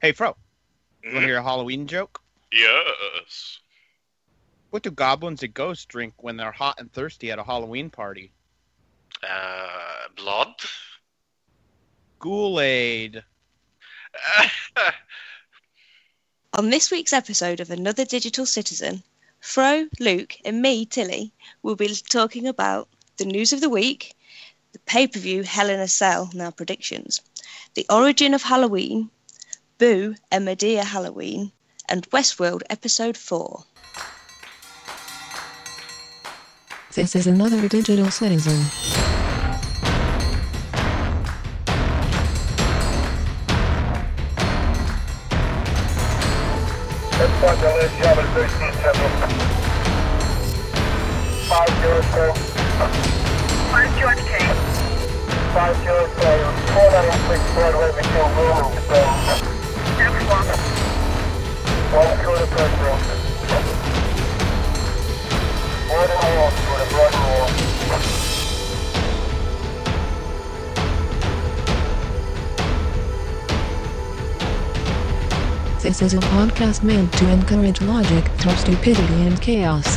Hey, Fro, you Mm-hmm. want to hear a Halloween joke? Yes. What do goblins and ghosts drink when they're hot and thirsty at a Halloween party? Uh, blood. Kool-Aid. On this week's episode of Another Digital Citizen, Fro, Luke, and me, Tilly, will be talking about the news of the week, the pay per view Hell in a Cell, now predictions, the origin of Halloween, Boo and Madea Halloween, and Westworld Episode 4. This is another digital citizen. Five zero four. Five George K. Five zero four. Four nine six Broadway, Mitchell Road. This is a podcast meant to encourage logic through stupidity and chaos.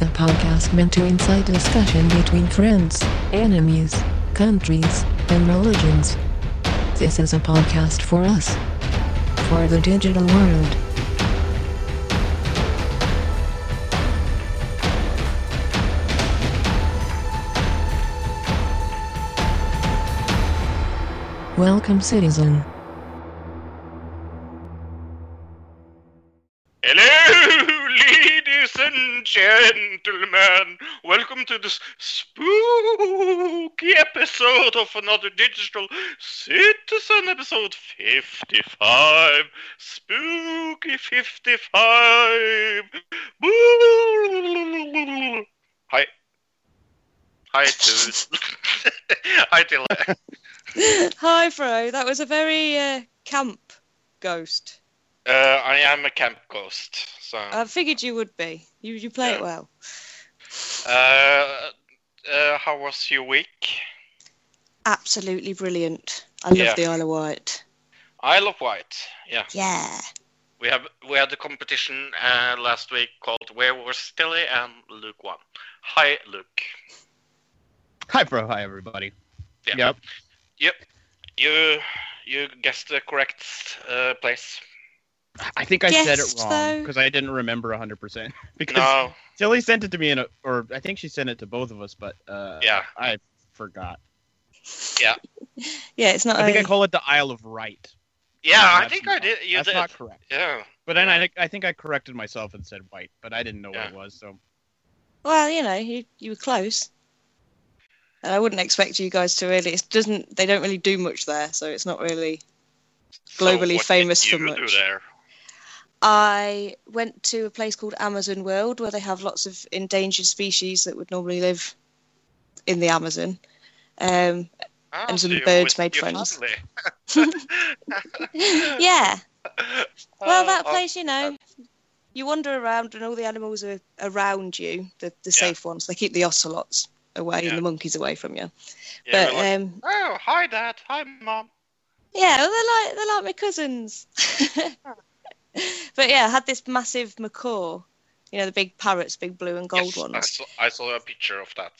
A podcast meant to incite discussion between friends, enemies, countries, and religions. This is a podcast for us. For the digital world. Welcome, citizen. Gentlemen. Welcome to this spooky episode of another Digital Citizen, episode 55. Spooky 55. Boo. Hi. Hi, to Hi, Till. Hi, Fro. That was a very uh, camp ghost. Uh, I am a camp ghost, so. I figured you would be. You, you play it well. Uh, uh, how was your week? Absolutely brilliant. I love Yeah. the Isle of Wight. Isle of Wight. Yeah, Yeah. we have we had the competition uh, last week called Where Was Tilly and Luke won. Hi, Luke. Hi, Fro. Hi, everybody. Yeah. Yep. Yep. You you guessed the correct uh, place. I think I said it wrong because I didn't remember 100%. Because No. Tilly sent it to me, in a, or I think she sent it to both of us, but uh, Yeah. I forgot. Yeah, yeah, it's not. I think I call it the Isle of Right. Yeah, I That's think I did. You That's did. not correct. Yeah. But then I, I think I corrected myself and said white, but I didn't know Yeah. what it was. So Well, you know, you you were close. And I wouldn't expect you guys to really. It doesn't. They don't really do much there, so it's not really. So Globally what famous did for you do much. I went to a place called Amazon World where they have lots of endangered species that would normally live in the Amazon. Um, Ah, And some birds made friends. yeah, well, that Uh, place, you know, you wander around and all the animals are around you, the, the Yeah. safe ones. They keep the ocelots away Yeah. and the monkeys away from you. yeah, but like, um, oh, hi, Dad. Hi, Mom. Yeah, well, they're like they're like my cousins. but yeah, I had this massive macaw, you know, the big parrots, big blue and gold yes, I ones. saw, I saw a picture of that.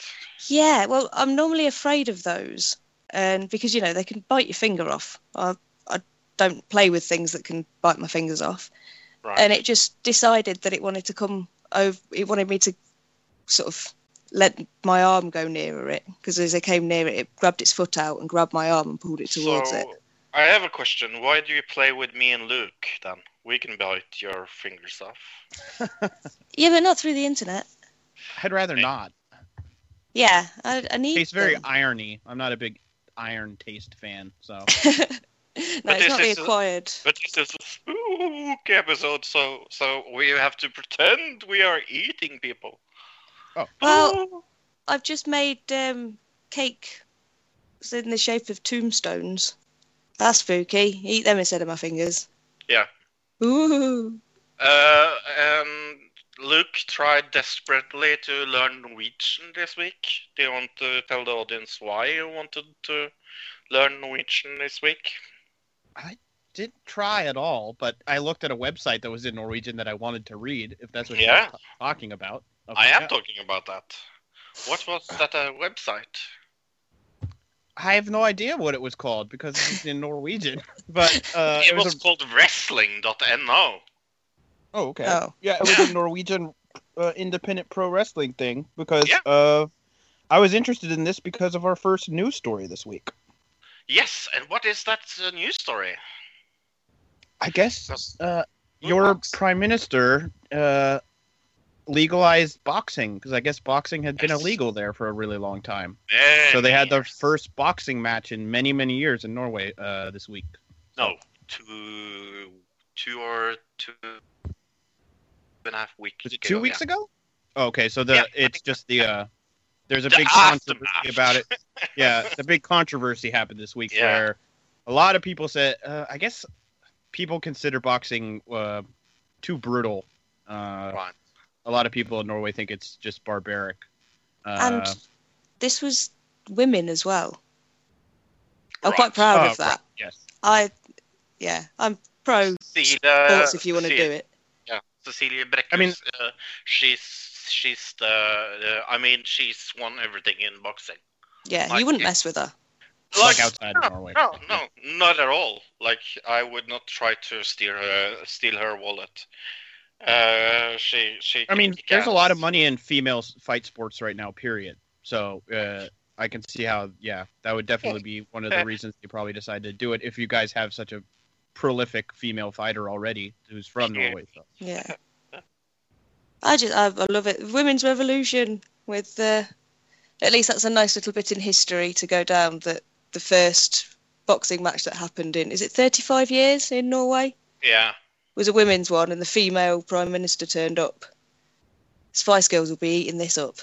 Yeah, well, I'm normally afraid of those, and because you know they can bite your finger off. I I don't play with things that can bite my fingers off, Right. and it just decided that it wanted to come over. It wanted me to sort of let my arm go nearer it because as I came near it, it grabbed its foot out and grabbed my arm and pulled it towards so, it. I have a question. Why do you play with me and Luke then? We can bite your fingers off. Yeah, but not through the internet. I'd rather Okay. not. Yeah, I, I need. Tastes very them. irony. I'm not a big iron taste fan, so no, But it's this not the is a- acquired. But this is a spooky episode, so so we have to pretend we are eating people. Oh. Well- I've just made um, cake in the shape of tombstones. That's spooky. Eat them instead of my fingers. Yeah. Ooh. Uh, and Luke tried desperately to learn Norwegian this week. Do you want to tell the audience why you wanted to learn Norwegian this week? I didn't try at all, but I looked at a website that was in Norwegian that I wanted to read. If that's what Yeah. you're t- talking about. I am talking about that. What was that uh, website? I have no idea what it was called because it's in Norwegian. But uh, it was, was a- called wrestling.no. oh okay. Oh. Yeah, it was a Norwegian uh, independent pro wrestling thing because Yeah. uh, I was interested in this because of our first news story this week. Yes, and what is that uh, news story? I guess uh, your box? prime minister uh, legalized boxing because I guess boxing had been Yes. illegal there for a really long time. So they had their first boxing match in many many years in Norway uh, this week. No, two, two or two and a half weeks. Was it two ago, weeks yeah. ago? Oh, okay, so the Yeah, it's just the uh, there's a The big aftermath. controversy about it. Yeah, the big controversy happened this week Yeah. where a lot of people said, uh, I guess people consider boxing uh, too brutal. Uh. A lot of people in Norway think it's just barbaric. Uh, and this was women as well. I'm Right. quite proud oh, of that. right, Yes. I, yeah, I'm pro Cecilia, sports if you want to do it. Yeah, Cecilia Brækhus. I mean- uh, she's she's the, the. I mean, she's won everything in boxing. Yeah, Like you wouldn't mess with her. Like outside no, Norway. No, no, not at all. Like I would not try to steal her steal her wallet. Uh, she she. I mean, can there's a lot of money in female fight sports right now. Period. So uh, I can see how, yeah, that would definitely be one of the reasons they probably decided to do it. If you guys have such a prolific female fighter already who's from Yeah. Norway, so. Yeah. I just, I, I love it. Women's revolution with the, at least that's a nice little bit in history to go down that the first boxing match that happened in, is it 35 years in Norway? Yeah. Was a women's one and the female prime minister turned up. Spice Girls will be eating this up.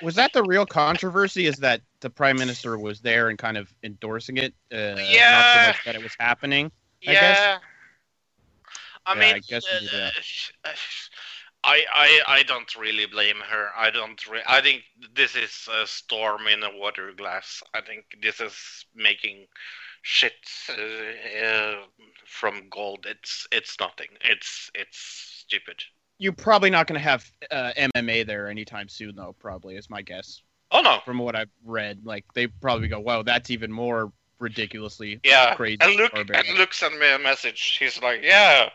was that the real controversy? Is that the prime minister was there and kind of endorsing it? Uh, Not so much that it was happening. I Yeah. guess. I Yeah, mean, I guess do uh, that. I, I I don't really blame her. I don't. Re- I think this is a storm in a water glass. I think this is making shit uh, uh, from gold. It's it's nothing. It's it's stupid. You're probably not going to have uh, MMA there anytime soon, though. Probably is my guess. Oh no. From what I've read, like they probably go, "Wow, that's even more ridiculously Yeah. crazy." And Luke barbaric." and Luke sent me a message. He's like, yeah,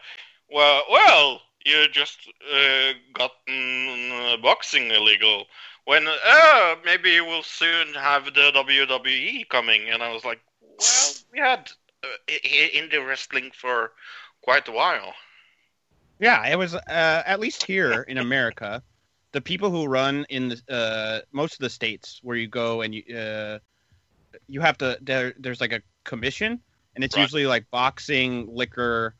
well, well, you just uh, gotten uh, boxing illegal. When uh, maybe we'll soon have the WWE coming. And I was like, well, we had uh, indie wrestling for quite a while. Yeah, it was uh, at least here in America. The people who run in the uh, most of the states where you go and you uh, you have to there, there's like a commission and it's Right. usually like boxing liquor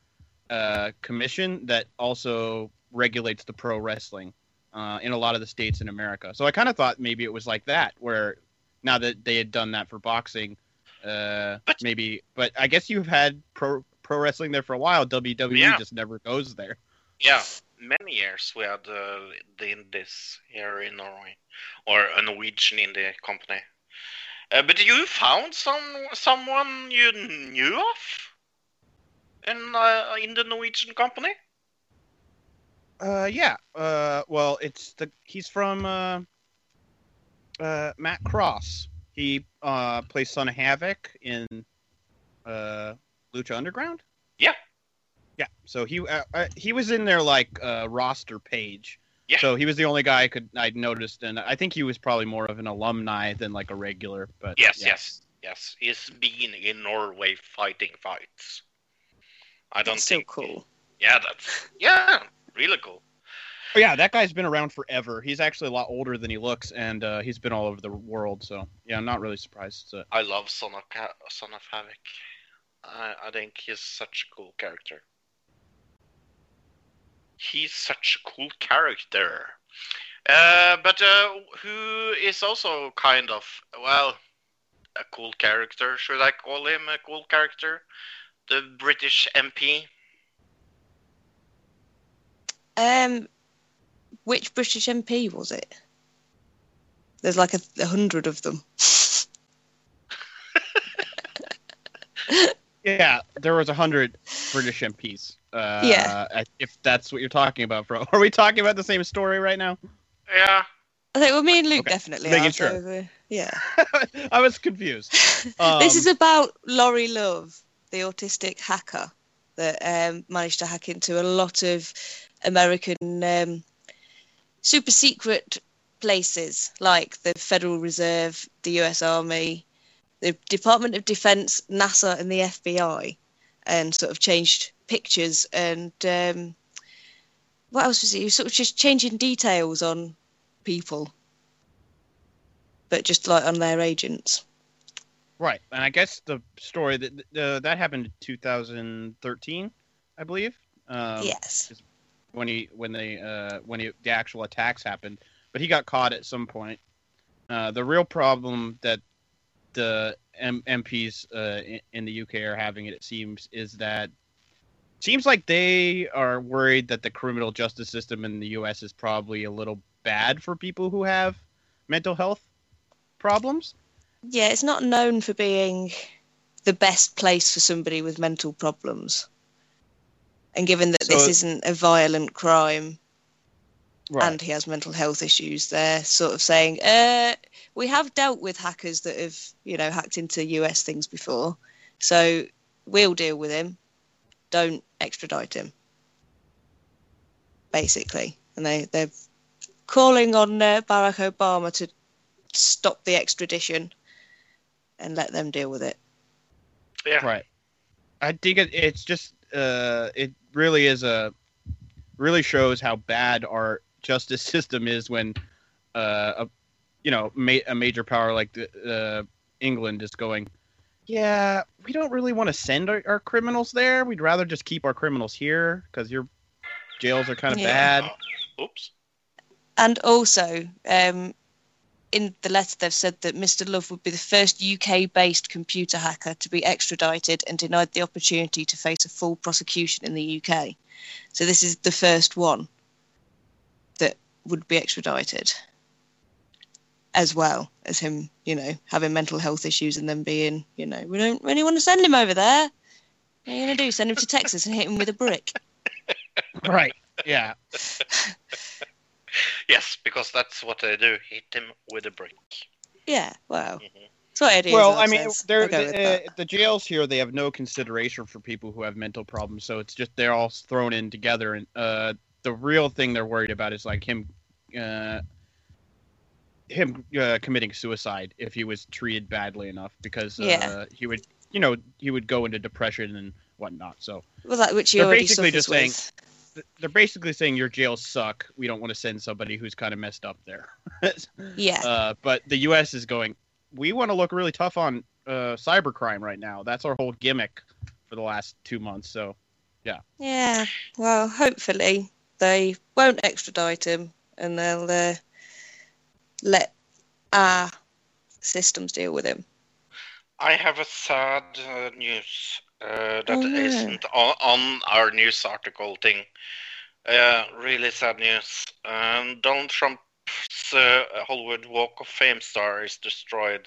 uh, commission that also regulates the pro wrestling uh, in a lot of the states in America. So I kind of thought maybe it was like that where now that they had done that for boxing, uh, But- maybe. But I guess you've had pro pro wrestling there for a while. WWE Yeah. just never goes there. Yeah, many years we had uh, the indies here in Norway, or a Norwegian indie company. Uh, but you found some someone you knew of in uh, in the Norwegian company? Uh, yeah. Uh, well, it's the he's from uh, uh, Matt Cross. He uh plays Son of Havoc in uh Lucha Underground. Yeah. Yeah. So he uh, uh, he was in their like uh, roster page. Yeah. So he was the only guy I could I'd noticed, and I think he was probably more of an alumni than like a regular. But Yes, yeah. yes, yes. He's been in Norway fighting fights. I don't That's so think. cool. Yeah, that's yeah, really cool. Oh, yeah, that guy's been around forever. He's actually a lot older than he looks, and uh, he's been all over the world. So yeah, I'm not really surprised. So. I love Son of Ca- Son of Havoc. I, I think he's such a cool character. He's such a cool character. Uh, but uh, who is also kind of well a cool character? Should I call him a cool character? The British MP. Um, which British MP was it? There's like a, a hundred of them. Yeah, there was a hundred British MPs. Uh, Yeah. If that's what you're talking about, bro. Are we talking about the same story right now? Yeah. I think well, me and Luke Okay, definitely making are. sure. So, uh, yeah. I was confused. this Um, is about Laurie Love, the autistic hacker that um, managed to hack into a lot of American um, super secret places like the Federal Reserve, the US Army, the Department of Defense, NASA, and the FBI, and sort of changed pictures and um, what else was it? He was sort of just changing details on people, but just like on their agents. Right, and I guess the story that uh, that happened in 2013, I believe. Um, yes. When he when they uh, when he, the actual attacks happened, but he got caught at some point. Uh, the real problem that the M- MPs uh, in, in the UK are having, it seems, is that seems like they are worried that the criminal justice system in the US is probably a little bad for people who have mental health problems. Yeah, it's not known for being the best place for somebody with mental problems. And given that this isn't a violent crime and he has mental health issues, they're sort of saying, uh, we have dealt with hackers that have, you know, hacked into US things before. So we'll deal with him. Don't extradite him. Basically. And they, they're calling on uh, Barack Obama to stop the extradition and let them deal with it. Yeah. Right. I think it, it's just uh, it really is a really shows how bad our justice system is when uh, a you know ma- a major power like the, uh, England is going. Yeah, we don't really want to send our, our criminals there. We'd rather just keep our criminals here because your jails are kind of Yeah. bad. Oops. And also, um, in the letter, they've said that Mr. Love would be the first UK based computer hacker to be extradited and denied the opportunity to face a full prosecution in the UK. So, this is the first one that would be extradited, as well as him, you know, having mental health issues and then being, you know, we don't really want to send him over there. What are you going to do? Send him to Texas and hit him with a brick? Right. Yeah. Yes, because that's what they do. Hit him with a brick. Yeah, well, that's what it is. Well, I mean, they're, I'll go with the, uh, the jails here. They have no consideration for people who have mental problems, so it's just they're all thrown in together. And uh, the real thing they're worried about is like him, uh, him uh, committing suicide if he was treated badly enough, because uh, Yeah. he would, you know, he would go into depression and whatnot. So Well, that which you They're already basically suffers just saying- with. th- they're basically saying your jails suck. We don't want to send somebody who's kind of messed up there. Yeah, Uh, but the U.S. is going. We want to look really tough on uh, cybercrime right now. That's our whole gimmick for the last two months. So yeah. Yeah. Well, hopefully they won't extradite him, and they'll uh, let our systems deal with him. I have a sad uh, news uh, that Oh, yeah. not on, on our news article thing. Uh, really sad news. Um, Donald Trump's uh, Hollywood Walk of Fame star is destroyed.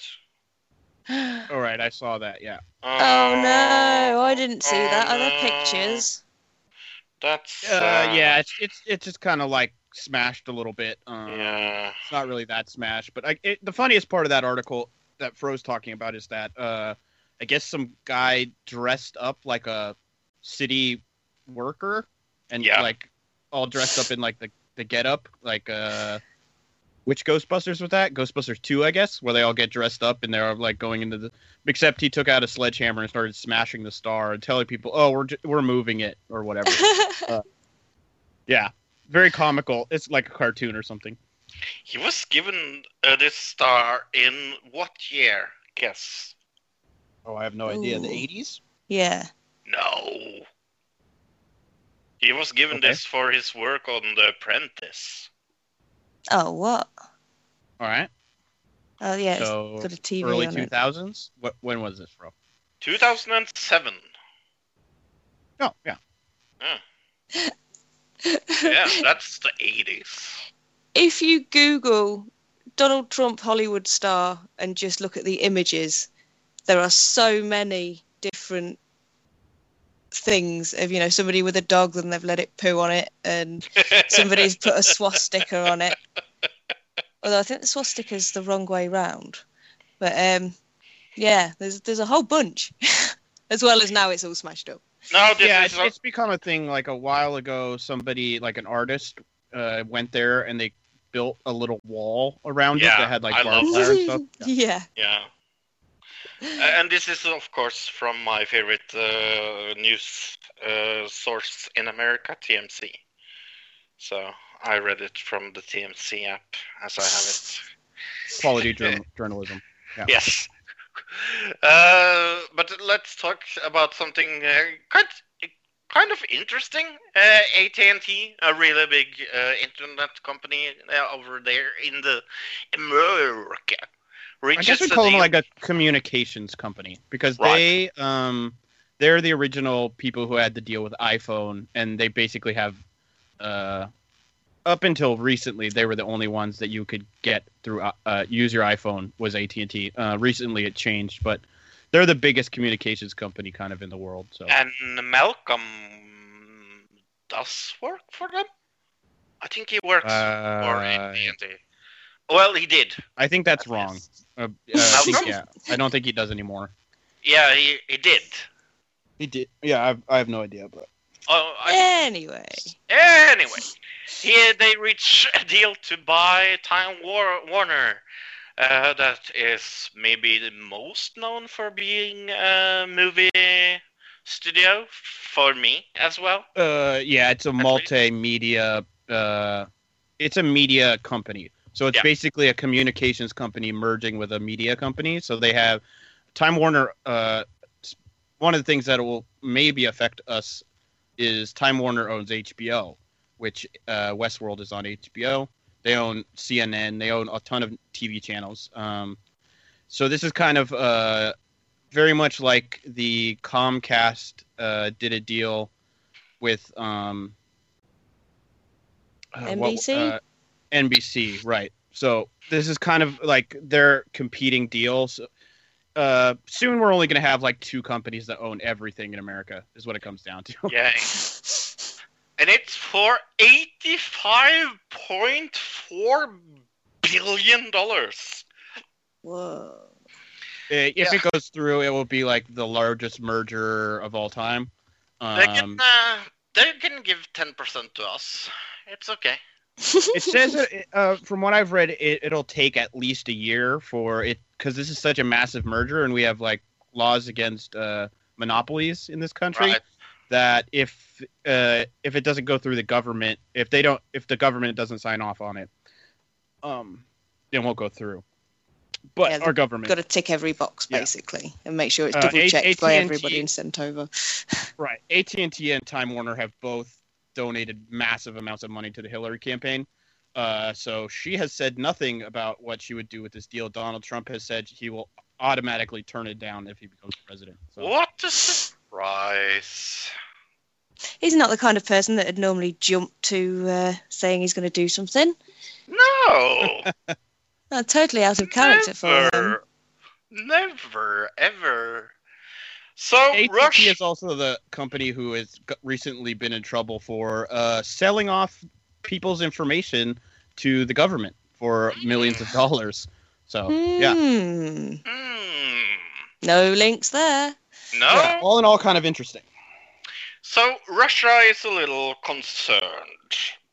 all right, I saw that. Yeah. Oh no, I didn't see Oh, that. Are there pictures? That's Uh, yeah, it's it's it's just kind of like smashed a little bit. Uh, yeah. It's not really that smashed, but I, it, the funniest part of that article that Fro's talking about is that uh, I guess some guy dressed up like a city worker and Yeah. like all dressed up in like the the get up like uh which Ghostbusters was that? Ghostbusters 2, I guess, where they all get dressed up and they're like going into the except he took out a sledgehammer and started smashing the star and telling people, "Oh, we're ju- we're moving it" or whatever. yeah. Very comical. It's like a cartoon or something. He was given uh, this star in what year? Guess. Oh, I have no idea. The 80s? yeah. No. He was given Okay. this for his work on The Apprentice. Oh, what? All right. Oh, yeah. It's so got a TV early on two it. What when was this from? 2007. Oh yeah. yeah. Yeah, that's the 80s. if you Google Donald Trump Hollywood star and just look at the images, there are so many different things of you know somebody with a dog and they've let it poo on it and somebody's put a swastika on it although i think the swastika's the wrong way round but um yeah there's there's a whole bunch as well as now it's all smashed up No, yeah, it's, it's become a thing. Like a while ago, somebody, like an artist, uh, went there and they built a little wall around it that had like I barbed wire and stuff. yeah yeah. And this is of course from my favorite uh, news uh, source in America, TMZ. So I read it from the TMZ app as I have it. Quality jour- journalism. Yeah. Yes. Uh, but let's talk about something uh, kind kind of interesting. Uh, AT&T, a really big uh, internet company uh, over there in the America. I guess we call them like a communications company because Right. they um they're the original people who had to deal with iPhone and they basically have uh up until recently they were the only ones that you could get through uh, uh use your iPhone was AT&T. Uh recently it changed but they're the biggest communications company kind of in the world so And Malcolm does work for them. I think he works for Uh, AT&T. Well, he did. I think that's wrong. Uh, uh, I think, yeah, I don't think he does anymore. Yeah, he, he did. He did. Yeah, I've, I have no idea, but Oh, I, anyway Anyway, here they reach a deal to buy Time War- Warner. Uh, that is maybe the most known for being a movie studio for me as well. Uh, yeah, it's a multimedia. Uh, it's a media company. So it's Yeah. basically a communications company merging with a media company. So they have Time Warner. Uh, one of the things that will maybe affect us is Time Warner owns HBO, which uh, Westworld is on HBO. They own CNN. They own a ton of TV channels. Um, so this is kind of uh, very much like the Comcast uh, did a deal with um, uh, what- NBC? right? So this is kind of like their competing deals. Uh, soon we're only going to have like two companies that own everything in America. Is what it comes down to. yeah. and it's for $85.4 billion. whoa if Yeah. it goes through, it will be like the largest merger of all time. They can, Um, uh, they can give 10% to us. It's okay. It says that, uh, from what I've read, it, it'll take at least a year for it because this is such a massive merger, and we have like laws against uh, monopolies in this country. Right. That if uh, if it doesn't go through the government, if they don't, if the government doesn't sign off on it, um, it won't go through. But Yeah, our government, got to tick every box Yeah. basically and make sure it's Uh, double checked by AT&T everybody and sent over Right. AT and T and Time Warner have both donated massive amounts of money to the Hillary campaign. Uh, so she has said nothing about what she would do with this deal. Donald Trump has said he will automatically turn it down if he becomes president. So What a surprise. he's not the kind of person that would normally jump to uh, saying he's going to do something No! no, totally out of character for him Never. Never, ever. So, AT&T Rush. is also the company who has recently been in trouble for uh, selling off people's information to the government for millions of dollars. So yeah. Hmm. Hmm. no links there No? yeah, all in all, kind of interesting. So Russia is a little concerned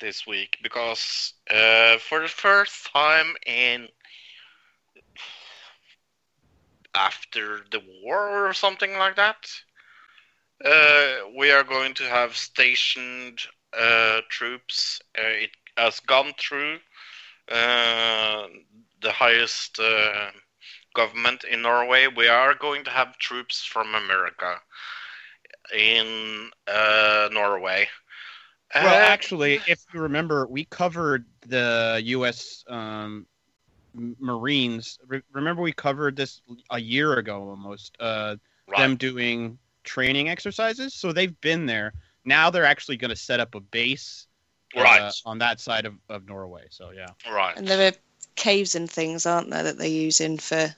this week because uh, for the first time in after the war or something like that, uh, we are going to have stationed uh, troops. Uh, it has gone through uh, the highest uh, government in Norway. We are going to have troops from America in uh, Norway. Well, actually, if you remember, we covered the U.S. Um, Marines. Re- remember, we covered this a year ago almost. Uh, right, Them doing training exercises. So they've been there. Now they're actually going to set up a base uh, right, on that side of, of Norway. So yeah. right. and there are caves and things aren't there that they're using for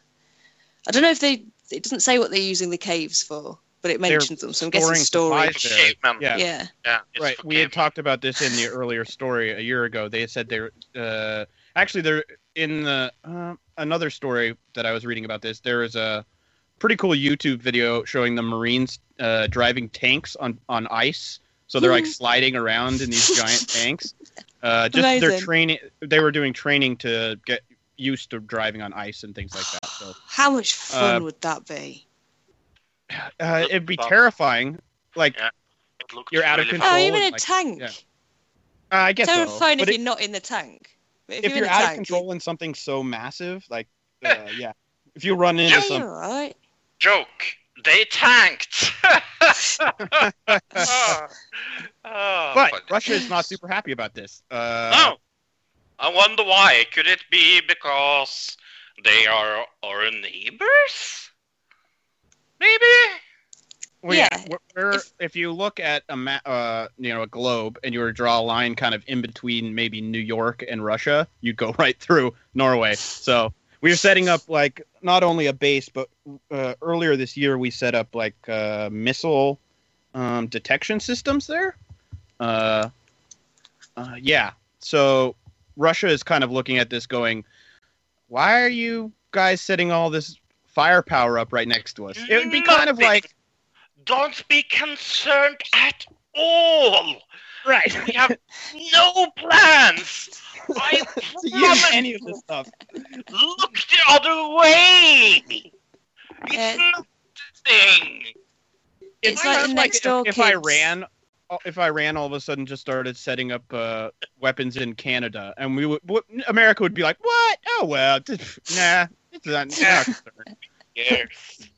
i don't know if they it doesn't say what they're using the caves for, but it They're mentions them. So I'm guessing storing storage. there. Caveman. Yeah. Yeah. Yeah, right. for We had talked about this in the earlier story a year ago. They said they're uh, actually they're in the uh, another story that I was reading about this. There is a pretty cool YouTube video showing the Marines uh, driving tanks on on ice. So they're like sliding around in these giant tanks. Uh, just they're training. They were doing training to get used to driving on ice and things like that. So How much fun Uh, would that be? uh, it'd be terrifying. Like Yeah. You're out of control. Oh, and, even a like, tank. yeah. uh, I guess so. Terrifying But if it- you're not in the tank. But if, if you're, you're in a out of control in something so massive, like uh, yeah, if you run into Yeah, some, right. joke. They tanked. oh, but funny. Russia is not super happy about this. Uh, No. I wonder why. Could it be because they are our neighbors? Maybe. Well, yeah, Yeah, we're- if- if, you look at a ma- uh, you know, a globe, and you were to draw a line kind of in between maybe New York and Russia, you go right through Norway. So we are setting up like not only a base, but uh, earlier this year we set up like uh, missile um, detection systems there. Uh, uh, yeah. So Russia is kind of looking at this, going, "Why are you guys setting all this firepower up right next to us?" It would be kind of like, Don't be concerned at all. right, We have no plans. I to use promise. any of this stuff. Look the other way. It's Uh, nothing. It's It's like like, the like next if, door if I ran, if I ran, all of a sudden just started setting up uh, weapons in Canada, and we would, what, America would be like, "What? Oh well, nah, it's not." not concerned." Yes.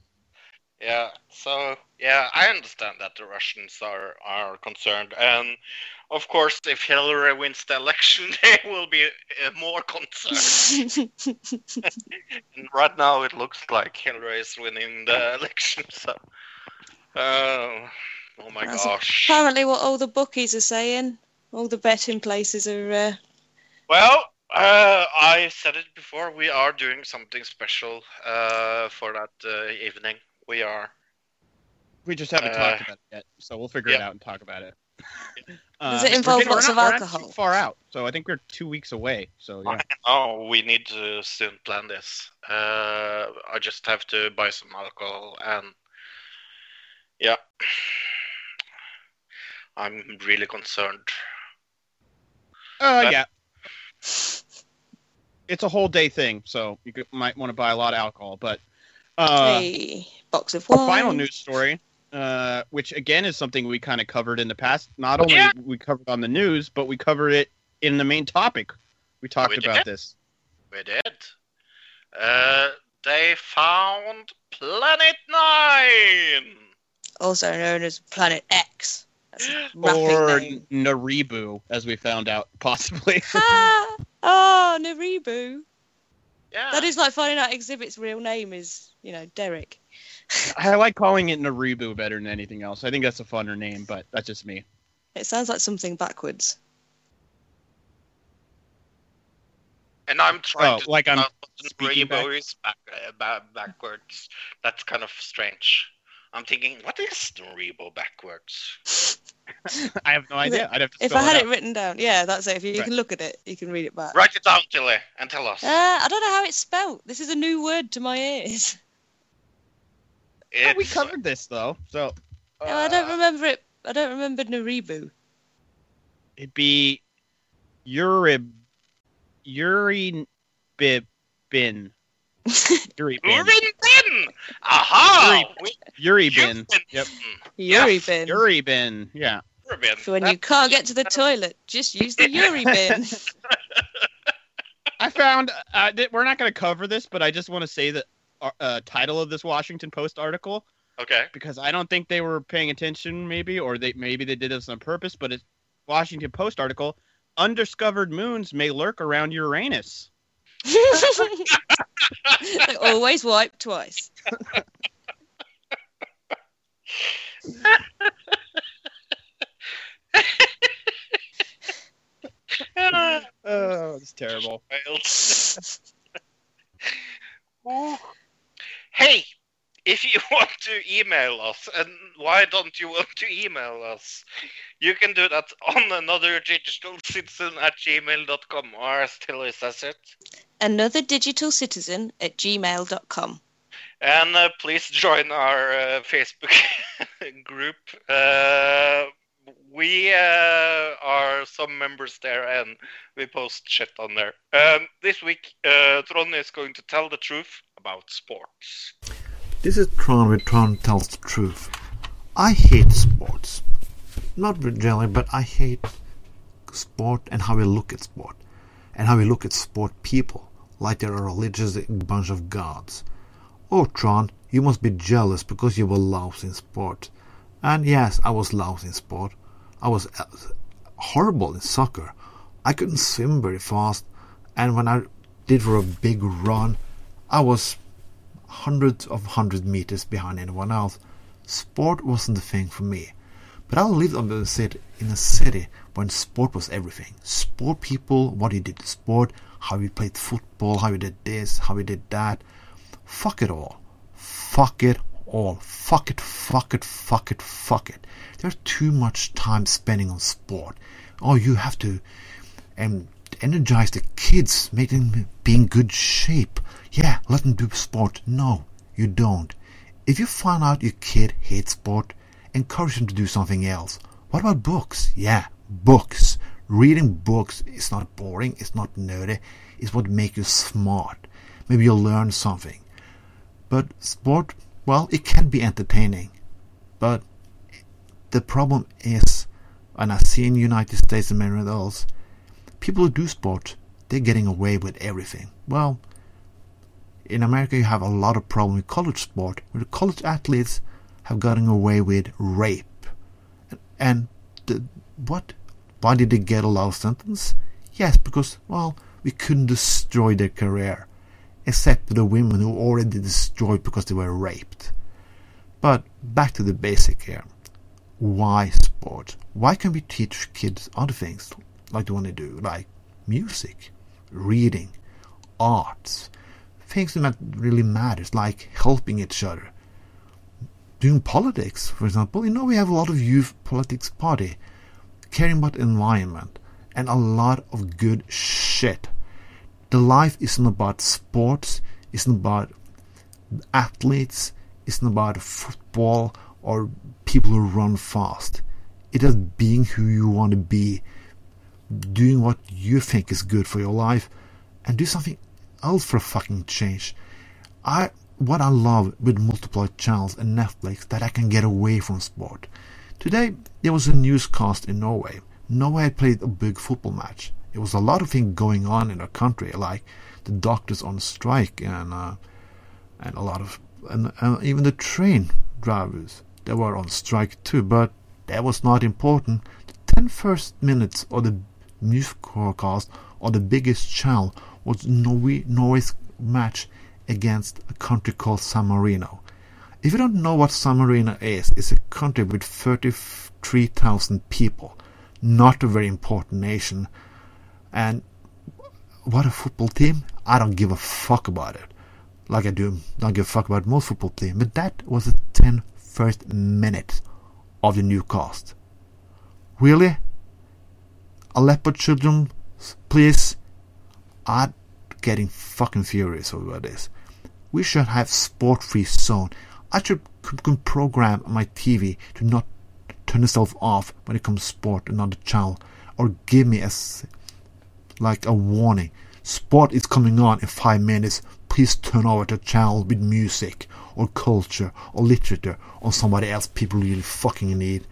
Yeah. So yeah, I understand that the Russians are are concerned, and of course, if Hillary wins the election, they will be uh, more concerned. and right now, it looks like Hillary is winning the election. So, uh, oh my That's- gosh. Apparently, what all the bookies are saying, all the betting places are. Uh, Well, uh, I said it before. We are doing something special uh, for that uh, evening. We are. We just haven't Uh, talked about it yet, so we'll figure it out and talk about it. Does it we're involve lots not- of we're not alcohol? too far out, so I think we're two weeks away. So yeah. Oh, we need to soon plan this. Uh, I just have to buy some alcohol and yeah, I'm really concerned. Uh, That- yeah. It's a whole day thing, so you might want to buy a lot of alcohol. But uh, a box of our wine. final news story, uh, which again is something we kind of covered in the past. Not only Yeah. we covered on the news, but we covered it in the main topic. We talked We about did? this. We did. Uh, they found Planet Nine. also known as Planet X. That's a rapping Or name. Naribu, as we found out, possibly. Ah, oh, Naribu. Yeah. That is like finding out Xzibit's real name is, you know, Derek. I like calling it Naribu better than anything else. I think that's a funner name, but that's just me. It sounds like something backwards. And I'm trying Oh, to like I'm not speaking back? Rebo is back, uh, backwards. That's kind of strange. I'm thinking, what is Rebo backwards? I have no idea. I'd have to If I had it it written down, yeah, that's it. If you, you Right. can look at it, you can read it back. Write it down, Tilly, and tell us. Uh, I don't know how it's spelled. This is a new word to my ears. out. Oh, we covered this though, so Oh, I don't uh, remember it. I don't remember Naribu. it'd be Urib Yuri Bin. Yuri Bin. Urin Aha! Yuri- Yuri Bin. Yep. Yuri Yes, bin. Yuri Bin. Yeah. Urin. For when you can't get to the toilet, just use the Yuri bin. I found uh, th- we're not going to cover this, but I just want to say the uh, uh, title of this Washington Post article Okay. because I don't think they were paying attention, maybe, or they maybe they did this on purpose. But it's Washington Post article: Undiscovered moons may lurk around Uranus. they always wipe twice. Oh, it's terrible. Fails. Hey, if you want to email us, and why don't you want to email us? You can do that on another digital citizen at gmail.com, or still says it. Another digital citizen at gmail.com. And uh, please join our uh, Facebook group. Uh, we uh, are some members there and we post shit on there. Um, this week, uh, Tron is going to tell the truth about sports. This is Tron where Tron tells the truth. I hate sports. Not generally, but I hate sport and how we look at sport. And how we look at sport people, like they're a religious bunch of gods. Oh, Tron, you must be jealous because you were lousy in sport. And yes, I was lousy in sport. I was uh, horrible in soccer. I couldn't swim very fast, and when I did for a big run, I was hundreds of hundred meters behind anyone else. Sport wasn't the thing for me. But I lived on the city, in a city when sport was everything. Sport people, what you did in sport, how you played football, how you did this, how you did that. Fuck it all. Fuck it all. Fuck it, fuck it, fuck it, fuck it. There's too much time spending on sport. Oh, you have to um, energize the kids, make them be in good shape. Yeah, let them do sport. No, you don't. If you find out your kid hates sport, encourage them to do something else. What about books? Yeah, books. Reading books is not boring, it's not nerdy, it's what makes you smart. Maybe you'll learn something. But sport, well, it can be entertaining. But the problem is, and I see in United States and many else, people who do sport, they're getting away with everything. Well, in America you have a lot of problem with college sport, where the college athletes have gotten away with rape. And, the, what? Why did they get a life sentence? Yes, because, well, we couldn't destroy their career. Except the women who already destroyed because they were raped. But back to the basic here. Why sport? Why can't we teach kids other things like the one they do, like music, reading, arts, things that really matters, like helping each other. Doing politics, for example, you know we have a lot of youth politics party, caring about environment, and a lot of good shit. The life isn't about sports, isn't about athletes, isn't about football or people who run fast. It is being who you want to be, doing what you think is good for your life, and do something else for a fucking change. I what I love with multiple channels and Netflix that I can get away from sport. Today there was a newscast in Norway. Norway had played a big football match. It was a lot of things going on in the country, like the doctors on strike and uh, and a lot of and, and even the train drivers they were on strike too. But that was not important. The ten first minutes of the newscast or the biggest channel was Norway, Norway's match against a country called San Marino. If you don't know what San Marino is, it's a country with 33,000 people, not a very important nation. And what a football team! I don't give a fuck about it. Like I do, don't give a fuck about most football team. But that was the 10 first minutes of the new cast. Really? Aleppo children, please. I'm getting fucking furious over this. We should have sport-free zone. I should can program my TV to not turn itself off when it comes to sport another channel, or give me a like a warning. Sport is coming on in five minutes. Please turn over to channel with music or culture or literature or somebody else people really fucking need.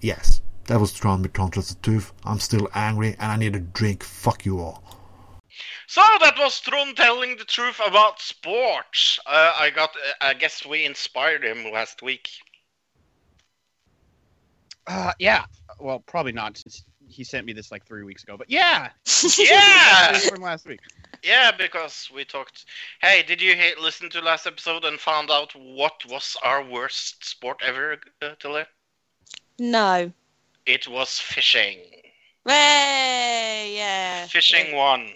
Yes, that was Tron with Tron Trust the Tooth. I'm still angry and I need a drink. Fuck you all. So that was Tron telling the truth about sports. Uh, I got. Uh, I guess we inspired him last week. Uh, yeah. Well, probably not since he sent me this like three weeks ago. But yeah, Yeah, from last week. yeah, because we talked. Hey, did you he- listen to last episode and found out what was our worst sport ever, uh, Tilly? No. It was fishing. Way, yeah. Fishing won.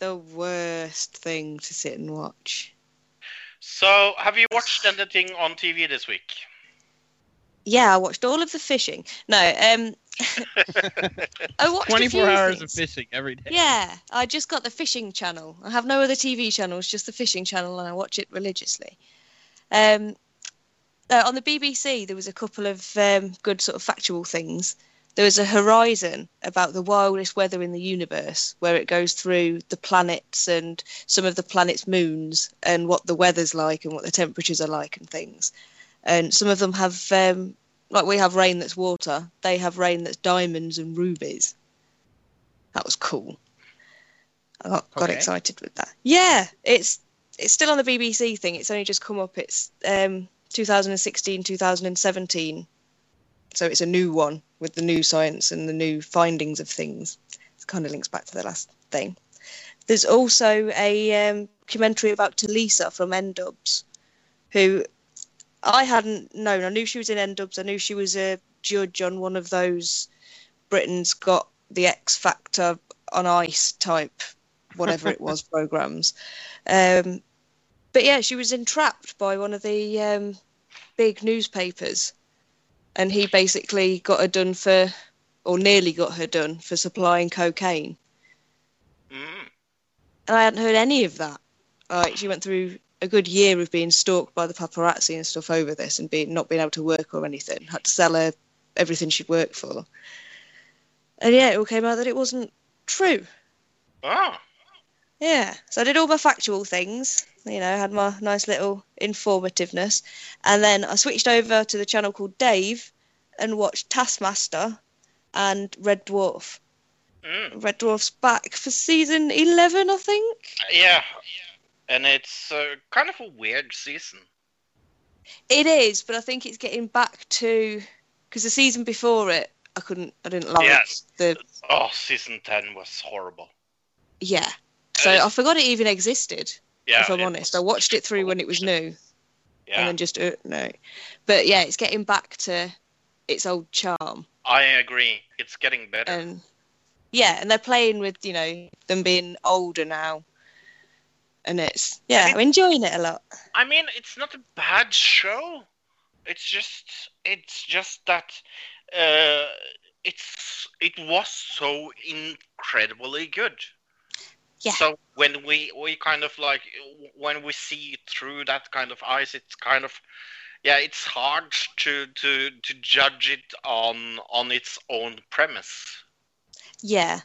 The worst thing to sit and watch. So, have you watched anything on TV this week? Yeah, I watched all of the fishing. No, um, I watched a 24 few hours things. of fishing every day. Yeah, I just got the fishing channel. I have no other TV channels, just the fishing channel, and I watch it religiously. Um, uh, on the BBC, there was a couple of um, good sort of factual things. There was a Horizon about the wildest weather in the universe, where it goes through the planets and some of the planets' moons and what the weather's like and what the temperatures are like and things. And some of them have, um, like we have rain that's water, they have rain that's diamonds and rubies. That was cool. I got, got excited with that. Yeah, it's it's still on the BBC thing. It's only just come up. It's um, 2016, 2017. So it's a new one with the new science and the new findings of things. It kind of links back to the last thing. There's also a um, documentary about Tulisa from N-Dubz, who I hadn't known. I knew she was in N-Dubz. I knew she was a judge on one of those Britain's Got the X Factor on Ice type, whatever it was, programs. Um, but yeah, she was entrapped by one of the um, big newspapers, and he basically got her done for, or nearly got her done for supplying cocaine. Mm. And I hadn't heard any of that. Like she went through a good year of being stalked by the paparazzi and stuff over this, and being not being able to work or anything. Had to sell her everything she'd worked for. And yeah, it all came out that it wasn't true. Oh, Yeah, so I did all my factual things, you know, had my nice little informativeness. And then I switched over to the channel called Dave and watched Taskmaster and Red Dwarf. mm. Red Dwarf's back for season 11, I think. yeah. And it's uh, kind of a weird season. It is, but I think it's getting back to. Because the season before it, I couldn't, I didn't like Yes. the. Oh, season 10 was horrible. Yeah. So Uh, I forgot it even existed, Yeah, if I'm honest. I watched it through when it was new. and then just uh, no. But yeah, it's getting back to its old charm, I agree. It's getting better. and yeah, and they're playing with you know them being older now, and it's yeah, I'm enjoying it a lot. I mean, it's not a bad show. It's just, it's just that uh, it's it was so incredibly good. Yeah. So when we we kind of like when we see through that kind of eyes, it's kind of yeah, it's hard to to to judge it on on its own premise. Yeah,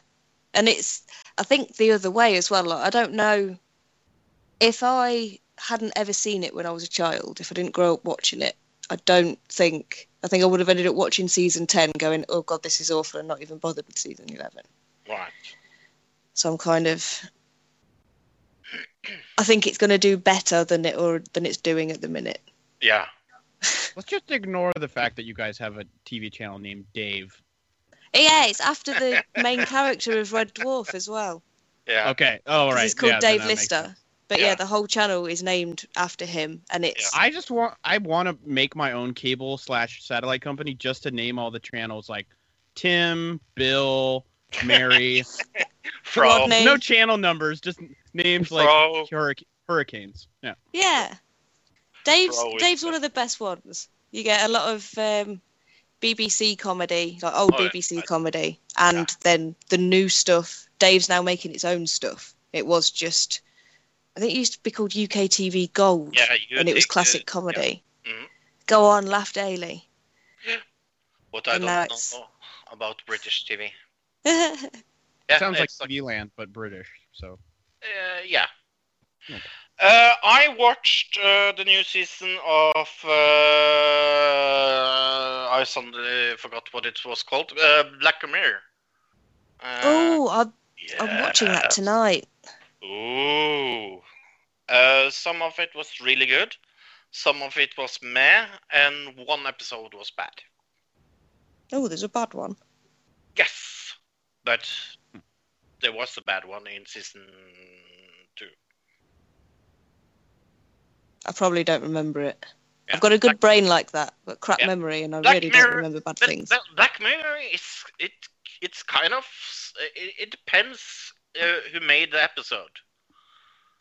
and it's I think the other way as well. Like, I don't know if I hadn't ever seen it when I was a child, if I didn't grow up watching it, I don't think I think I would have ended up watching season ten, going, "Oh God, this is awful," and not even bothered with season eleven. Right. So I'm kind of. I think it's going to do better than it or than it's doing at the minute. Yeah. Let's just ignore the fact that you guys have a TV channel named Dave. Yeah, it's after the main character of Red Dwarf as well. Yeah. Okay. Oh, right. He's called Yeah, Dave Lister. But yeah. Yeah. the whole channel is named after him, and it's I just want I want to make my own cable slash satellite company just to name all the channels like Tim, Bill, Mary. Fro. No channel numbers, just names like hurric- hurricanes. Yeah. yeah. Dave's Bro, it's Dave's one of the best ones. You get a lot of um, BBC comedy, like old Oh, yeah. BBC comedy, and then the new stuff. Dave's now making its own stuff. It was just, I think it used to be called UK TV Gold, Yeah, you and it was take, classic yeah. comedy. Mhm. Go on, laugh daily. What I And don't know about British TV. yeah, Yeah, Sounds like it's TV Land, but British. So Uh, yeah. Okay. Uh, I watched uh, the new season of. Uh, I suddenly forgot what it was called. Uh, Black Mirror. Uh, oh, I'm, I'm watching that tonight. Ooh. Uh, some of it was really good. Some of it was meh, and one episode was bad. Oh, there's a bad one. Yes, but there was a bad one in season two. I probably don't remember it. Yeah. I've got a good Black- brain like that, but crap Yeah. memory, and I Black really Mirror- don't remember bad But things. Bla- Black Mirror is it. It's kind of it, it depends uh, who made the episode.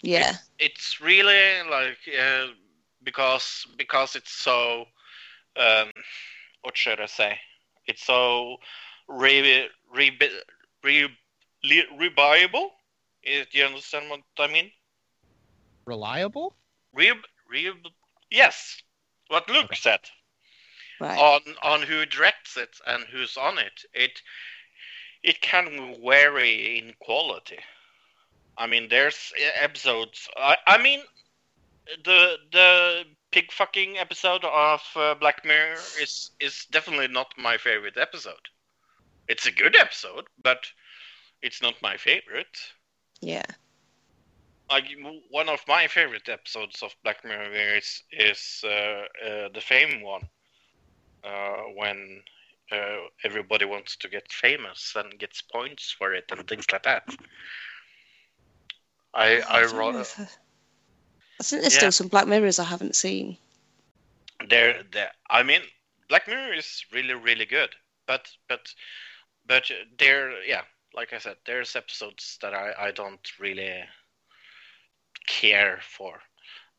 Yeah. it's really like uh, because because it's so um, what should I say? It's so re re re, re reviable. Eh, Do you understand what I mean? Reliable? Re, re, yes, what Luke said Right. on on who directs it and who's on it. It it can vary in quality. I mean, there's episodes. I, I mean, the the pig fucking episode of uh, Black Mirror is is definitely not my favorite episode. It's a good episode, but it's not my favorite. Yeah. Like one of my favorite episodes of Black Mirror is is uh, uh, the Fame one, uh, when uh, everybody wants to get famous and gets points for it and things like that. I I don't rather I I think there's Yeah. still some Black Mirrors I haven't seen. there there I mean Black Mirror is really really good, but but but there yeah like I said there's episodes that I I don't really care for.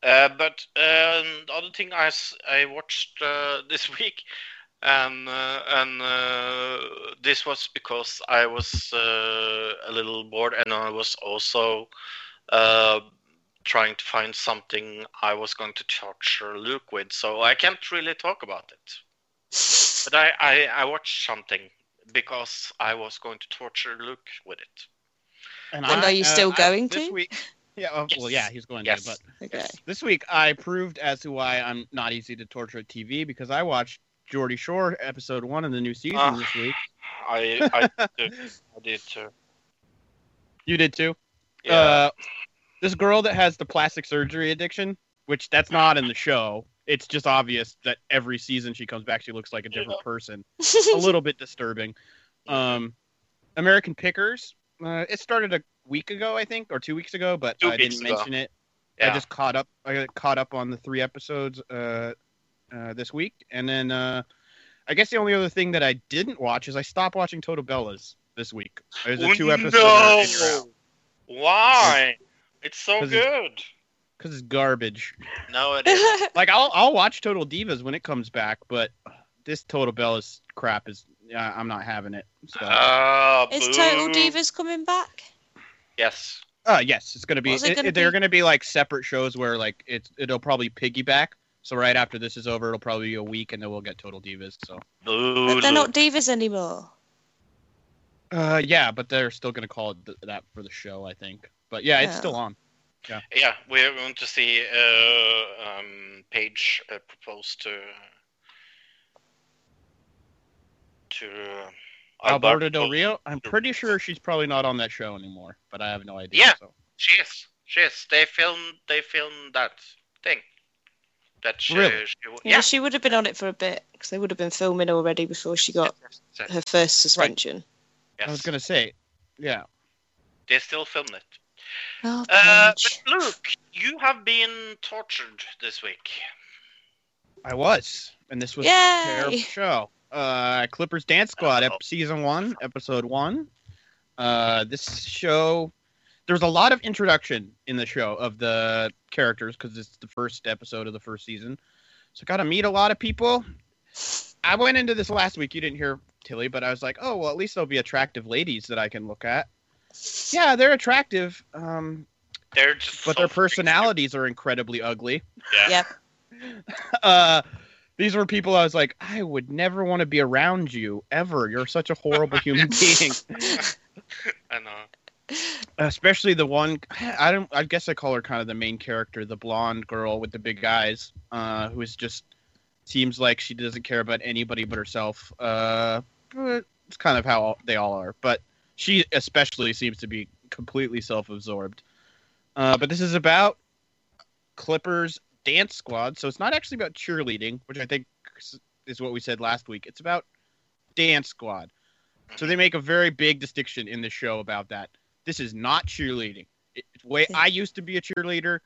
Uh, but um, the other thing I, I watched uh, this week, and uh, and uh, this was because I was uh, a little bored, and I was also uh, trying to find something I was going to torture Luke with. So I can't really talk about it. But I, I, I watched something because I was going to torture Luke with it. And are you still going this to? Week, yeah, oh, well, Yes. yeah, he's going Yes. to. But Okay. this week I proved as to why I'm not easy to torture at TV because I watched Geordie Shore episode one of the new season Ah. this week. I, I, did, I did too. You did too. Yeah. Uh, this girl that has the plastic surgery addiction, which that's not in the show. It's just obvious that every season she comes back, she looks like a different person. a little bit disturbing. Um, American Pickers. Uh, it started a week ago, I think, or two weeks ago, but Two I didn't ago. mention it. yeah. I just caught up. I got caught up on the three episodes uh, uh, this week, and then uh, I guess the only other thing that I didn't watch is I stopped watching Total Bellas this week. There's a two episode no! Why? It's so 'Cause it's- good. Because it's garbage. No, it isn't. Like I'll I'll watch Total Divas when it comes back, but this Total Bellas crap is yeah, I'm not having it. So. Ah, Is boo. Total Divas coming back? Yes. Uh, yes, it's gonna be. It it- gonna it- they're gonna be like separate shows where like it's it'll probably piggyback. So right after this is over, it'll probably be a week, and then we'll get Total Divas. So Boo. But they're not divas anymore. uh, yeah, but they're still gonna call it th- that for the show, I think. But yeah, it's still on. Yeah, we're going to see uh, um, Paige uh, propose to to uh, Alberto Del Rio. I'm pretty sure she's probably not on that show anymore, but I have no idea. Yeah. So. She is. She is. They filmed. They filmed that thing. That she. Really? she Yeah, yeah. she would have been on it for a bit because they would have been filming already before she got Yes, yes, her first suspension. yes. I was gonna say, yeah. They still filmed it. Oh, Uh, but Luke, you have been tortured this week. I was, and this was a terrible show. Uh, Clippers Dance Squad, ep- season one, episode one. Uh, this show, there was a lot of introduction in the show of the characters because it's the first episode of the first season. So I got to meet a lot of people. I went into this last week. You didn't hear Tilly, but I was like, oh well, at least there'll be attractive ladies that I can look at. Yeah, they're attractive, um, They're just. but so their freaking personalities are incredibly ugly. stupid. Yeah. Yep. uh these were people I was like, I would never want to be around you ever. You're such a horrible human being. I know. Especially the one I don't I guess I call her kind of the main character, the blonde girl with the big eyes, uh, who is just seems like she doesn't care about anybody but herself. Uh but it's kind of how they all are. But she especially seems to be completely self absorbed. Uh, but this is about Clippers dance squad. So it's not actually about cheerleading, which I think is what we said last week. It's about dance squad. So they make a very big distinction in the show about that. This is not cheerleading. It's way I used to be a cheerleader.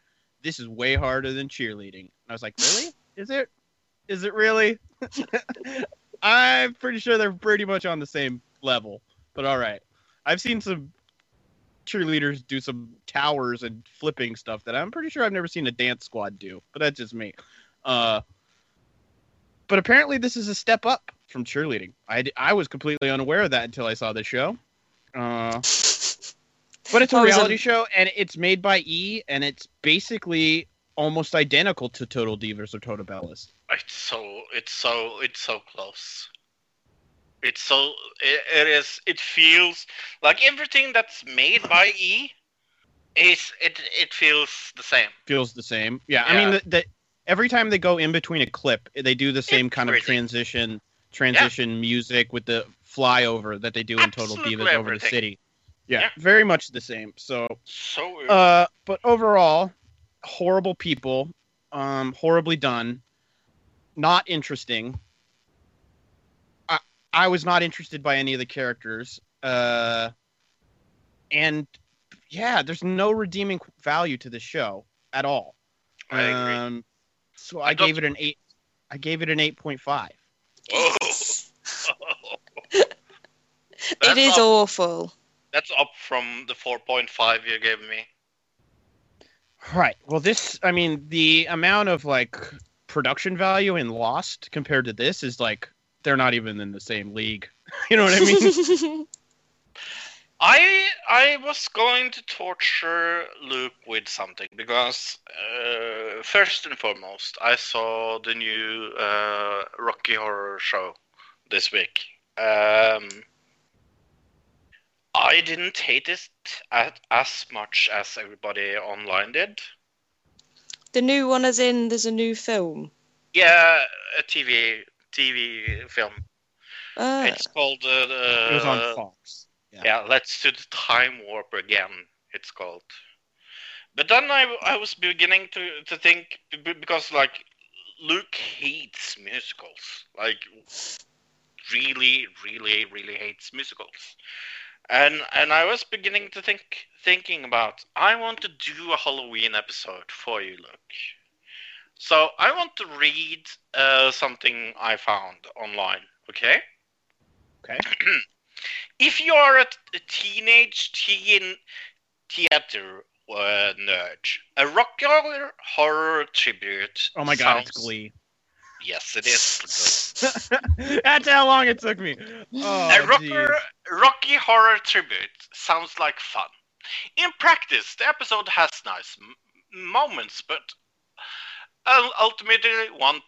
This is way harder than cheerleading. And I was like, really? Is it? Is it really? I'm pretty sure they're pretty much on the same level. But all right. I've seen some cheerleaders do some towers and flipping stuff that I'm pretty sure I've never seen a dance squad do, but that's just me. Uh, but apparently, this is a step up from cheerleading. I, I was completely unaware of that until I saw the show. Uh, but it's a Oh, is it- reality show, and it's made by E, and it's basically almost identical to Total Divas or Total Bellas. It's so it's so it's so close. It's so it, it is it feels like everything that's made by E is it it feels the same. feels the same. Yeah, I mean, Yeah. the, the, every time they go in between a clip, they do the same kind of Everything. transition transition music with the flyover that they do in Total Absolutely Divas over the city. Yeah, Yeah. very much the same. So, So uh, but overall, horrible people, um, horribly done, not interesting. I I was not interested by any of the characters, uh, and yeah, there's no redeeming value to the show at all. I agree. Um, so I I gave it an eight. I gave it an eight point five. Whoa. it That's is up, awful. That's up from the 4.5 you gave me. Right. Well, this. I mean, the amount of like production value in Lost compared to this is like they're not even in the same league. you know what I mean? I I was going to torture Luke with something because uh, first and foremost, I saw the new uh, Rocky Horror show this week. Um, I didn't hate it at, as much as everybody online did. the new one, as in, there's a new film. Yeah, a TV TV film. Ah, It's called uh, it was on Fox. Yeah. let's do the time warp again. It's called. But then I, I was beginning to, to think b- b- because like Luke hates musicals, like really, really, really hates musicals, and and I was beginning to think thinking about I want to do a Halloween episode for you, Luke. So I want to read uh, something I found online. Okay. Okay. if you are a, a teenage teen theater uh, nerd, a rock horror, tribute. Oh my god, it's Glee. Yes, it is. That's how long it took me. Oh, a rocker, Rocky Horror tribute sounds like fun. In practice, the episode has nice m- moments, but ultimately want,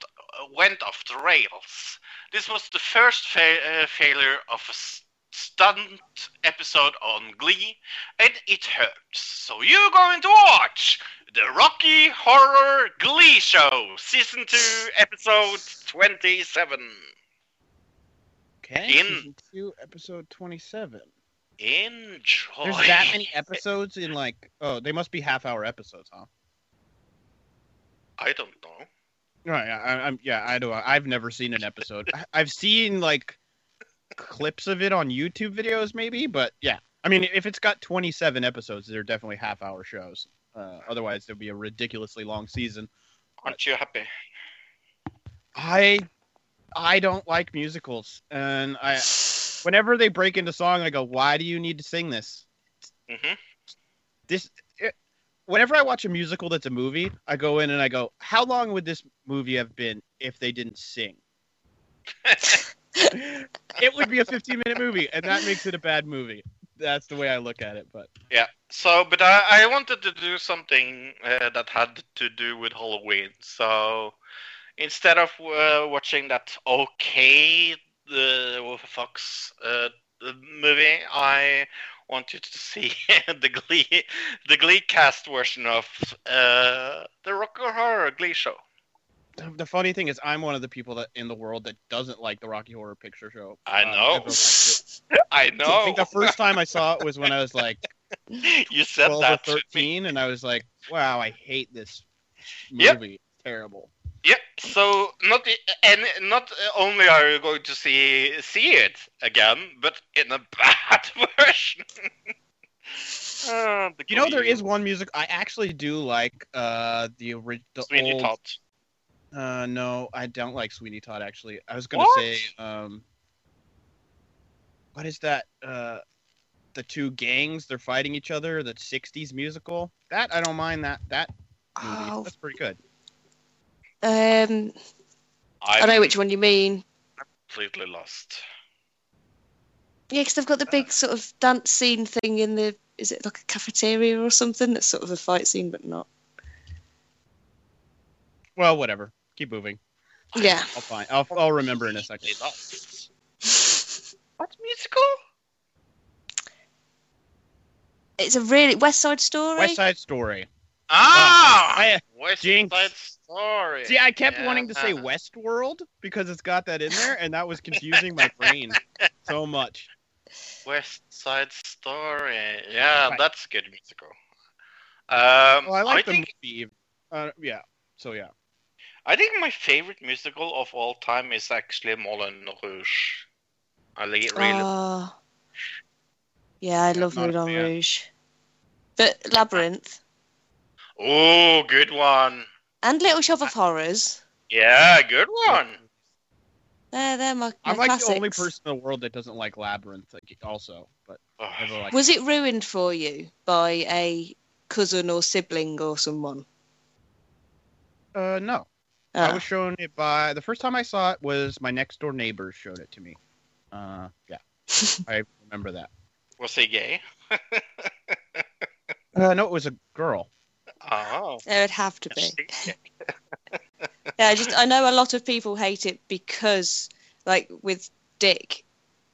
went off the rails. This was the first fa- uh, failure of a stunt episode on Glee, and it hurts. So you're going to watch the Rocky Horror Glee Show, Season 2, Episode 27. Okay. in- season two, episode twenty-seven. Enjoy. There's that many episodes in like. Oh, they must be half-hour episodes, huh? I don't know. Right. I, I'm. Yeah. I don't. I've never seen an episode. I've seen like clips of it on YouTube videos, maybe. But yeah. I mean, if it's got 27 episodes, they're definitely half-hour shows. Uh, otherwise, there'd be a ridiculously long season. Aren't you happy? I I don't like musicals, and I whenever they break into song, I go, "Why do you need to sing this?" Mm-hmm. This whenever I watch a musical that's a movie, I go in and I go, "How long would this movie have been if they didn't sing?" it would be a 15 minute movie, and that makes it a bad movie. That's the way I look at it. But Yeah. So, but I, I wanted to do something uh, that had to do with Halloween. So, instead of uh, watching that okay the Fox uh, movie, I want you to see the Glee the Glee cast version of uh, the Rocky Horror Glee Show. the- funny thing is, I'm one of the people that in the world that doesn't like the Rocky Horror Picture Show. I Um, know. likes I know. I think the first time I saw it was when I was like you said 12 or that to me. 13, and I was like, wow, I hate this movie. It's terrible. Yeah, so not and not only are you going to see see it again, but in a bad version. Uh, You know, there is one music I actually do like. Uh, the original Sweeney old. Todd. Uh, no, I don't like Sweeney Todd. Actually, I was gonna What? say, um, what is that? Uh, the two gangs they're fighting each other. The '60s musical. That I don't mind. That that movie. Oh, That's pretty good. Um, I know which one you mean. completely lost. Yeah, because they've got the big sort of dance scene thing in the. Is it like a cafeteria or something? That's sort of a fight scene, but not. Well, whatever. Keep moving. Yeah. I'll find. I'll, I'll remember in a second. Lost. What musical? It's a really West Side Story. West Side Story. Ah, I- West Jinx. Side Story. See, I kept wanting to say Yeah. Westworld because it's got that in there, and that was confusing my brain so much. West Side Story. Yeah, Right. that's a good musical. Um, Well, I like the think movie. Uh, yeah. So yeah. I think my favorite musical of all time is actually Moulin Rouge. I like it really Oh. Yeah, I love Moulin. Rouge. But Labyrinth Oh, good one. and Little Shop of Horrors, Yeah, good one. they're, they're my, my I'm like classics. the only person in the world that doesn't like Labyrinth. like, Also, but Oh, never like. Was it ruined for you by a cousin or sibling or someone? Uh, no. I Ah. was shown it by the first time I saw it was my next door neighbors showed it to me. Uh, yeah, I remember that. was he gay? Uh, no, it was a girl. Oh. There would have to be. Yeah, I just I know a lot of people hate it because, like with Dick,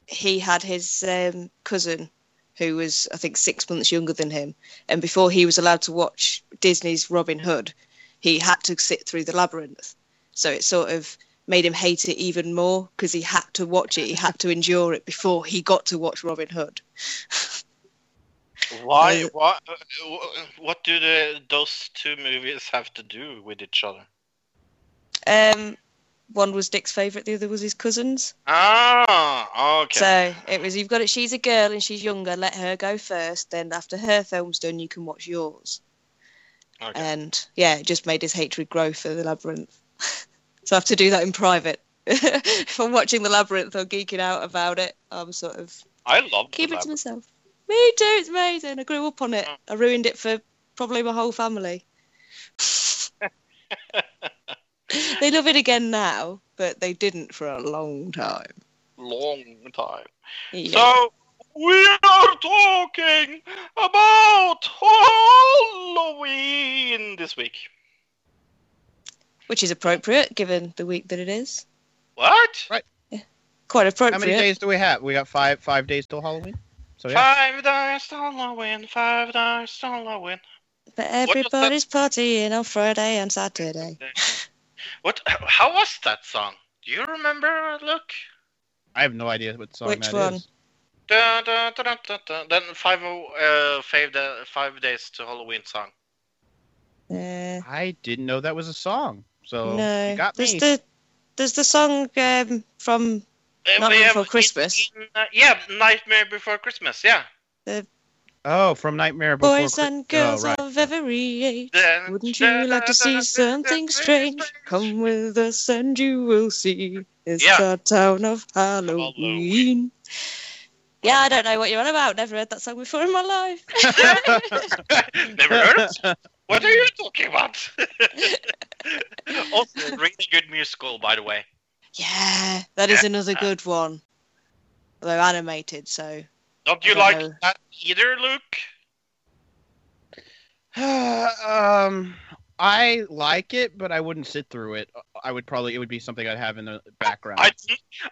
he had his um, cousin who was I think six months younger than him, and before he was allowed to watch Disney's Robin Hood, he had to sit through the labyrinth. So it sort of made him hate it even more because he had to watch it, he had to endure it before he got to watch Robin Hood. Why? Uh, What? What do the those two movies have to do with each other? Um, one was Dick's favourite, the other was his cousin's. Ah, okay. So it was you've got it. She's a girl and she's younger. Let her go first. Then after her film's done, you can watch yours. okay. And yeah, it just made his hatred grow for the labyrinth. so I have to do that in private. if I'm watching the labyrinth or geeking out about it, I'm sort of I love keep it to myself. Me too. It's amazing. I grew up on it. I ruined it for probably my whole family. they love it again now, but they didn't for a long time. long time. Yeah. So we are talking about Halloween this week. Which is appropriate given the week that it is. What? Right. Quite appropriate. How many days do we have? We got five five days till Halloween. So yeah. Five days to Halloween. Five days to Halloween. But everybody's partying on Friday and Saturday. What? How was that song? Do you remember? Look. I have no idea what song Which that is. one? Da, da, da, da, da, da. Then five, uh, five, da, five days to Halloween song. Uh, I didn't know that was a song. So no, you got there's me. the there's the song um, from Not Before Christmas. in- uh, yeah, Nightmare Before Christmas. Yeah. Oh, from Nightmare Before Boys Chri- and Girls oh, right. of every age. Da- Wouldn't da- you like to da- see da- something da- strange? da- Come with us and you will see. It's Yeah. the town of Halloween. Yeah, I don't know what you're on about. Never heard that song before in my life. Never heard it? What are you talking about? also, really good musical, by the way. Yeah, that is another good one. Although animated, so Don't you like don't know. that either, Luke? um, I like it, but I wouldn't sit through it. I would probably it would be something I'd have in the background. I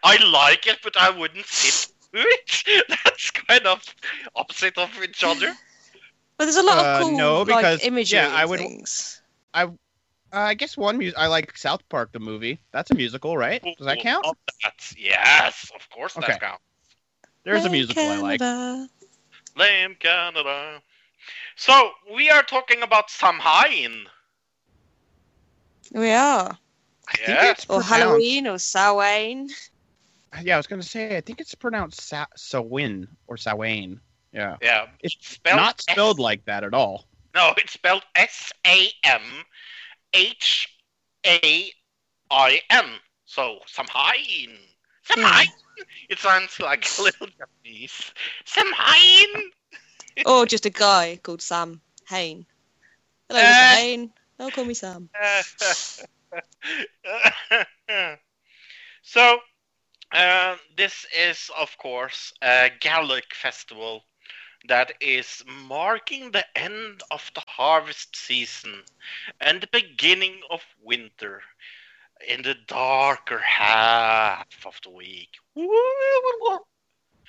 I like it, but I wouldn't sit through it. That's kind of opposite of each other. But there's a lot Uh, of cool no, because- like imagery yeah, I would- things. Uh, I guess one music I like South Park the movie. That's a musical, right? Does that count? Love that. Yes, of course Okay. that counts. There's a Lame musical I like. Canada. Lame Canada. So we are talking about Samhain. We are. I think Yeah. it's Or Halloween or Samhain. Yeah, I was gonna say I think it's pronounced Sa- Sawin or Sawain. Yeah, Yeah. it's Spelled not spelled like that at all. No, it's spelled S A M H A I N. So Samhain. Samhain. It sounds like a little Please. Samhain! or just a guy called Sam Hain. Hello, Uh, Mr. Hain. Don't call me Sam. so, uh, this is, of course, a Gaelic festival that is marking the end of the harvest season and the beginning of winter in the darker half of the week.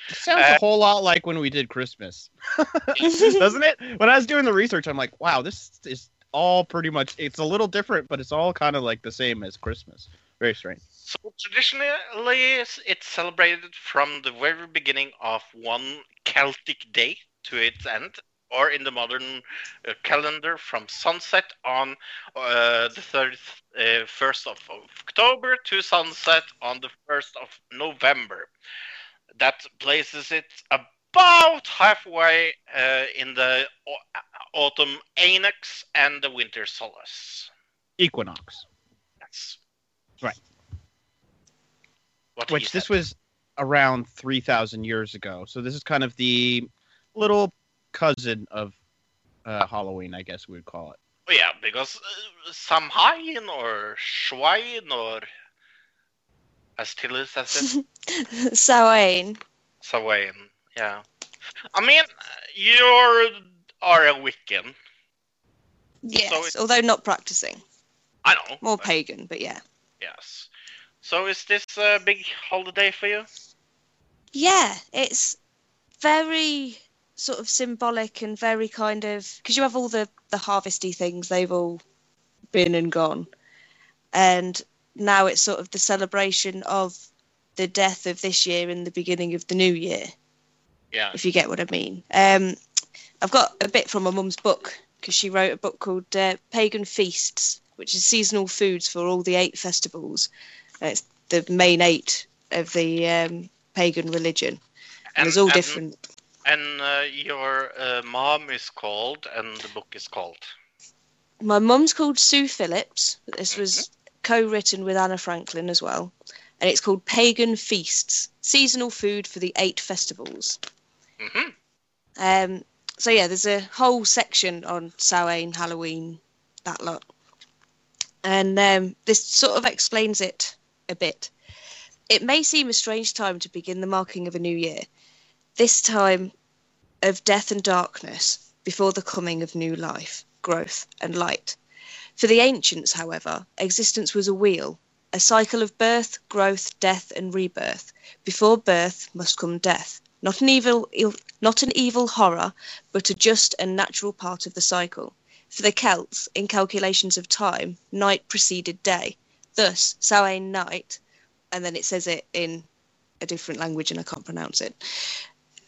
It sounds Uh, a whole lot like when we did Christmas, doesn't it? When I was doing the research, I'm like, wow, this is all pretty much. It's a little different, but it's all kind of like the same as Christmas. Very strange. So traditionally, it's celebrated from the very beginning of one Celtic day to its end, or in the modern uh, calendar, from sunset on uh, the thirty first of October to sunset on the first of November. That places it about halfway uh, in the au- autumn equinox and the winter solace. Equinox, That's Right. What which this was around 3,000 years ago. So this is kind of the little cousin of uh, Halloween, I guess we would call it. Oh, yeah, because uh, Samhain or Schwein or as Tilly says it, Samhain. Samhain. Yeah. I mean, you are a Wiccan. Yes, it- although not practicing. I know. More but pagan, but yeah. Yes. So is this a big holiday for you? Yeah, it's very sort of symbolic and very kind of because you have all the the harvesty things they've all been and gone and now it's sort of the celebration of the death of this year and the beginning of the new year Yeah. if you get what i mean um i've got a bit from my mum's book because she wrote a book called uh, pagan feasts which is seasonal foods for all the eight festivals it's the main eight of the um, pagan religion. And, it's all different. And uh, your uh, mom is called, and the book is called. My mum's called Sue Phillips, this was co-written with Anna Franklin as well, and it's called Pagan Feasts: Seasonal Food for the Eight Festivals. hmm Um, so yeah, there's a whole section on Samhain, Halloween, that lot, and um, this sort of explains it a bit. It may seem a strange time to begin the marking of a new year, this time of death and darkness before the coming of new life, growth, and light. For the ancients, however, existence was a wheel, a cycle of birth, growth, death, and rebirth. Before birth must come death, not an evil, il- not an evil horror, but a just and natural part of the cycle. For the Celts, in calculations of time, night preceded day. Thus, Samhain night, and then it says it in a different language and I can't pronounce it.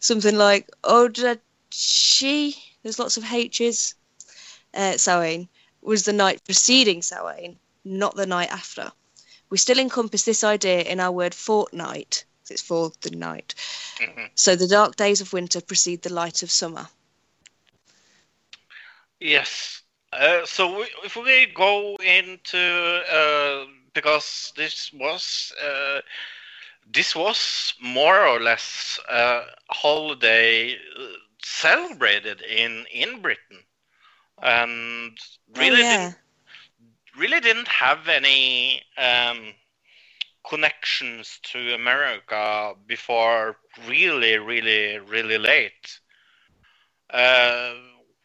Something like Odachi, there's lots of H's. Uh, Samhain was the night preceding Samhain, not the night after. We still encompass this idea in our word fortnight, it's for the night. hmm So the dark days of winter precede the light of summer. Yes. Uh, so we, if we go into uh, because this was uh, this was more or less a holiday uh, celebrated in in Britain, and really oh, yeah. didn't really didn't have any um, connections to America before really, really, really late.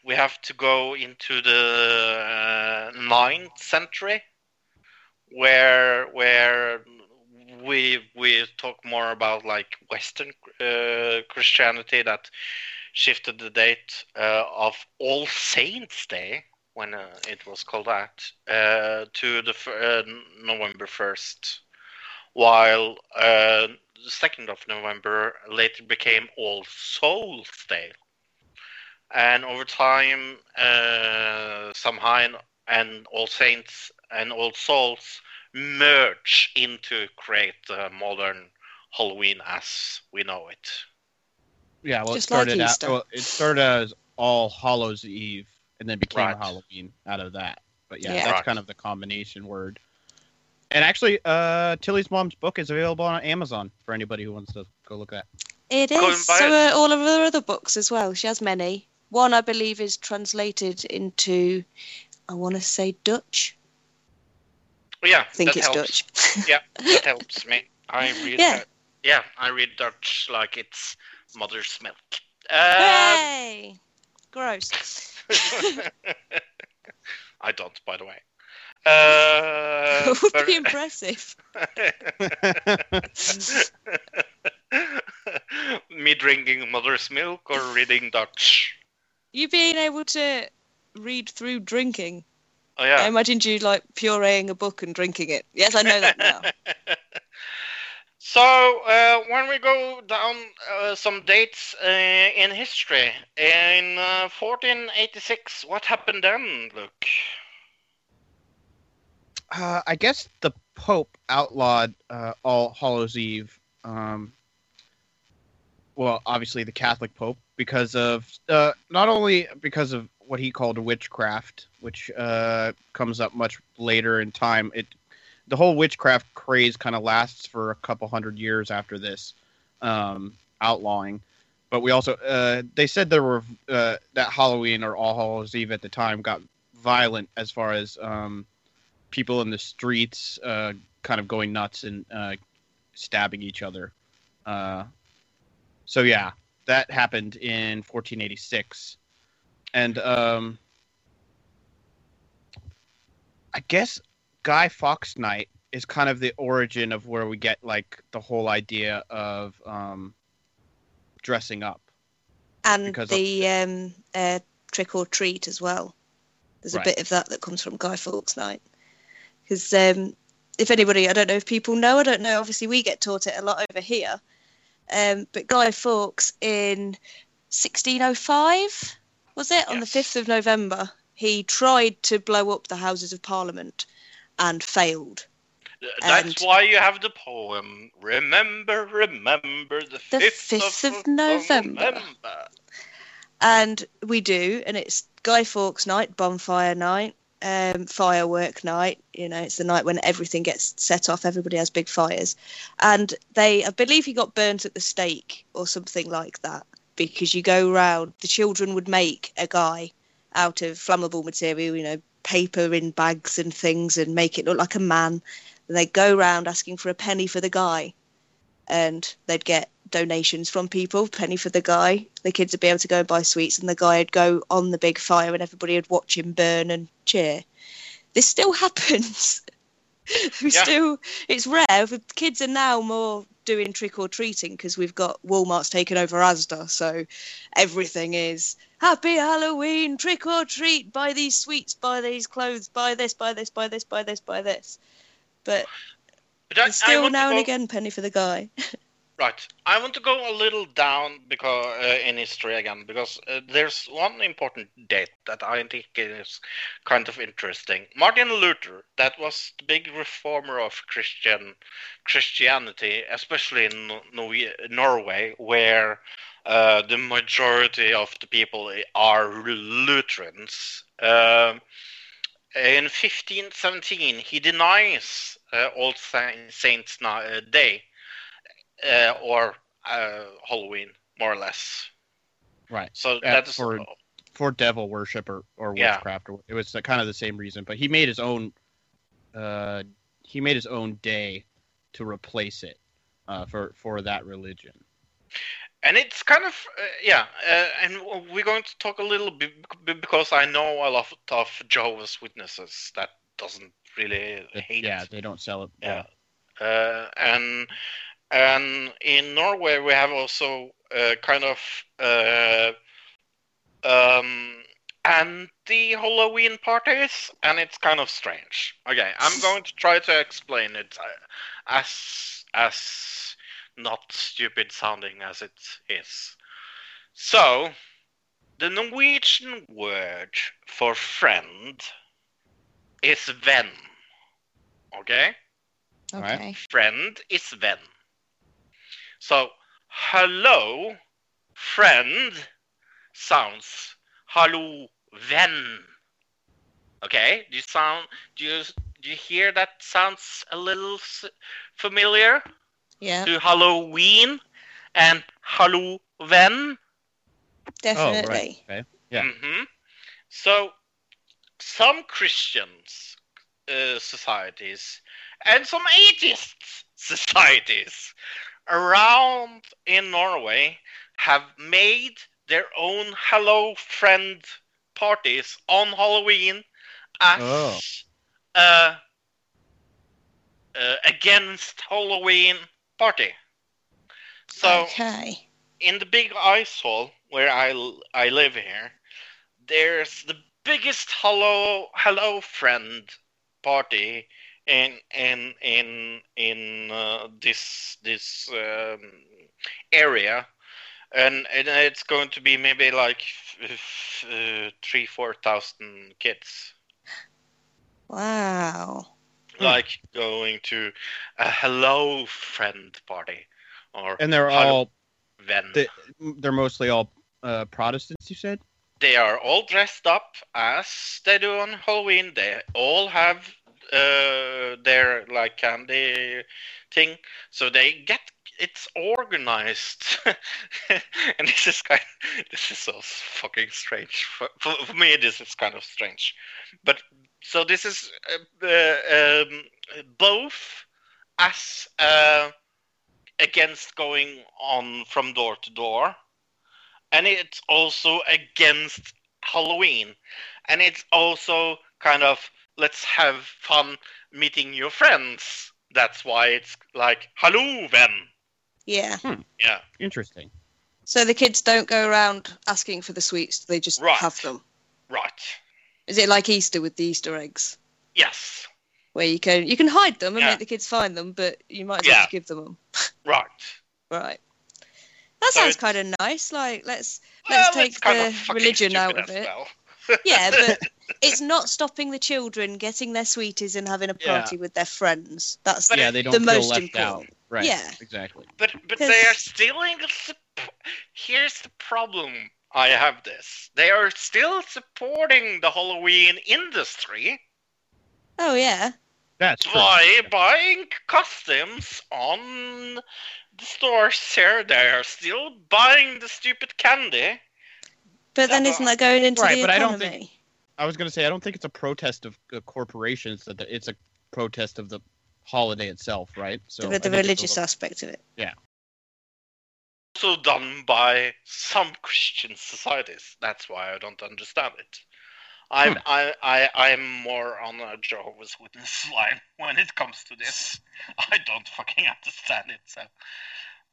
We have to go into the uh, ninth century, where where we we talk more about like Western uh, Christianity that shifted the date uh, of All Saints Day when uh, it was called that uh, to the uh, November first, while the second of November later became All Souls Day. And over time, uh, Samhain and All Saints and All Souls merge into create the modern Halloween as we know it. Yeah, well, Just it like started out, Easter. well, it started as All Hallows Eve, and then became Right. Halloween out of that. But yeah, Yeah. that's Right. kind of the combination word. And actually, uh, Tilly's mom's book is available on Amazon for anybody who wants to go look at. It Go is. and buy So it. are all of her other books as well. She has many. One, I believe, is translated into, I want to say Dutch. Yeah, I think that it's helps. Dutch. Yeah, that helps me. I read. Yeah. that- yeah, I read Dutch like it's mother's milk. Uh, Hooray! Gross. I don't, by the way. Uh, would but- be impressive. Me drinking mother's milk or reading Dutch? You being able to read through drinking. Oh I yeah. imagined you like pureeing a book and drinking it. Yes, I know that now. So uh, when we go down uh, some dates uh, in history, in uh, 1486, what happened then, Luke? Uh, I guess the Pope outlawed uh, All Hallows Eve. Um, well, obviously the Catholic Pope, because of uh, not only because of what he called witchcraft, which uh, comes up much later in time. It the whole witchcraft craze kind of lasts for a couple hundred years after this um, outlawing. But we also uh, they said there were uh, that Halloween or All Hallows Eve at the time got violent as far as um, people in the streets uh, kind of going nuts and uh, stabbing each other. So yeah, that happened in 1486, and um, I guess Guy Fawkes Night is kind of the origin of where we get like the whole idea of um, dressing up. And Because of- the um, uh, trick or treat as well. There's a bit of that that comes from Guy Fawkes Night. Because um, if anybody, I don't know if people know, I don't know, obviously we get taught it a lot over here. Um, but Guy Fawkes in 1605, was it? On the 5th of November, he tried to blow up the Houses of Parliament and failed. That's And- why you have the poem. Remember, remember the The 5th, 5th of of November. November. and we do, and it's Guy Fawkes night, bonfire night, um, firework night. You know, it's the night when everything gets set off. Everybody has big fires, and they, I believe, he got burnt at the stake or something like that because you go round. The children would make a guy out of flammable material, you know, paper in bags and things, and make it look like a man. And they'd go round asking for a penny for the guy, and they'd get donations from people, penny for the guy. The kids would be able to go and buy sweets, and the guy would go on the big fire, and everybody would watch him burn and cheer. This still happens. we Yeah. still, it's rare. The kids are now more doing trick or treating because we've got Walmart's taken over Asda, so everything is Happy Halloween, trick or treat, buy these sweets, buy these clothes, buy this, buy this, buy this, buy this, buy this. But But I- I still to now and again penny for the guy. Right. I want to go a little down because uh, in history again because uh, there's one important date that I think is kind of interesting. Martin Luther, that was the big reformer of Christian Christianity, especially in Nor- Norway, where uh, the majority of the people are Lutherans. Um in 1517, he denies uh, All Sa- Saints uh, Day uh, or uh, Halloween, more or less. Right. So that's for- for devil worship or, or Yeah. witchcraft. Or, it was the, kind of the same reason, but he made his own. Uh, he made his own day to replace it uh, for for that religion. and it's kind of uh, yeah. Uh, and we're going to talk a little bit because I know a lot of Jehovah's Witnesses that doesn't really It- hate yeah, they don't sell it. Yeah. uh, and and in Norway we have also uh, kind of uh, um, anti-Halloween parties, and it's kind of strange. Okay, I'm going to try to explain it uh, as as not stupid sounding as it is. So, the Norwegian word for friend is venn. Okay? Right. Okay. friend is venn. So, hello, friend sounds hallo, venn. Okay, do you sound? Do you do you hear that sounds a little s- familiar Yeah. to Halloween? and Halloween. Definitely. Oh, right. Okay. Yeah. hmm So, some Christians uh, societies and some atheist societies around in Norway have made their own Hello Friend parties on Halloween as Oh. uh, uh, against Halloween party. So okay. in the big ice hall where I, I live here, there's the biggest hello hello friend party in in in in uh, this this um, area, and, and it's going to be maybe like f- f- uh, three four thousand kids. Wow. Hmm. Like going to a hello friend party or And they're all Ven. they, they're mostly all uh, Protestants. You said. They are all dressed up as they do on Halloween. They all have uh, their like candy thing, so they get it's organized. and this is kind, this is so fucking strange for, for, for me. This is kind of strange, but so this is uh, uh, um, both as uh, against going on from door to door and it's also against Halloween, and it's also kind of let's have fun meeting your friends. That's why it's like Halloween. Yeah. Hmm. Yeah, Interesting. So the kids don't go around asking for the sweets; they just Right. have them. right. Is it like Easter with the Easter eggs, Yes, where you can you can hide them and Yeah. make the kids find them, but you might as Yeah. well just give them them. right. Right. That sounds it's- kind of nice. Like let's Well, let's it's take the religion out of it. well. Yeah, but it's not stopping the children getting their sweeties and having a Yeah. party with their friends. That's But yeah, they don't the feel most left important. out. Right. Yeah. Exactly. But but 'Cause- they are still in the sup- Here's the problem. I have this. They are still supporting the Halloween industry Oh yeah. That's true. by buying costumes on the stores here. They are still buying the stupid candy. But then isn't that going into right, the but I don't economy? think- I was gonna say I don't think it's a protest of uh, corporations. That it's a protest of the holiday itself, right? So the, the think it's a religious little- aspect of it. Yeah. Also done by some Christian societies. That's why I don't understand it. I'm Hmm. I, I I'm more on a Jehovah's Witness line when it comes to this. I don't fucking understand it. So,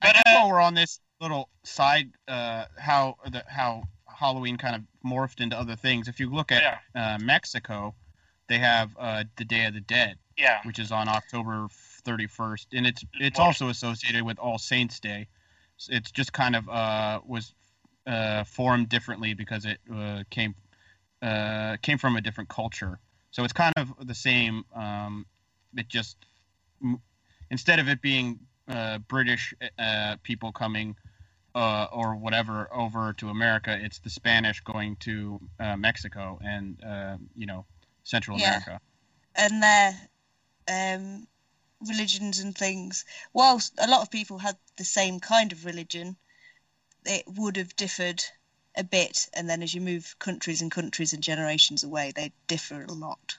but uh, while we're on this little side, uh, how the how Halloween kind of morphed into other things. If you look at yeah, uh, Mexico, they have uh, the Day of the Dead, yeah, which is on October 31st, and it's it's March. also associated with All Saints Day. It's just kind of uh, was uh, formed differently because it uh, came uh, came from a different culture. So it's kind of the same. Um, it just instead of it being uh, British uh, people coming uh, or whatever over to America, it's the Spanish going to uh, Mexico and uh, you know Central Yeah. America. and their um, religions and things. Whilst a lot of people had the same kind of religion, it would have differed a bit. And then as you move countries and countries and generations away, they differ a lot.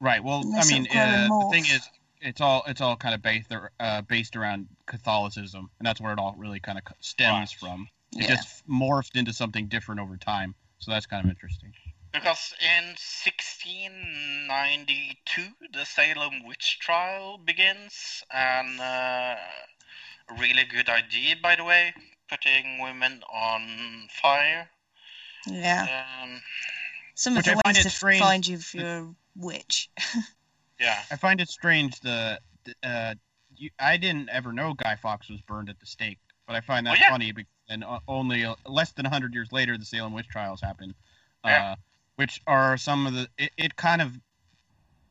Right. Well, I mean, sort of grow and uh, the thing is, it's all it's all kind of based ar- uh, based around Catholicism, and that's where it all really kind of stems Right. from. It Yeah. just morphed into something different over time, so that's kind of interesting. because in 1692 the Salem witch trial begins, and uh, a really good idea, by the way, putting women on fire. Yeah. Um, Some of the I ways to strange find you if you're a witch. yeah. I find it strange the uh, you, I didn't ever know Guy Fawkes was burned at the stake, but I find that Oh, yeah. funny. Because, and uh, only uh, less than hundred years later, the Salem witch trials happened, uh, which are some of the. It, it kind of,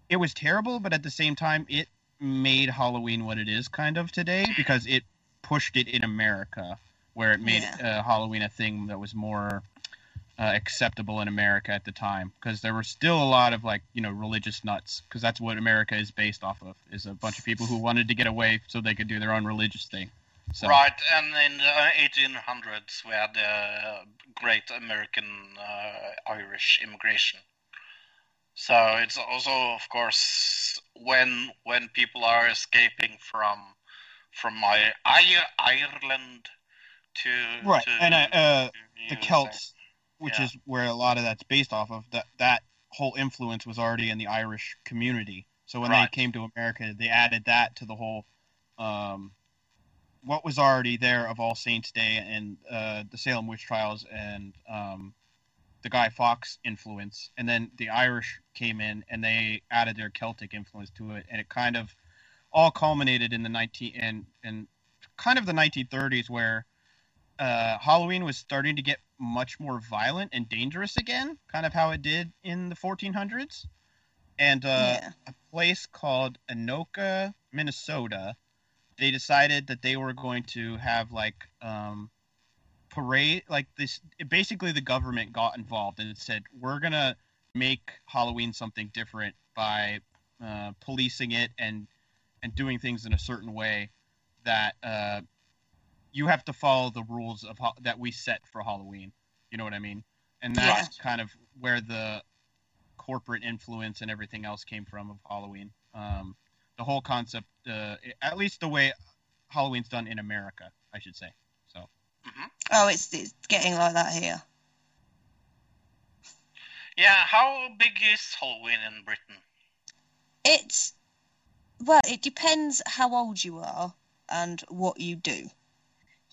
it was terrible, but at the same time, it made Halloween what it is kind of today because it pushed it in America, where it made uh, Halloween a thing that was more uh, acceptable in America at the time because there were still a lot of like you know religious nuts because that's what America is based off of is a bunch of people who wanted to get away so they could do their own religious thing. So, Right, and in the 1800s we had the great American uh, Irish immigration. So it's also, of course, when when people are escaping from from I, I, Ireland to Right, to, and, uh, uh, the USA. Celts, which Yeah. is where a lot of that's based off of, that that whole influence was already in the Irish community. So when Right. they came to America, they added that to the whole, um, what was already there of All Saints Day and uh, the Salem witch trials and um, the Guy Fawkes influence, and then the Irish came in and they added their Celtic influence to it, and it kind of all culminated in the 19 and and kind of the 1930s where uh, Halloween was starting to get much more violent and dangerous again, kind of how it did in the 1400s. And uh, yeah. a place called Anoka, Minnesota, they decided that they were going to have like um, parade, like this. Basically, the government got involved and said, "We're gonna make Halloween something different by uh, policing it and and doing things in a certain way that uh, you have to follow the rules of ho- that we set for Halloween. You know what I mean? And that's kind of where the corporate influence and everything else came from of Halloween. Um, the whole concept, uh, at least the way Halloween's done in America, I should say. So Oh, it's, it's getting like that here. Yeah, how big is Halloween in Britain? It's well, it depends how old you are and what you do.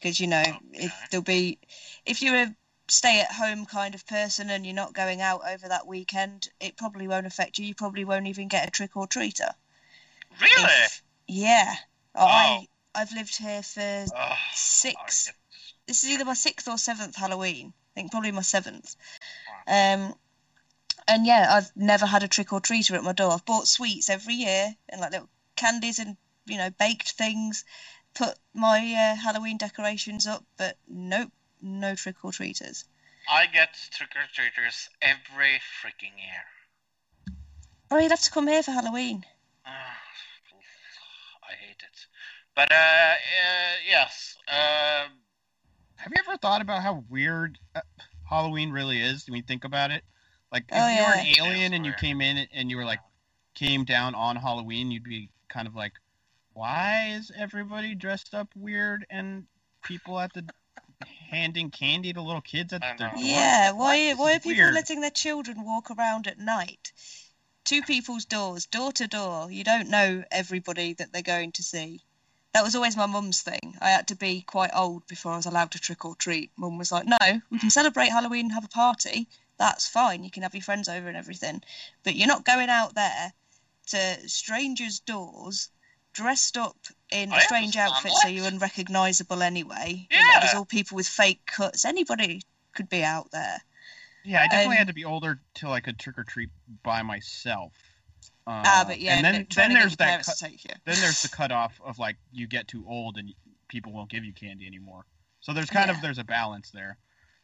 Because you know, if there'll be, if you're a stay-at-home kind of person and you're not going out over that weekend, it probably won't affect you. You probably won't even get a trick or treater. Really? Yeah, Oh. I I've lived here for I six. get- This is either my sixth or seventh Halloween. I think probably my seventh. Um, and yeah, I've never had a trick or treater at my door. I've bought sweets every year and like little candies and you know baked things. Put my uh, Halloween decorations up, but nope, no trick or treaters. I get trick or treaters every freaking year. Oh, you'd have to come here for Halloween. Ah, I hate it. But uh, uh yes. Uh, have you ever thought about how weird uh, Halloween really is when you think about it? Like, if Oh, you were an alien and you came in and you were like, came down on Halloween, you'd be kind of like, why is everybody dressed up weird and people at the handing candy to little kids at I their door? Yeah, why why are people weird. letting their children walk around at night? Two people's doors, door to door. You don't know everybody that they're going to see. That was always my mum's thing. I had to be quite old before I was allowed to trick or treat. Mum was like, "No, we can celebrate Halloween and have a party. That's fine. You can have your friends over and everything, but you're not going out there to strangers' doors dressed up in I strange understand outfits so you're unrecognisable anyway. You know, there's all people with fake cuts. Anybody could be out there. Yeah, I definitely Um, had to be older till I could trick or treat by myself. Uh, Ah, but yeah, and then then there's your that parents cut, to take you. then there's the cutoff of like you get too old and people won't give you candy anymore. So there's kind Yeah. of there's a balance there,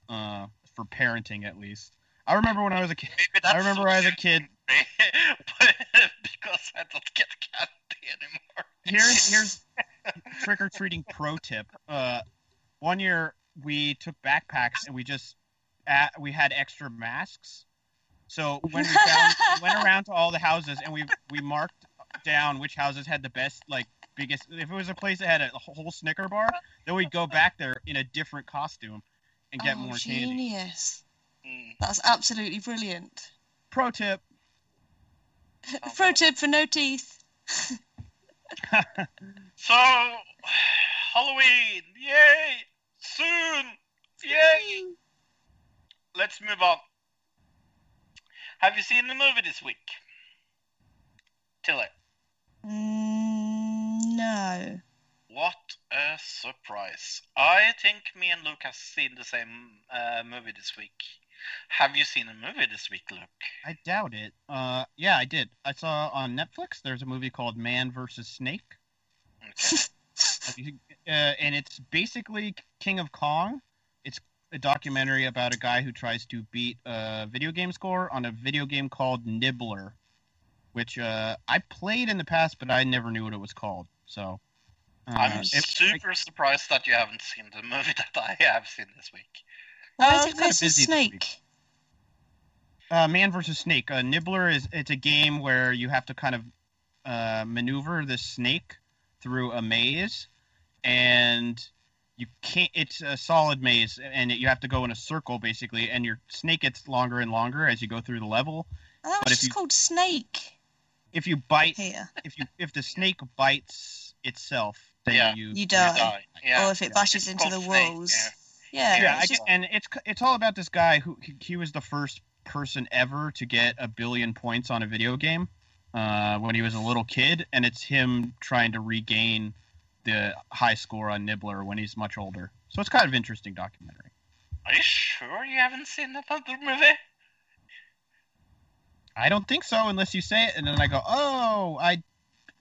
uh, for parenting at least. I remember when I was a kid. maybe I that's remember as a kid. but because I don't get candy anymore. Here's here's trick or treating pro tip. Uh, one year we took backpacks and we just at, we had extra masks. So when we found, went around to all the houses and we we marked down which houses had the best like biggest. If it was a place that had a whole Snicker bar, then we'd go back there in a different costume and get oh, more candy. genius. Mm. That's absolutely brilliant. Pro tip: Pro tip for no teeth. So, Halloween, yay! Soon, yay! Let's move on. Have you seen the movie this week? Tilly, Mm, no. what a surprise. I think me and Luke have seen the same uh, movie this week. Have you seen a movie this week, Luke? I doubt it. Uh, yeah, I did. I saw on Netflix. There's a movie called Man vs. Snake. Okay. Uh, and it's basically King of Kong. It's a documentary about a guy who tries to beat a video game score on a video game called Nibbler, which uh, I played in the past, but I never knew what it was called. So I'm Uh, it- super surprised that you haven't seen the movie that I have seen this week. What Uh, is it's it kinda versus busy. Snake? uh, Man versus Snake. Uh, Nibbler is it's a game where you have to kind of uh, maneuver the snake through a maze, and you can't. It's a solid maze, and you have to go in a circle basically, and your snake gets longer and longer as you go through the level. Oh, that But was if just you- called Snake If you bite, here. if you if the snake bites itself, then Yeah. you. You You die. die. Yeah. Or if it Yeah. bashes It's into the Snake, walls. Yeah. Yeah, yeah, it's I just- and it's it's all about this guy who he, he was the first person ever to get a billion points on a video game uh, when he was a little kid, and it's him trying to regain the high score on Nibbler when he's much older. So it's kind of interesting documentary. Are you sure you haven't seen that other movie? I don't think so unless you say it, and then I go, oh, I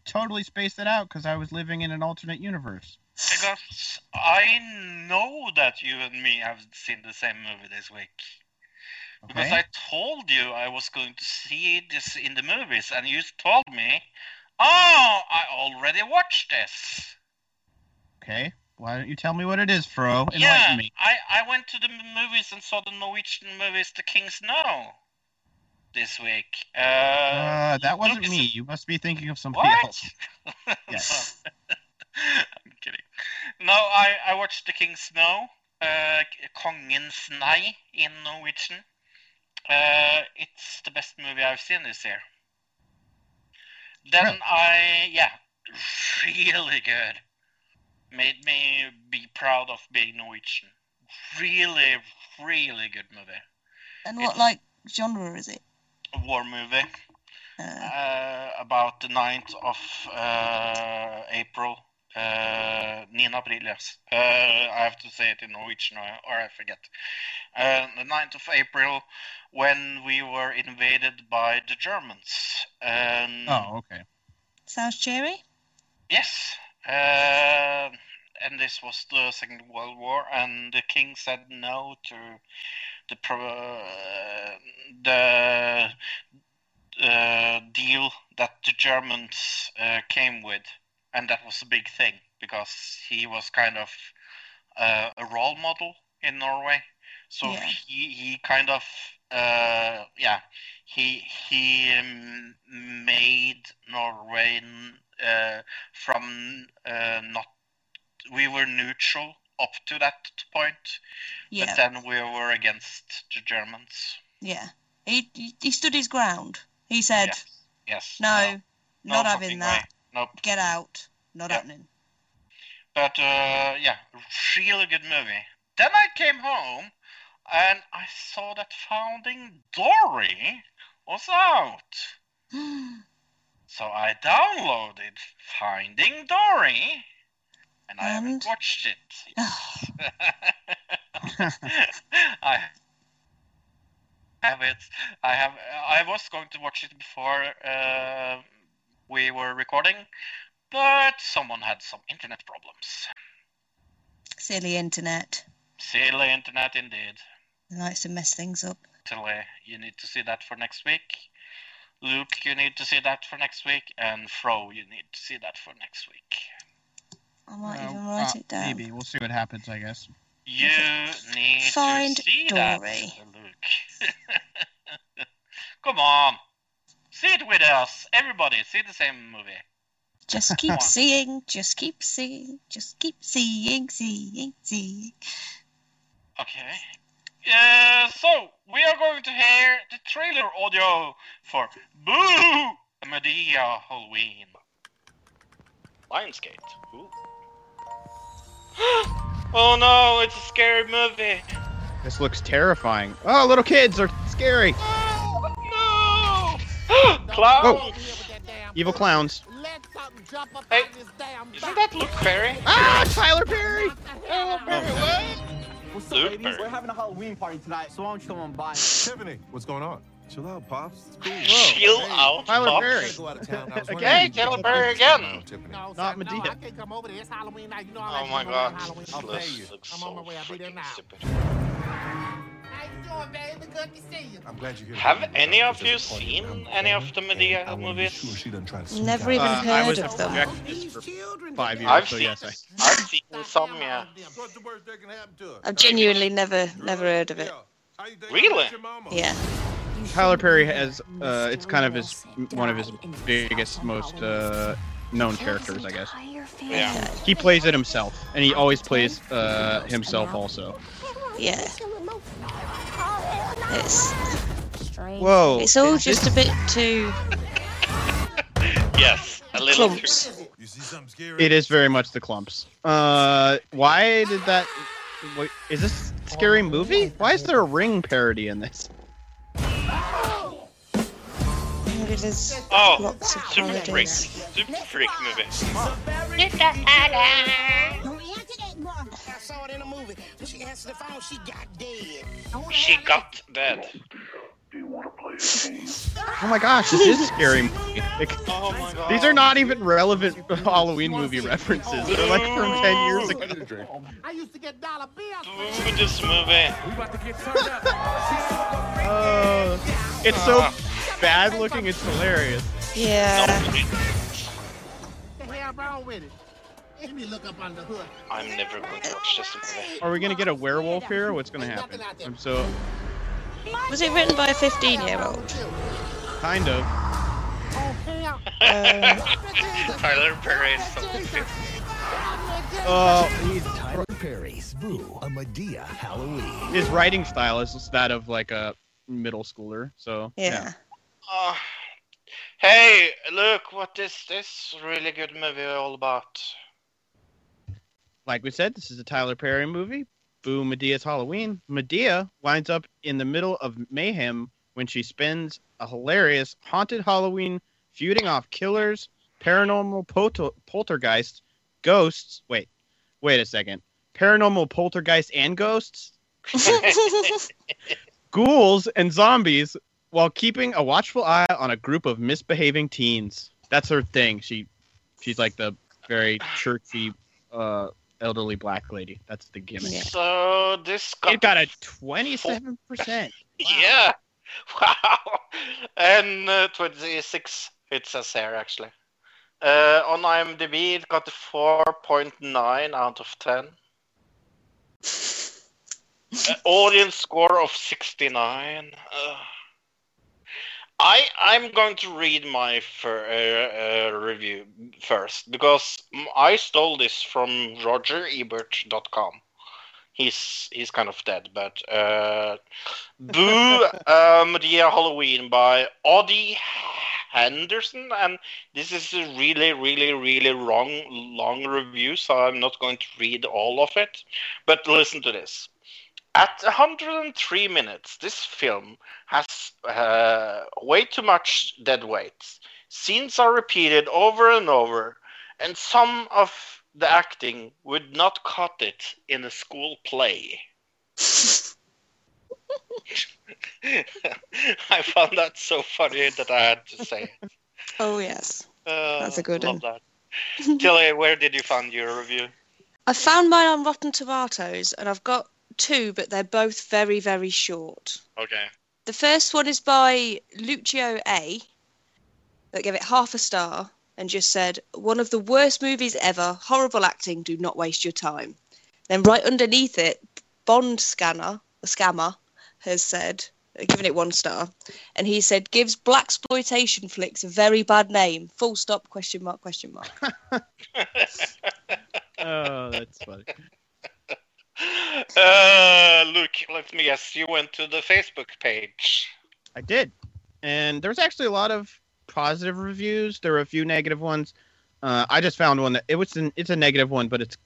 totally spaced it out because I was living in an alternate universe. Because I know that you and me have seen the same movie this week. Okay. Because I told you I was going to see this in the movies, and you told me, "Oh, I already watched this." Okay. Why don't you tell me what it is, Fro? Enlighten yeah, me. I I went to the movies and saw the Norwegian movies The King's No this week. Uh, Uh, that wasn't me. You must be thinking of somebody What? else. Yes. Kidding. No, I, I watched The King's No, uh, Kongens Nei in Norwegian. Uh, it's the best movie I've seen this year. Then Really? I, yeah, really good. Made me be proud of being Norwegian. Really, really good movie. and what like genre is it? A war movie. Uh, uh, about the 9th of uh, April. Uh, 9 april, yes. Uh, I have to say it in Norwegian or, or I forget. Uh, the 9th of April, when we were invaded by the Germans. Um, Oh, okay. sounds cheery. Yes. Uh, and this was the Second World War, and the king said no to the pro- uh, the uh, deal that the Germans uh, came with, and that was a big thing because he was kind of uh, a role model in Norway. So Yeah. he he kind of uh, yeah he he um, made Norway uh, from uh, not we were neutral up to that point, Yeah, but then we were against the Germans. yeah. He, he stood his ground. He said, Yes. Yes. "No, no not having that. way. Nope. Get out. Not Yeah. happening." But uh, yeah, really good movie. Then I came home and I saw that Finding Dory was out. So I downloaded Finding Dory and I haven't watched it. I have it. I have. I was going to watch it before uh, we were recording, but someone had some internet problems. Silly internet. Silly internet indeed. It likes to mess things up. Tilly, you need to see that for next week. Luke, you need to see that for next week, and Fro, you need to see that for next week. I might Uh, even write uh, it down. Maybe we'll see what happens. I guess. You need Find to see Dory. that, Luke. Come on, see it with us, everybody. See the same movie. Just keep seeing, just keep seeing, just keep seeing, seeing, seeing. Okay. Uh, so we are going to hear the trailer audio for Boo Madea Halloween. Lionsgate. Ooh. oh no, it's a scary movie. This looks terrifying. Oh, little kids are scary. Oh! Evil clowns. Hey, isn't that Luke Perry? Ah, Tyler Perry. Tyler Perry, what? What's Luke up, ladies? Perry. We're having a Halloween party tonight, so why don't you come on by? Tiffany, what's going on? Chill out, pops. It's cool. Chill out, Tyler Pops. Perry. Gotta go out of town. Okay, wondering if you Tyler Perry again. No, Not sir, no, I can't come over there. It's Halloween night. You know I Oh my to come over god, Halloween. I'll tell you. looks I'm so on my way. I'll be there now. stupid. Hey, I'm glad you're here. Have any of you seen any of the Madea movies? Never even Uh, I heard was of them. for five years, I've so seen, yes, I, I've seen some, yeah. What's the worst that can happen to her? I've genuinely never, never heard of it. How you think Really? about your mama? Yeah. Tyler Perry has uh, it's kind of his one of his biggest, most uh, known characters, I guess. Yeah. He plays it himself, and he always plays uh, himself also. Yeah. It's strange. Whoa! it's all just a bit too Yes, a little clumps. You see something scary? It is very much the clumps. Uh, why did that? Wait, is this a scary movie? Why is there a ring parody in this? It is Oh, lots of Super Freak. parodies. Super Freak movie. She answered the phone, she got dead. she got dead Oh my gosh, this is a scary movie. Like, Oh my god. these are not even relevant Halloween movie references. They're like from ten years ago. I used to get dollar bills. Boo this movie. Uh, it's so bad looking. It's hilarious. Yeah. What the hell wrong with it? Let me look up on the hood. I'm never going to watch this movie. Are we gonna get a werewolf here? What's gonna happen? I'm so Was it written by a 15 year old? kind of. Oh. Tyler Perry is so Uh, Tyler Perry's Boo, a Madea Halloween. his writing style is that of like a middle schooler. So Yeah. Uh, hey, look, what is this really good movie all about? Like we said, this is a Tyler Perry movie. Boo Madea's Halloween. Madea winds up in the middle of mayhem when she spends a hilarious haunted Halloween feuding off killers, paranormal polter- poltergeists, ghosts. Wait, wait a second. Paranormal poltergeists and ghosts, ghouls, and zombies while keeping a watchful eye on a group of misbehaving teens. That's her thing. She she's like the very churchy uh elderly black lady. That's the gimmick. So this got, It got a 27%. yeah, wow, and uh, 26 it says here actually. Uh, on IMDb, it got a 4.9 out of 10. Uh, audience score of 69. Uh, I I'm going to read my fir- uh, uh, review first because I stole this from RogerEbert.com. He's he's kind of dead, but uh, Boo uh, Madea Halloween by Odie Henderson, and this is a really really really long long review, so I'm not going to read all of it. But listen to this. At 103 minutes, this film has uh, way too much dead weight. Scenes are repeated over and over, and some of the acting would not cut it in a school play. I found that so funny that I had to say it. Oh, yes. Uh, That's a good love one. that. Tilly, where did you find your review? I found mine on Rotten Tomatoes, and I've got two, but they're both very, very short. Okay. The first one is by Lucio A, that gave it half a star and just said, one of the worst movies ever, horrible acting, do not waste your time. Then right underneath it, Bond Scanner, the scammer, has said, uh, given it one star, and he said, gives black exploitation flicks a very bad name. Full stop, question mark, question mark. Oh, that's funny. Uh, Luke, let me guess. You went to the Facebook page. I did. And there's actually a lot of positive reviews. There were a few negative ones. Uh, I just found one that it was an, it's a negative one, but it's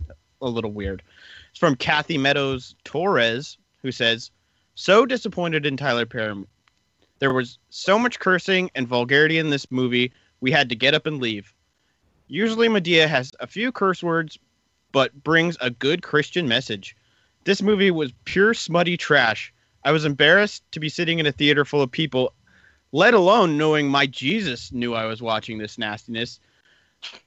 a little weird. It's from Kathy Meadows Torres, who says, "So disappointed in Tyler Perry. There was so much cursing and vulgarity in this movie. We had to get up and leave. Usually Madea has a few curse words, but brings a good Christian message. This movie was pure smutty trash. I was embarrassed to be sitting in a theater full of people, let alone knowing my Jesus knew I was watching this nastiness.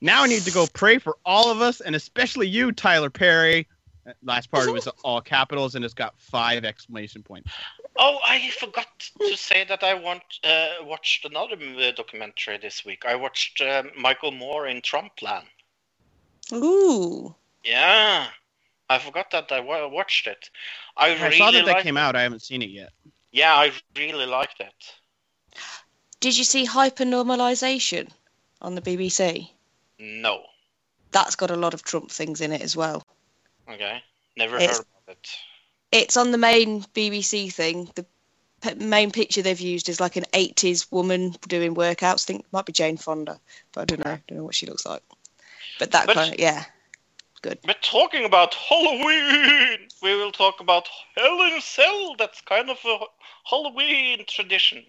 Now I need to go pray for all of us, and especially you, Tyler Perry. Last part was all capitals and it's got five exclamation points. Oh, I forgot to say that I want uh, watched another uh, documentary this week. I watched um, Michael Moore in Trumpland. Ooh. Yeah, I forgot that I watched it. I I really saw that that liked- came out. I haven't seen it yet. Yeah, I really liked it. Did you see hypernormalization on the BBC? No. That's got a lot of Trump things in it as well. Okay. Never It's- heard of it. It's on the main BBC thing. The p- main picture they've used is like an 80s woman doing workouts. I think it might be Jane Fonda, but I don't know. I don't know what she looks like. But that But- kind of, yeah. But talking about Halloween, we will talk about Hell in a Cell. That's kind of a Halloween tradition.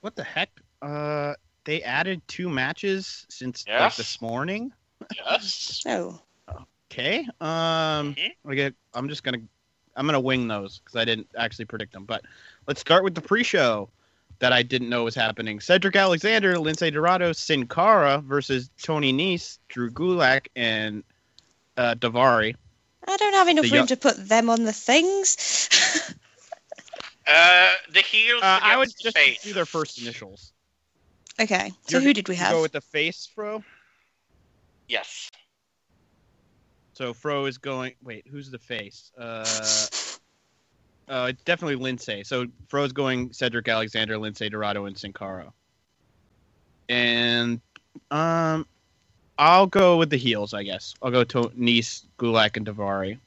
What the heck? Uh, they added two matches since like this morning. Yes. Oh. Okay. Um, Mhm. okay. I'm just gonna, I'm gonna wing those because I didn't actually predict them. But let's start with the pre-show that I didn't know was happening. Cedric Alexander, Lince Dorado, Sin Cara versus Tony Nese, Drew Gulak, and uh, Daivari. I don't have enough The room yo- to put them on the things. Uh, the heels. Uh, I would against just face. do their first initials. okay. So You're- who did we have? Go with the face, Fro. Yes. So Fro is going. Wait, who's the face? Uh, uh, it's definitely Lince. So Fro's going Cedric Alexander, Lince Dorado, and Sin Cara. And um, I'll go with the heels. I guess I'll go to Nese, Gulak, and Daivari.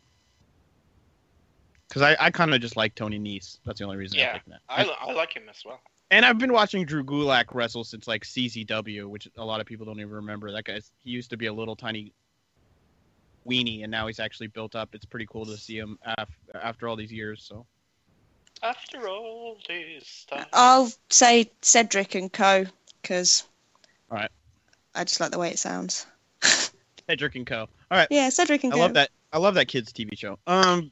Because I, I kind of just like Tony Nese. That's the only reason Yeah. I'm that. I, I like him as well. And I've been watching Drew Gulak wrestle since like CZW, which a lot of people don't even remember. That guy's he used to be a little tiny weenie, and now he's actually built up. It's pretty cool to see him af- after all these years. So After all this time. I'll say Cedric and Co. Because. Alright. I just like the way it sounds. Cedric and Co. All right, Yeah, Cedric and I Co. love that. I love that kids TV show. Um,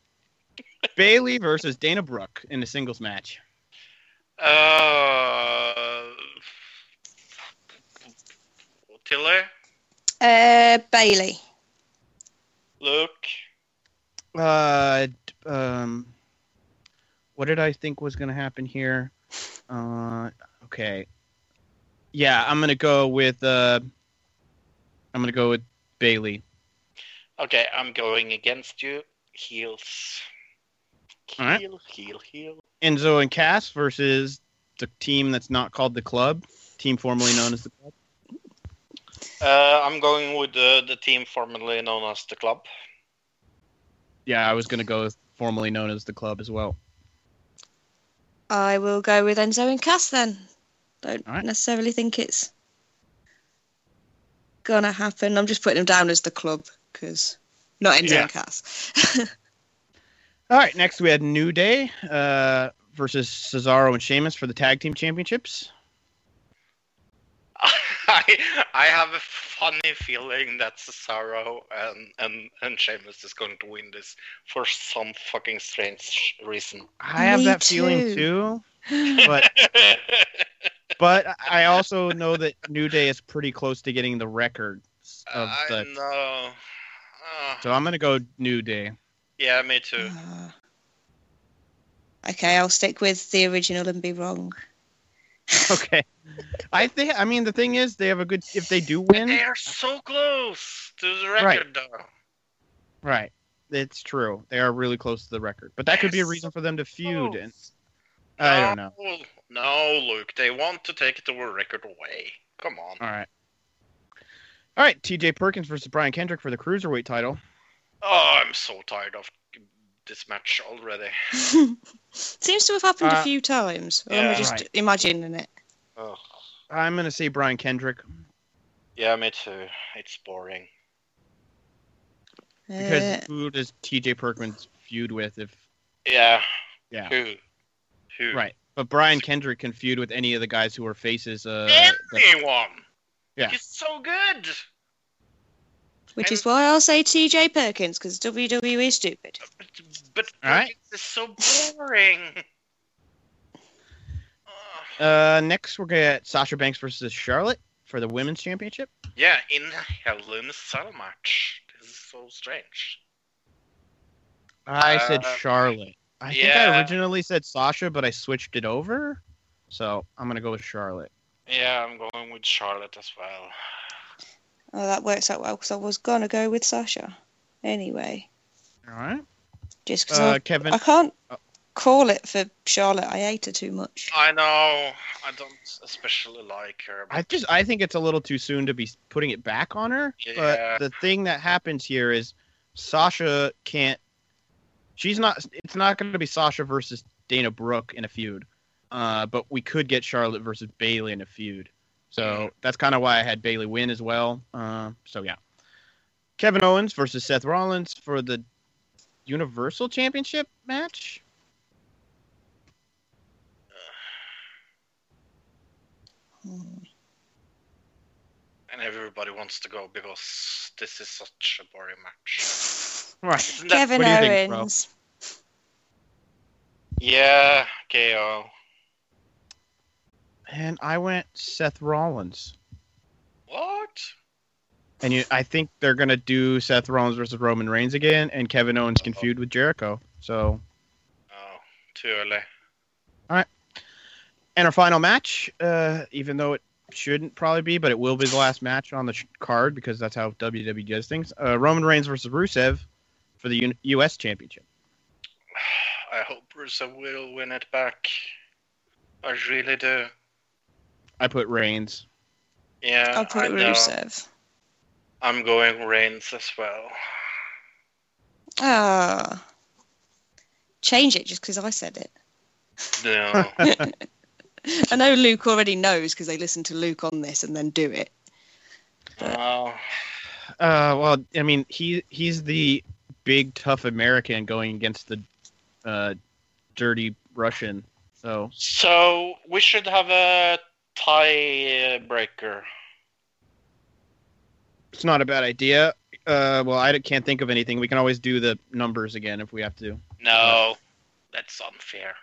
Bayley versus Dana Brooke in a singles match. Uh, Tilly, Uh, Bayley. Luke. Uh, um, what did I think was going to happen here? Uh, okay. Yeah, I'm gonna go with uh, I'm gonna go with Bayley. Okay, I'm going against you. Heels. Heel, Alright. heel, heel. Enzo and Cass versus the team that's not called the club, team formerly known as the club. Uh, I'm going with the, the team formerly known as the club. Yeah, I was gonna go with formerly known as the club as well. I will go with Enzo and Cass then. Don't Alright. necessarily think it's gonna happen. I'm just putting them down as the club because not Enzo Yeah. and Cass. All right, next we had New Day uh, versus Cesaro and Sheamus for the tag team championships. I I have a funny feeling that Cesaro and and and Sheamus is going to win this for some fucking strange reason. I have Me that feeling too. too, but but I also know that New Day is pretty close to getting the record of I the. know. Uh, So I'm gonna go New Day. yeah, me too. Uh, okay, I'll stick with the original and be wrong. Okay. I think. I mean, the thing is, they have a good. If they do win, they are so close to the record, Right. though. right? It's true. They are really close to the record, but that could be a Yes. reason for them to feud. And I don't know. No, No, Luke, they want to take the record away. Come on. All right. All right. T.J. Perkins versus Brian Kendrick for the cruiserweight title. Oh, I'm so tired of this match already. Seems to have happened Uh, a few times. Or am I yeah. just Right. imagining it? Oh, I'm gonna say Brian Kendrick yeah, me too. It's boring. because Uh, who does T.J. Perkins feud with? If Yeah. Yeah. Who? Who? right, but Brian Kendrick can feud with any of the guys who are faces. Uh, that- Anyone. Yeah. He's so good. which is why I'll say TJ Perkins because WWE is stupid. But, but All right. Perkins is so boring. Uh, next we're gonna get Sasha Banks versus Charlotte for the women's championship. yeah, in a Hell in a Cell match. This is so strange. I said Uh, Charlotte. I think I originally said Sasha, but I switched it over. So I'm gonna go with Charlotte. Yeah, I'm going with Charlotte as well. Oh, that works out well because I was gonna go with Sasha. Anyway, All right. just because Uh, Kevin. I can't uh, call it for Charlotte. I hate her too much. I know. I don't especially like her. But I just I think it's a little too soon to be putting it back on her. Yeah. But the thing that happens here is Sasha can't. She's not. It's not going to be Sasha versus Dana Brooke in a feud. Uh, but we could get Charlotte versus Bayley in a feud. So that's kind of why I had Bayley win as well. Uh, so yeah, Kevin Owens versus Seth Rollins for the Universal Championship match. And everybody wants to go because this is such a boring match. Right. Kevin what do think. Owens. Yeah, KO. And I went Seth Rollins. What? And you, I think they're gonna do Seth Rollins versus Roman Reigns again, and Kevin Owens can feud with Jericho. So, Oh, too early. All right. And our final match, uh, even though it shouldn't probably be, but it will be the last match on the sh- card because that's how WWE does things. Uh, Roman Reigns versus Rusev for the U- U.S. Championship. I hope Rusev will win it back. I really do. I put Reigns. Yeah, I'll put I know. I'm going Reigns as well. Ah. Change it just because I said it. No. I know Luke already knows because they listen to Luke on this and then do it. oh, Uh, well, I mean, he he's the big tough American going against the uh, dirty Russian. So so we should have a tiebreaker. it's not a bad idea. Uh, well, I can't think of anything. We can always do the numbers again if we have to. No, that's unfair.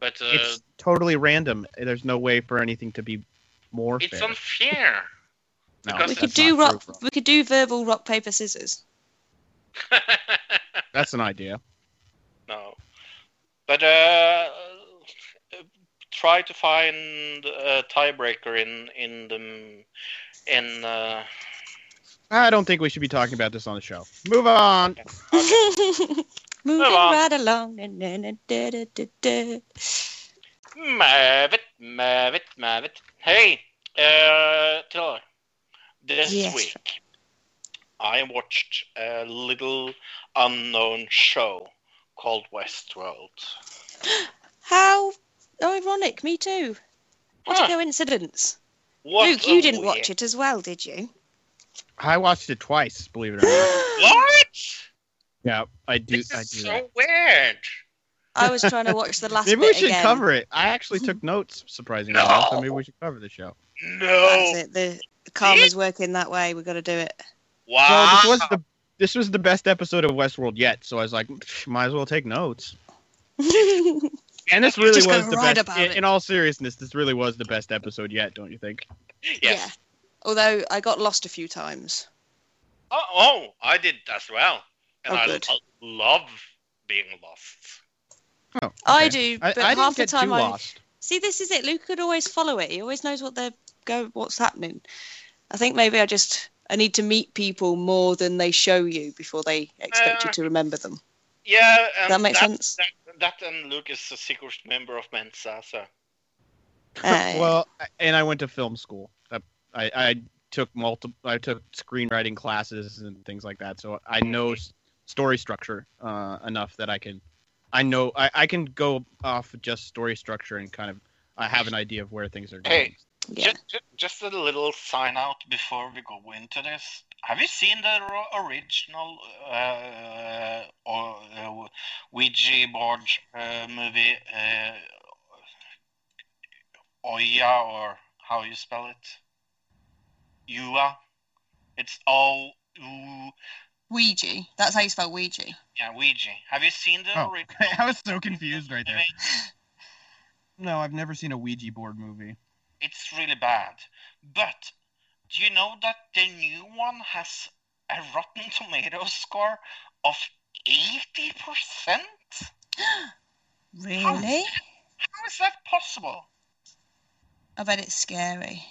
But uh, it's totally random. There's no way for anything to be more it's fair. unfair. No, We could do not rock. true, bro. We could do verbal rock paper scissors. That's an idea. no, but uh, try to find a tiebreaker in in the in. Uh, I don't think we should be talking about this on the show. Move on. Moving on. right along. Mavet, Mavet, Mavet. Hey, uh, Taylor, this Yes. week I watched a little unknown show called Westworld. How ironic. Me too. What Huh. a coincidence. What Luke, you didn't weird- watch it as well, did you? I watched it twice. Believe it or not. What? yeah, I do. This I do. so that. weird. I was trying to watch the last Maybe bit we should again. cover it. I actually took notes, surprisingly No. enough. So maybe we should cover the show. No. That's it. The, the karma's working that way. We've got to do it. Wow. Well, this was the this was the best episode of Westworld yet. So I was like, might as well take notes. And this really was the best. In, in all seriousness, this really was the best episode yet. Don't you think? yes. Yeah. Although I got lost a few times. Oh, oh, I did as well. And Oh, I, good. I love being lost. Oh, I do, but I half didn't the get time too I lost. see. This is it. Luke could always follow it. He always knows what they're go, what's happening. I think maybe I just I need to meet people more than they show you before they expect you Uh, to remember them. Yeah, and That makes that, sense. That, that and Luke is a secret member of Mensa, so. Uh, well, and I went to film school. That- I, I took multiple. I took screenwriting classes and things like that. So I know story structure uh, enough that I can. I know I, I can go off just story structure and kind of. I have an idea of where things are going. Hey, yeah. Just, just a little sign out before we go into this. Have you seen the original uh, or, uh, Ouija board uh, movie, uh, Oya, or how you spell it? Ua? It's O U. Ouija. That's how you spell Ouija. Yeah, Ouija. Have you seen the Oh, original? I was so confused right there. No, I've never seen a Ouija board movie. It's really bad. But do you know that the new one has a Rotten Tomatoes score of 80%? Really? How is that possible? I bet it's scary.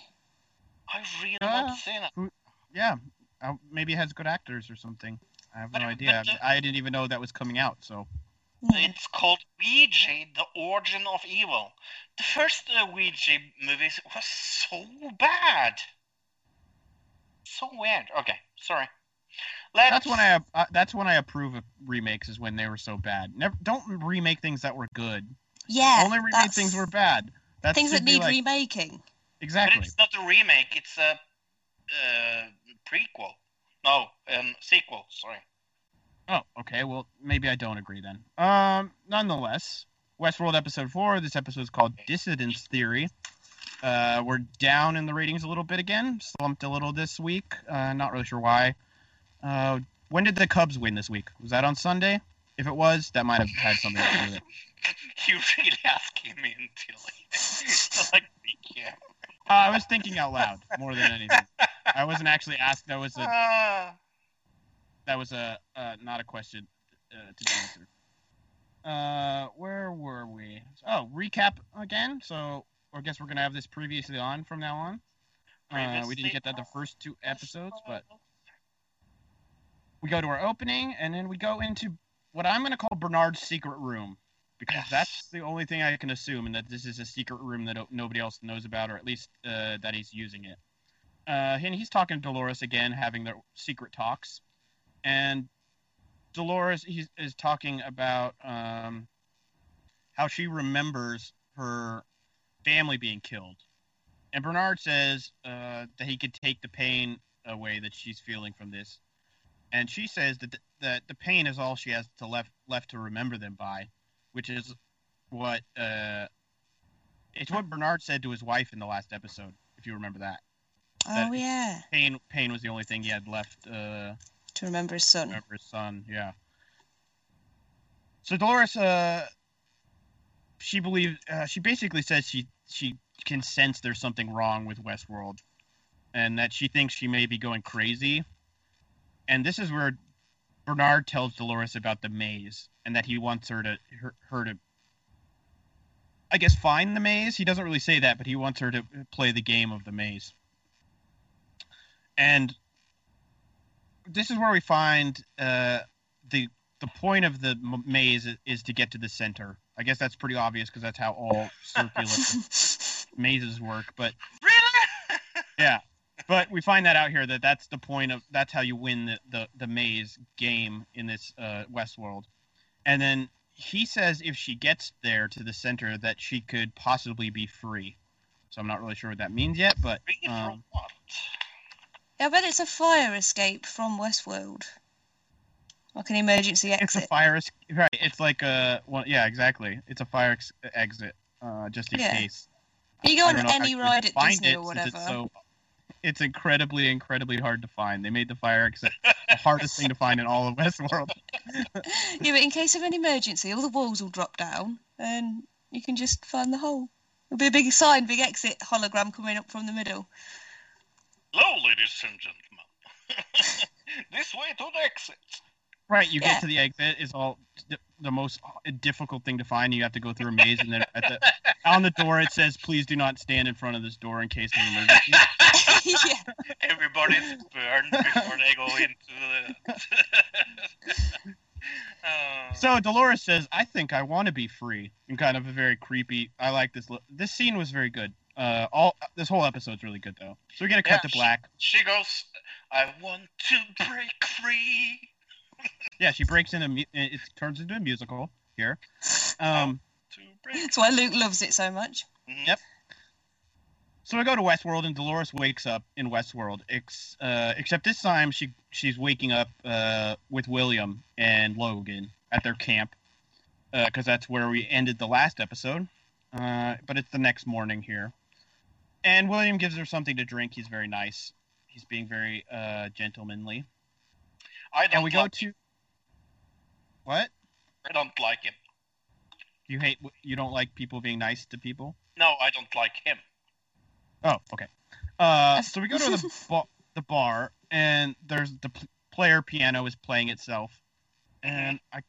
I really Ah. not seen it. Yeah, uh, maybe it has good actors or something. I have no idea. but, uh, I didn't even know that was coming out. So Yeah. It's called Ouija, The Origin of Evil. The first uh, Ouija movies was so bad. So weird. Okay, sorry. Let's, that's when I uh, that's when I approve of remakes is when they were so bad. Never don't remake things that were good. Yeah. Only remake that's- things were bad. That things that need like- remaking. But exactly. it's not a remake, it's a uh, prequel. No, um, sequel, sorry. Oh, okay. Well, maybe I don't agree then. Um, nonetheless, Westworld episode four. This episode is called Dissonance Theory. Uh, we're down in the ratings a little bit again. Slumped a little this week. Uh, not really sure why. Uh, when did the Cubs win this week? Was that on Sunday? If it was, that might have had something to do with it. you really asking me until like, yeah. Uh, I was thinking out loud more than anything. I wasn't actually asked. That was a Ah. That was a uh, not a question uh, to be answered. Uh, where were we? Oh, recap again. So I guess we're gonna have this previously on from now on. Uh, we didn't get that the first two episodes, but we go to our opening and then we go into what I'm gonna call Bernard's secret room because that's the only thing I can assume, and that this is a secret room that nobody else knows about, or at least uh, that he's using it. Uh, and he's talking to Dolores again, having their secret talks, and Dolores he's, is talking about um, how she remembers her family being killed, and Bernard says uh, that he could take the pain away that she's feeling from this, and she says that the, that the pain is all she has to left left to remember them by, which is what uh, it's what Bernard said to his wife in the last episode, if you remember that. Oh That- yeah. Pain pain was the only thing he had left. Uh, To remember his son. remember his son. Yeah. So Dolores, uh, she believes uh, she basically says she she can sense there's something wrong with Westworld, and that she thinks she may be going crazy. And this is where Bernard tells Dolores about the maze, and that he wants her to her, her to. I guess find the maze. He doesn't really say that, but he wants her to play the game of the maze. And this is where we find uh, the the point of the m- maze is, is to get to the center. I guess that's pretty obvious because that's how all circular mazes work. But Really? yeah, but we find that out here that that's the point of that's how you win the the, the maze game in this uh, Westworld. And then he says if she gets there to the center that she could possibly be free. So I'm not really sure what that means yet, but um? Yeah, I bet it's a fire escape from Westworld. Like an emergency exit. it's a fire escape. right it's like a well yeah exactly it's a fire ex- exit uh just in Yeah. case You go on any ride at Disney it or whatever. it's so it's incredibly incredibly hard to find they made the fire exit the hardest thing to find in all of westworld yeah, but in case of an emergency, all the walls will drop down and you can just find the hole. There'll be a big sign, big exit hologram coming up from the middle. Hello, ladies and gentlemen. this way to the exit. right you Yeah. get to the exit is all the, the most difficult thing to find you have to go through a maze and then at the on the door it says please do not stand in front of this door in case of an emergency yeah. Everybody's burned before they go into the. Uh, So Dolores says, "I think I want to be free," in kind of a very creepy. I like this. li- This scene was very good. Uh, all this whole episode's really good though. So we're gonna cut Yeah, to black. she goes, I want to break free. Yeah, she breaks into. mu- It turns into a musical here. Um, To That's why Luke loves it so much. Mhm. Yep. so we go to Westworld, and Dolores wakes up in Westworld. Ex, uh, except this time she she's waking up uh, with William and Logan at their camp, because that's where we ended the last episode. Uh, but it's the next morning here, and William gives her something to drink. He's very nice. He's being very uh, gentlemanly. I don't And we go like to what? I don't like him. You hate? You don't like people being nice to people? No, I don't like him. Oh, okay. Uh, so we go to the ba- the bar, and there's the p- player piano is playing itself, and I.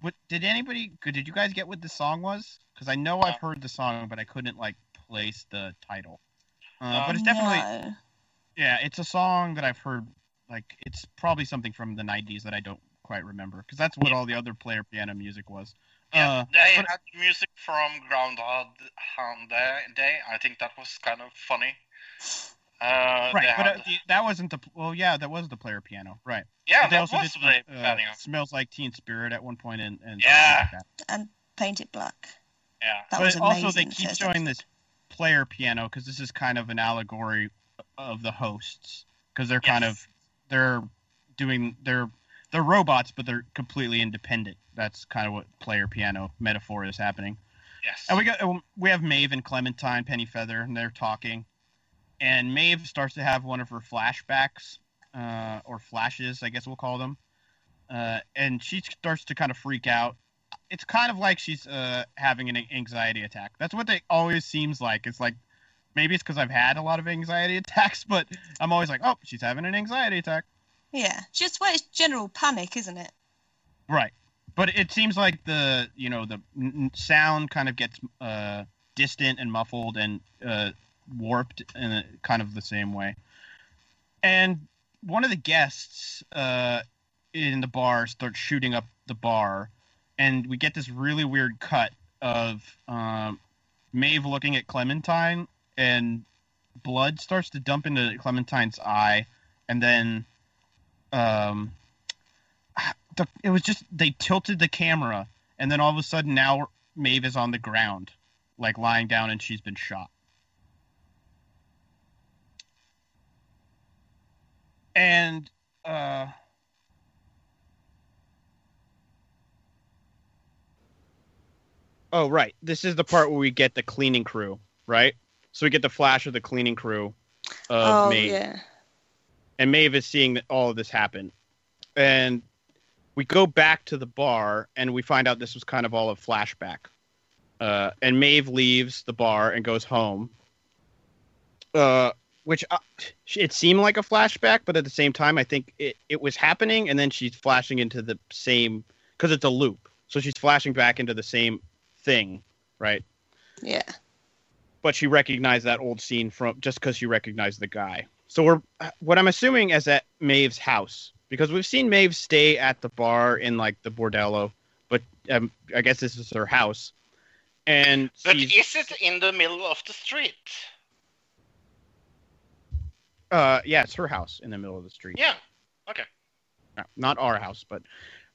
What did anybody? Did you guys get what the song was? Because I know I've heard the song, but I couldn't like place the title. Uh, but it's definitely No. yeah, it's a song that I've heard. Like it's probably something from the '90s that I don't quite remember because that's what all the other player piano music was. Yeah, Uh, they but- had music from Groundhog Day. Day. I think that was kind of funny. Uh, right, but had- uh, the- that wasn't the. Well, yeah, that was the player piano, right? yeah, But they that also was did the uh, piano. "Smells Like Teen Spirit" at one point, and, and Yeah. like that. And paint it black. Yeah. That but was also they keep first showing this player piano because this is kind of an allegory of the hosts because they're kind of they're doing they're they're robots but they're completely independent. That's kind of what player piano metaphor is happening. Yes. and we got um, we have Maeve and Clementine Pennyfeather and they're talking. And Maeve starts to have one of her flashbacks uh, or flashes I guess we'll call them. Uh, and she starts to kind of freak out it's kind of like she's uh, having an anxiety attack. That's what it always seems like. It's like maybe it's because I've had a lot of anxiety attacks, but I'm always like, oh, she's having an anxiety attack. Yeah, just well, it's general panic, isn't it? Right. But it seems like the you know the n- sound kind of gets uh, distant and muffled and uh, warped in a, kind of the same way. And one of the guests uh, in the bar starts shooting up the bar, and we get this really weird cut of um, Maeve looking at Clementine, and blood starts to dump into Clementine's eye, and then um, the, it was just they tilted the camera, and then all of a sudden now Maeve is on the ground, like lying down, and she's been shot. And uh, oh right, this is the part where we get the cleaning crew, right? So we get the flash of the cleaning crew of oh Maeve yeah. and Maeve is seeing that all of this happen. And we go back to the bar and we find out this was kind of all a flashback. Uh, and Maeve leaves the bar and goes home. Uh, which uh, it seemed like a flashback, but at the same time, I think it, it was happening, and then she's flashing into the same because it's a loop. So she's flashing back into the same thing, right? Yeah. but she recognized that old scene from just because she recognized the guy. So we're what I'm assuming is at Maeve's house because we've seen Maeve stay at the bar in like the bordello, but um, I guess this is her house. And But she's, is it in the middle of the street? uh, yeah, it's her house in the middle of the street. Yeah. Okay. No, not our house, but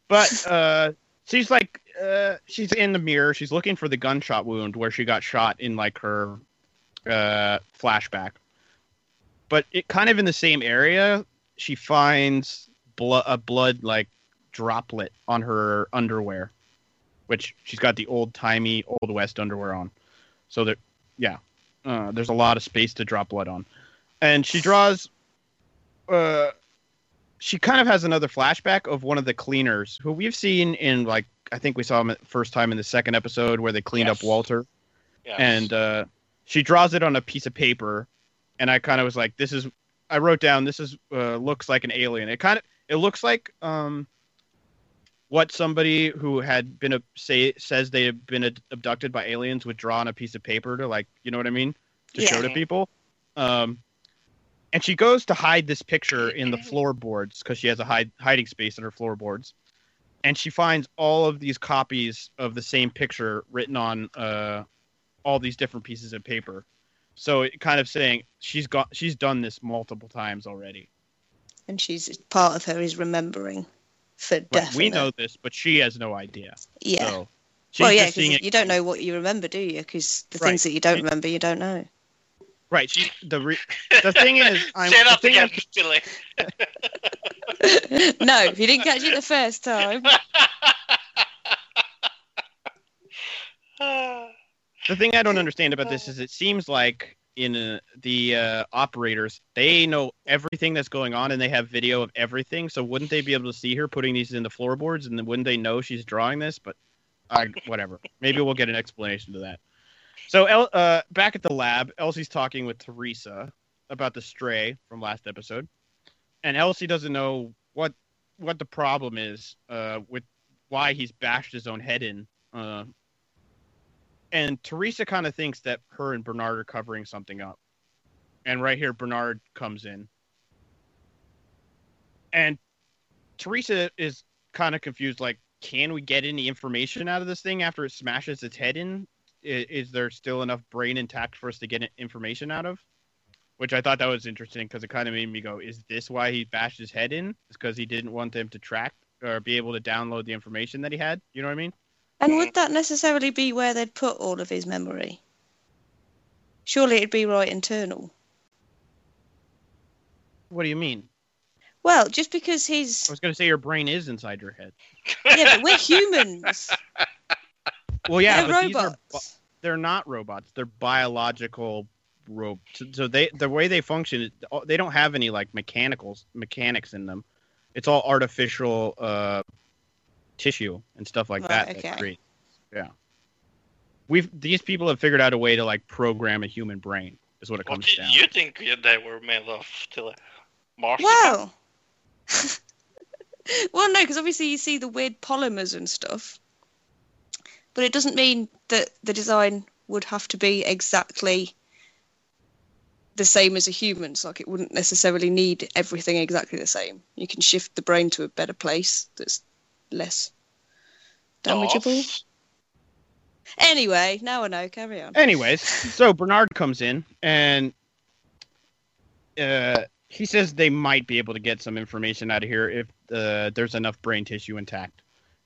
but uh, she's like uh, she's in the mirror. She's looking for the gunshot wound where she got shot in like her uh, flashback. But it kind of in the same area, she finds blood a blood like droplet on her underwear, which she's got the old timey old west underwear on. So that yeah, uh, there's a lot of space to drop blood on, and she draws. Uh, she kind of has another flashback of one of the cleaners who we've seen in like I think we saw him first time in the second episode where they cleaned Yes. up Walter, Yes. and uh, she draws it on a piece of paper, and I kind of was like, this is. I wrote down this is uh, looks like an alien. It kind of it looks like um, what somebody who had been a, say says they have been ad- abducted by aliens would draw on a piece of paper to like you know what I mean to show to people. Um, and she goes to hide this picture in the floorboards because she has a hide, hiding space in her floorboards. And she finds all of these copies of the same picture written on uh, all these different pieces of paper. So it kind of saying she's got she's done this multiple times already. And she's part of her is remembering for Right, definite. we know this, but she has no idea. Yeah. So she's well, yeah, because it. you don't know what you remember, do you? Because the Right. things that you don't remember, you don't know. Right. She the re- the thing is, I'm, Say the that thing again, is- Billy. no, if you didn't catch it the first time. the thing I don't understand about this is it seems like in uh, the uh, operators they know everything that's going on and they have video of everything. So wouldn't they be able to see her putting these in the floorboards and then wouldn't they know she's drawing this? But I whatever. Maybe we'll get an explanation to that. So El- uh, back at the lab, Elsie's talking with Teresa about the stray from last episode, and Elsie doesn't know what what the problem is uh, with why he's bashed his own head in. Uh, and Teresa kind of thinks that her and Bernard are covering something up. And right here, Bernard comes in. And Teresa is kind of confused like, can we get any information out of this thing after it smashes its head in? I- Is, there still enough brain intact for us to get information out of? Which I thought that was interesting because it kind of made me go, is this why he bashed his head in? It's because he didn't want them to track or be able to download the information that he had. You know what I mean? And would that necessarily be where they'd put all of his memory? Surely it'd be right internal. What do you mean? Well, just because he's. I was going to say your brain is inside your head. yeah, but we're humans. Well, yeah, They're but these Are, they're not robots. They're biological robots. So, so they the way they function, oh, they don't have any like mechanicals mechanics in them. It's all artificial uh, tissue and stuff like that. Right, that okay. create- yeah. We've these people have figured out a way to like program a human brain. Is what it What comes did down. you think they were made of? Till Mars? Wow. well, no, because obviously you see the weird polymers and stuff, but it doesn't mean that the design would have to be exactly the same as a human's. Like it wouldn't necessarily need everything exactly the same. You can shift the brain to a better place that's less damageable. Off. Anyway, now I know. Carry on. Anyways, so Bernard comes in and uh, he says they might be able to get some information out of here if uh, there's enough brain tissue intact.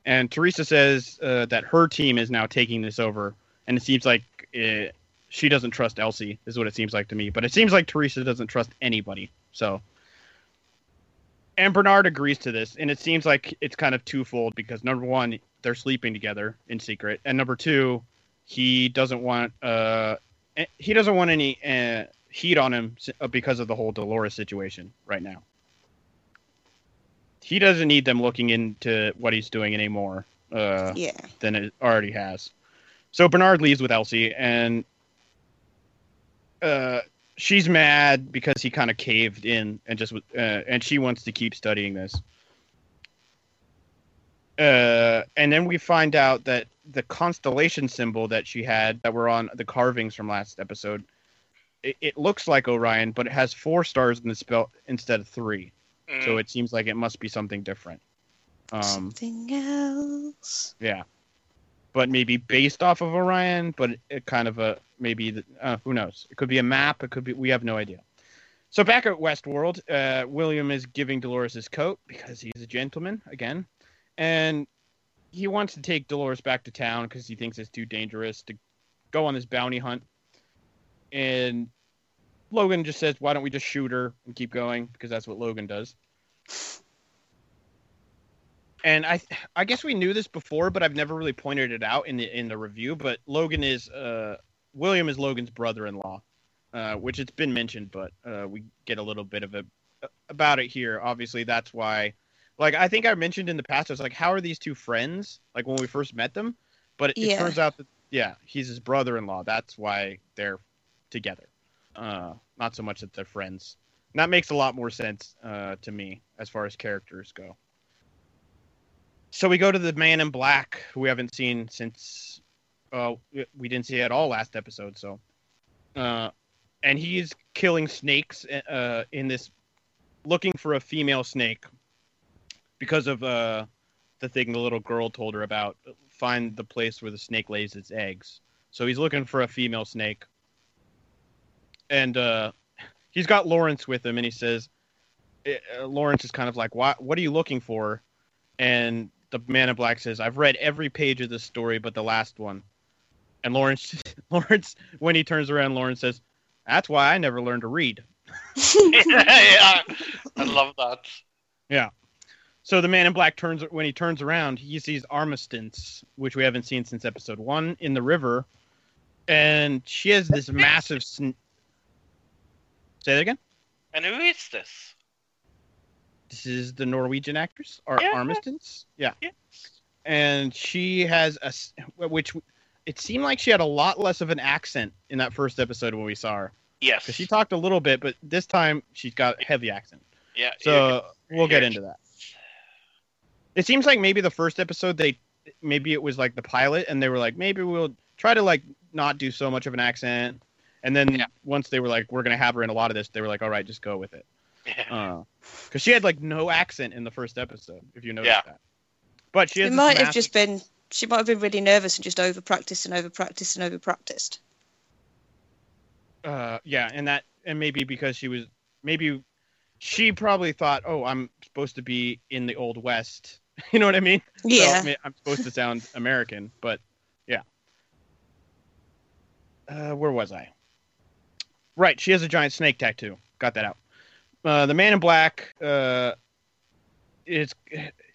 And Teresa says uh, that her team is now taking this over, and it seems like uh, she doesn't trust Elsie, is what it seems like to me. But it seems like Teresa doesn't trust anybody. So, and Bernard agrees to this, and it seems like it's kind of twofold because number one, they're sleeping together in secret, and number two, he doesn't want uh eh, he doesn't want any uh, heat on him uh, because of the whole Dolores situation right now. He doesn't need them looking into what he's doing anymore uh, Yeah. than it already has. So Bernard leaves with Elsie, and uh, she's mad because he kind of caved in and just uh, and she wants to keep studying this. Uh, and then we find out that the constellation symbol that she had that were on the carvings from last episode, it, it looks like Orion, but it has four stars in the spell instead of three. Mm. So it seems like it must be something different. Um, Something else. yeah, but maybe based off of Orion, but it, it kind of a maybe the, uh, who knows? It could be a map. It could be we have no idea. So back at Westworld, uh, William is giving Dolores his coat because he's a gentleman again, and he wants to take Dolores back to town because he thinks it's too dangerous to go on this bounty hunt. And Logan just says, "Why don't we just shoot her and keep going?" Because that's what Logan does. And I, I guess we knew this before, but I've never really pointed it out in the in the review. But Logan is, uh, William is Logan's brother-in-law, uh, which it's been mentioned, but uh, we get a little bit of a about it here. Obviously, that's why. Like I think I mentioned in the past, I was like, "How are these two friends?" Like when we first met them, but it, it turns out that yeah, he's his brother-in-law. That's why they're together. Uh, not so much that they're friends. That makes a lot more sense uh, to me as far as characters go. So we go to the Man in Black, who we haven't seen since uh, we- we didn't see at all last episode. So, uh, and he's killing snakes uh, in this, looking for a female snake because of uh, the thing the little girl told her about. Find the place where the snake lays its eggs. So he's looking for a female snake, and uh, he's got Lawrence with him, and he says, uh, Lawrence is kind of like, "What? What are you looking for?" And the Man in Black says, "I've read every page of this story, but the last one." And Lawrence, Lawrence, when he turns around, Lawrence says, "That's why I never learned to read." yeah, I love that. Yeah. So the Man in Black turns when he turns around, he sees Armistice, which we haven't seen since episode one, in the river, and she has this massive. Sn- Say that again. And who is this? This is the Norwegian actress, Ar- Yeah. Armistice. Yeah. And she has a, which it seemed like she had a lot less of an accent in that first episode when we saw her Yes. because she talked a little bit, but this time she's got heavy accent. yeah. So we'll get into that. It seems like maybe the first episode they maybe it was like the pilot and they were like maybe we'll try to like not do so much of an accent. And then Yeah. once they were like we're gonna have her in a lot of this, they were like all right, just go with it. Yeah. Because she had like no accent in the first episode, if you noticed Yeah. that. But she has It might have just been. She might have been really nervous and just over practiced and over practiced and over practiced. uh yeah and that and maybe because she was maybe she probably thought oh i'm supposed to be in the old west you know what i mean So, Yeah. I mean, i'm supposed to sound american but yeah uh where was i right she has a giant snake tattoo got that out uh the man in black uh is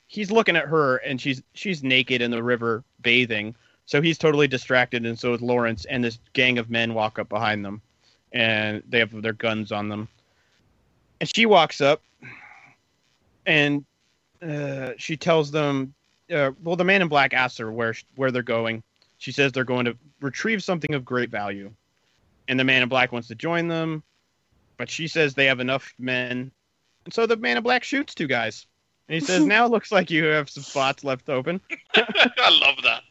he's looking at her and she's she's naked in the river bathing so he's totally distracted and so is lawrence and this gang of men walk up behind them and they have their guns on them. And she walks up and uh, she tells them, uh, well, the man in black asks her where where they're going. She says they're going to retrieve something of great value, and the man in black wants to join them, but she says they have enough men, and so the man in black shoots two guys. And he says, "Now it looks like you have some spots left open." I love that.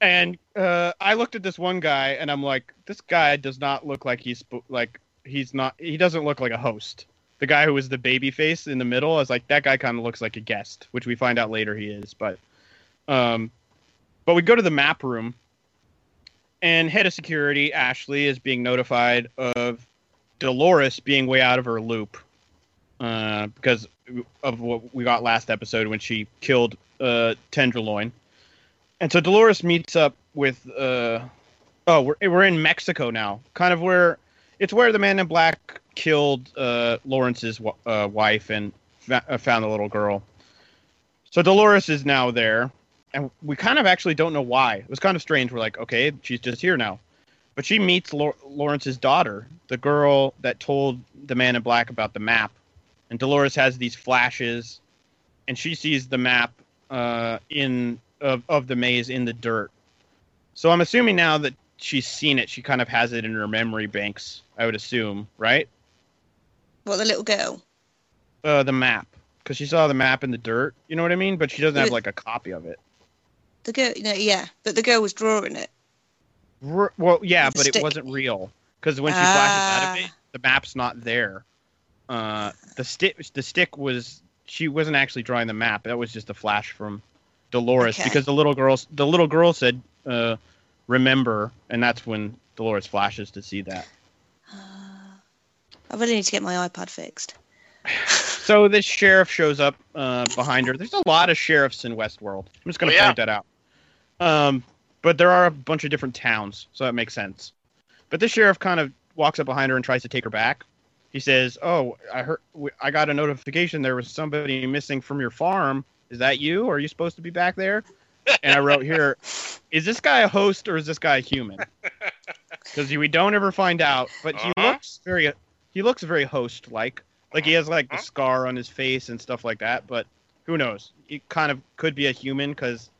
and uh, I looked at this one guy, and I'm like, this guy does not look like he's like he's not. He doesn't look like a host. The guy who was the baby face in the middle, I was like, that guy kind of looks like a guest, which we find out later he is. But, um, but we go to the map room, and head of security Ashley is being notified of Dolores being way out of her loop, uh, because of what we got last episode when she killed uh, Tenderloin. And so Dolores meets up with uh oh we're we're in Mexico now, kind of where it's where the man in black killed uh Lawrence's wa- uh, wife and fa- found the little girl. So Dolores is now there, and we kind of actually don't know why. It was kind of strange. We're like, okay, she's just here now, but she meets Lawrence's daughter, the girl that told the man in black about the map, and Dolores has these flashes, and she sees the map uh, in of, of the maze in the dirt. So I'm assuming now that she's seen it, she kind of has it in her memory banks. I would assume, right? What the little girl? Uh, the map, because she saw the map in the dirt. You know what I mean? But she doesn't have like a copy of it. The girl, you know, yeah, but the girl was drawing it. R- well, yeah, but stick. it wasn't real because when she flashes out of Ah. it, the map's not there. Uh, the stick, the stick was she wasn't actually drawing the map. That was just a flash from Dolores Okay. because the little girl, the little girl said, uh, "Remember," and that's when Dolores flashes to see that. I really need to get my iPad fixed. So this sheriff shows up uh, behind her. There's a lot of sheriffs in Westworld. I'm just going to Oh, yeah. point that out. Um, but there are a bunch of different towns, so that makes sense. But this sheriff kind of walks up behind her and tries to take her back. He says, "Oh, I heard. I got a notification there was somebody missing from your farm. Is that you? Are you supposed to be back there?" And I wrote here, "Is this guy a host or is this guy a human?" Because we don't ever find out. But he Uh-huh. looks very he looks very host like. Like he has like the Uh-huh. scar on his face and stuff like that. But who knows? He kind of could be a human because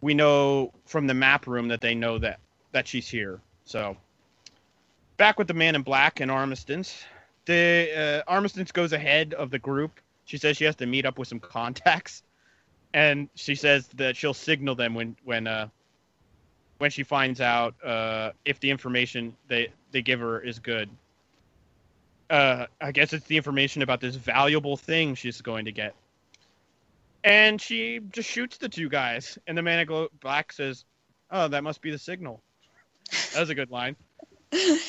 we know from the map room that they know that that she's here. So back with the man in black and Armistice. The uh, Armistice goes ahead of the group. She says she has to meet up with some contacts, and she says that she'll signal them when when uh when she finds out uh if the information they they give her is good. Uh, I guess it's the information about this valuable thing she's going to get. And she just shoots the two guys, and the man in black says, "Oh, that must be the signal." That was a good line.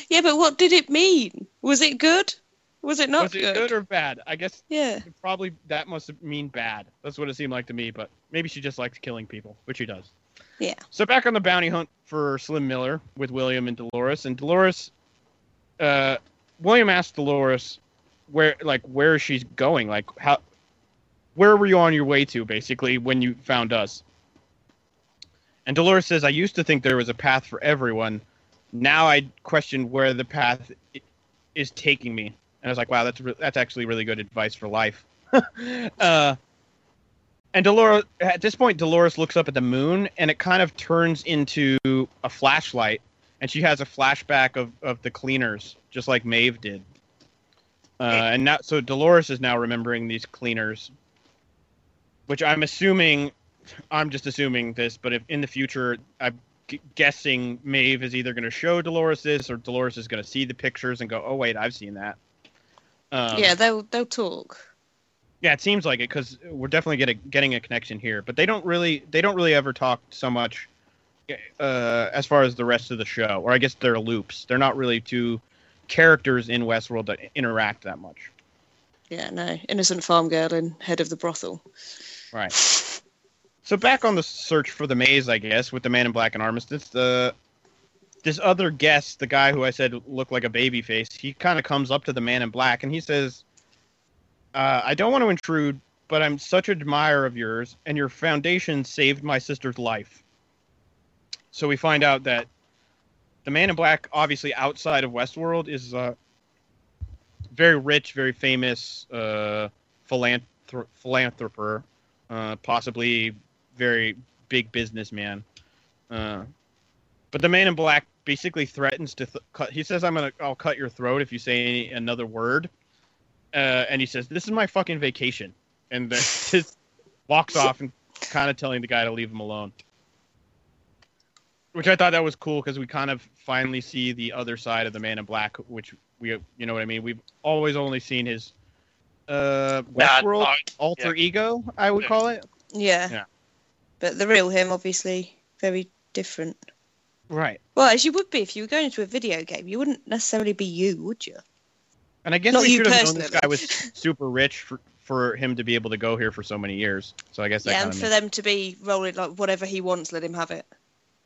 Yeah, but what did it mean? Was it good? Was it not was it good or bad? I guess Yeah. probably that must mean bad. That's what it seemed like to me. But maybe she just likes killing people, which she does. Yeah. So back on the bounty hunt for Slim Miller with William and Dolores, and Dolores, uh, William asked Dolores where, like, where she's going, like, how, where were you on your way to, basically, when you found us? And Dolores says, I used to think there was a path for everyone. Now I question where the path is taking me. And I was like, wow, that's re- that's actually really good advice for life. uh, and Dolores, at this point, Dolores looks up at the moon, and it kind of turns into a flashlight, and she has a flashback of, of the cleaners, just like Maeve did. Uh, and now, so Dolores is now remembering these cleaners, which I'm assuming, I'm just assuming this, but if in the future, I'm g- guessing Maeve is either going to show Dolores this, or Dolores is going to see the pictures and go, "Oh wait, I've seen that." Um, yeah, they'll they'll talk. yeah, it seems like it because we're definitely getting getting a connection here, but they don't really they don't really ever talk so much uh, as far as the rest of the show, or I guess they're loops. They're not really two characters in Westworld that interact that much. Yeah, no, innocent farm girl and head of the brothel. Right. So back on the search for the maze, I guess, with the Man in Black and Armistice, the this other guest, the guy who I said looked like a baby face, he kind of comes up to the Man in Black and he says, uh, "I don't want to intrude, but I'm such an admirer of yours, and your foundation saved my sister's life." So we find out that the Man in Black, obviously outside of Westworld, is a very rich, very famous uh, philanthrop- philanthropist uh, possibly very big businessman. Uh, but the man in black basically threatens to th- cut. He says, "I'm gonna, I'll cut your throat if you say any, another word." Uh, and he says, "This is my fucking vacation," and then just walks off and kind of telling the guy to leave him alone. Which I thought that was cool because we kind of finally see the other side of the man in black, which we, you know what I mean. We've always only seen his uh, Westworld part, alter yeah. ego, I would Yeah. call it. Yeah. Yeah. But the real him, obviously, very different. Right. Well, as you would be if you were going into a video game, you wouldn't necessarily be you, would you? And I guess Not we you should have known this guy was super rich for, for him to be able to go here for so many years. So I guess that yeah, and for them to be rolling like whatever he wants, let him have it.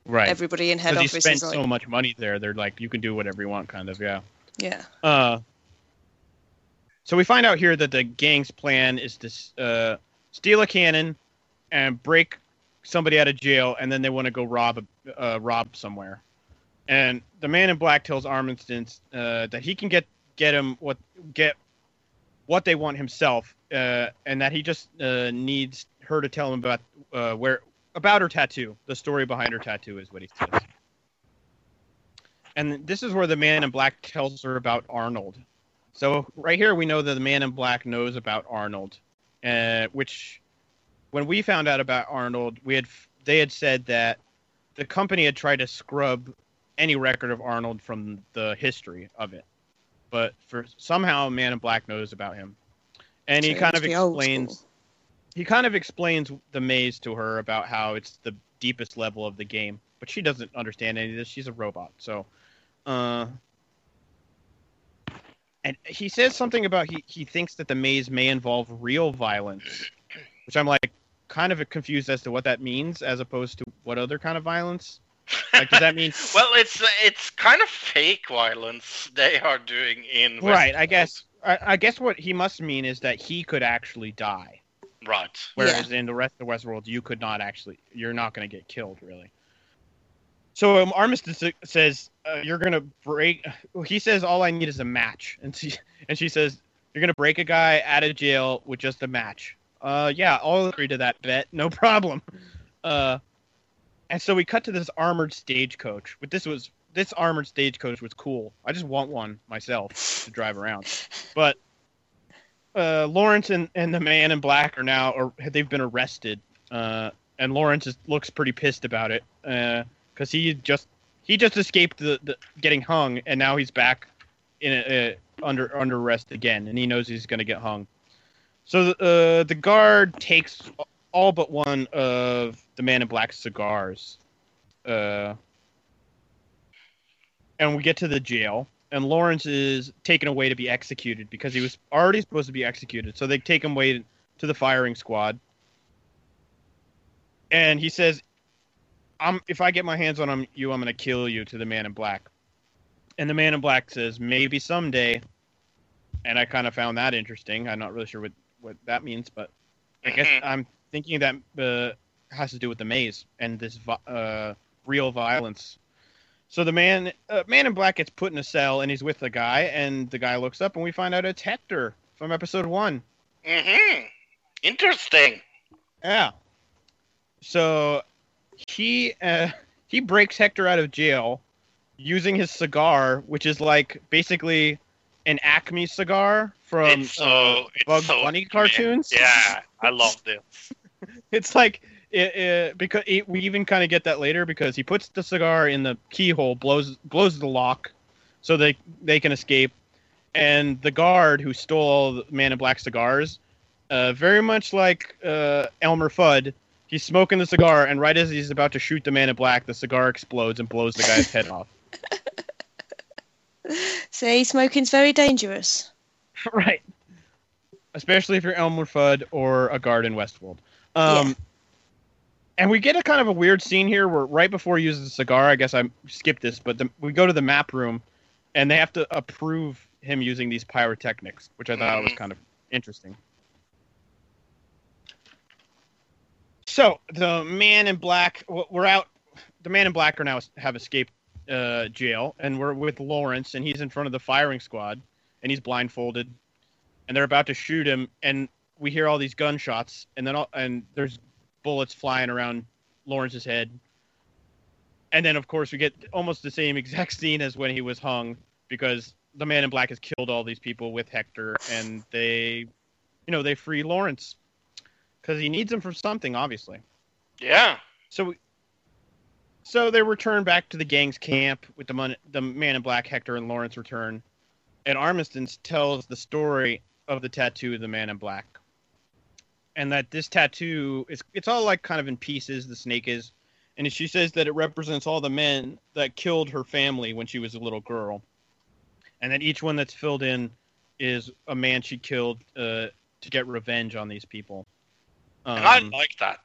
right. Everybody in head Because he office spent is like, so much money there, they're like, you can do whatever you want, kind of. Yeah. yeah, Uh. So we find out here that the gang's plan is to uh, steal a cannon and break somebody out of jail, and then they want to go rob a, uh, rob somewhere. And the man in black tells Armistice uh, that he can get get him what get what they want himself, uh, and that he just uh, needs her to tell him about uh, where about her tattoo. The story behind her tattoo is what he says. And this is where the man in black tells her about Arnold. So right here, we know that the man in black knows about Arnold, uh, which when we found out about Arnold, we had they had said that the company had tried to scrub any record of Arnold from the history of it, but for somehow Man in Black knows about him, and he kind of explains he kind of explains the maze to her about how it's the deepest level of the game, but she doesn't understand any of this. She's a robot, so. Uh, and he says something about he, he thinks that the maze may involve real violence, which I'm like kind of confused as to what that means, as opposed to what other kind of violence. Like, does that mean well, it's it's kind of fake violence they are doing in right? I guess I, I guess what he must mean is that he could actually die. Right. Whereas in the rest of the Westworld, you could not actually, you're not going to get killed, really. So um, Armistice says, uh, "You're to break." He says, "All I need is a match," and she and she says, "You're to break a guy out of jail with just a match." Uh, yeah, I'll agree to that bet, no problem. Uh, and so we cut to this armored stagecoach. But this was this armored stagecoach was cool. I just want one myself to drive around. But uh, Lawrence and, and the man in black are now, or they've been arrested. Uh, and Lawrence is, looks pretty pissed about it because he just he just escaped the, the getting hung, and now he's back in a, uh, under under arrest again, and he knows he's going to get hung. So uh, the guard takes all but one of the man in black cigars, uh, and we get to the jail. And Lawrence is taken away to be executed because he was already supposed to be executed. So they take him away to the firing squad. And he says, "I'm if I get my hands on you, I'm going to kill you." To the man in black, and the man in black says, "Maybe someday." And I kind of found that interesting. I'm not really sure what what that means, but I guess Mhm. I'm thinking that uh, has to do with the maze and this vi- uh, real violence. So the man, uh, man in black, gets put in a cell, and he's with the guy, and the guy looks up, and we find out it's Hector from episode one. Mm hmm Interesting. Yeah. So he uh, he breaks Hector out of jail using his cigar, which is like basically an Acme cigar from it's so uh, Bugs so Bunny cartoons. Yeah, I love this. It's like it, it, because it, we even kind of get that later because he puts the cigar in the keyhole, blows blows the lock, so they they can escape. And the guard who stole all the Man in Black cigars, uh, very much like uh, Elmer Fudd, he's smoking the cigar, and right as he's about to shoot the Man in Black, the cigar explodes and blows the guy's head off. See, smoking's very dangerous. right. Especially if you're Elmer Fudd or a guard in Westworld. Um, Yeah. And we get a kind of a weird scene here where right before he uses the cigar, I guess I skipped this, but the, we go to the map room and they have to approve him using these pyrotechnics, which I thought was kind of interesting. So the man in black, we're out. The man in black are now have escaped uh, jail, and we're with Lawrence, and he's in front of the firing squad, and he's blindfolded, and they're about to shoot him, and we hear all these gunshots, and then all, and there's bullets flying around Lawrence's head, and then of course we get almost the same exact scene as when he was hung, because the man in black has killed all these people with Hector, and they, you know, they free Lawrence because he needs them for something, obviously. Yeah. So, we- so they return back to the gang's camp with the mon- the man in black, Hector and Lawrence return, and Armiston tells the story of the tattoo of the man in black, and that this tattoo is it's all like kind of in pieces. The snake is, and she says that it represents all the men that killed her family when she was a little girl, and that each one that's filled in is a man she killed uh, to get revenge on these people. And I Um, like that.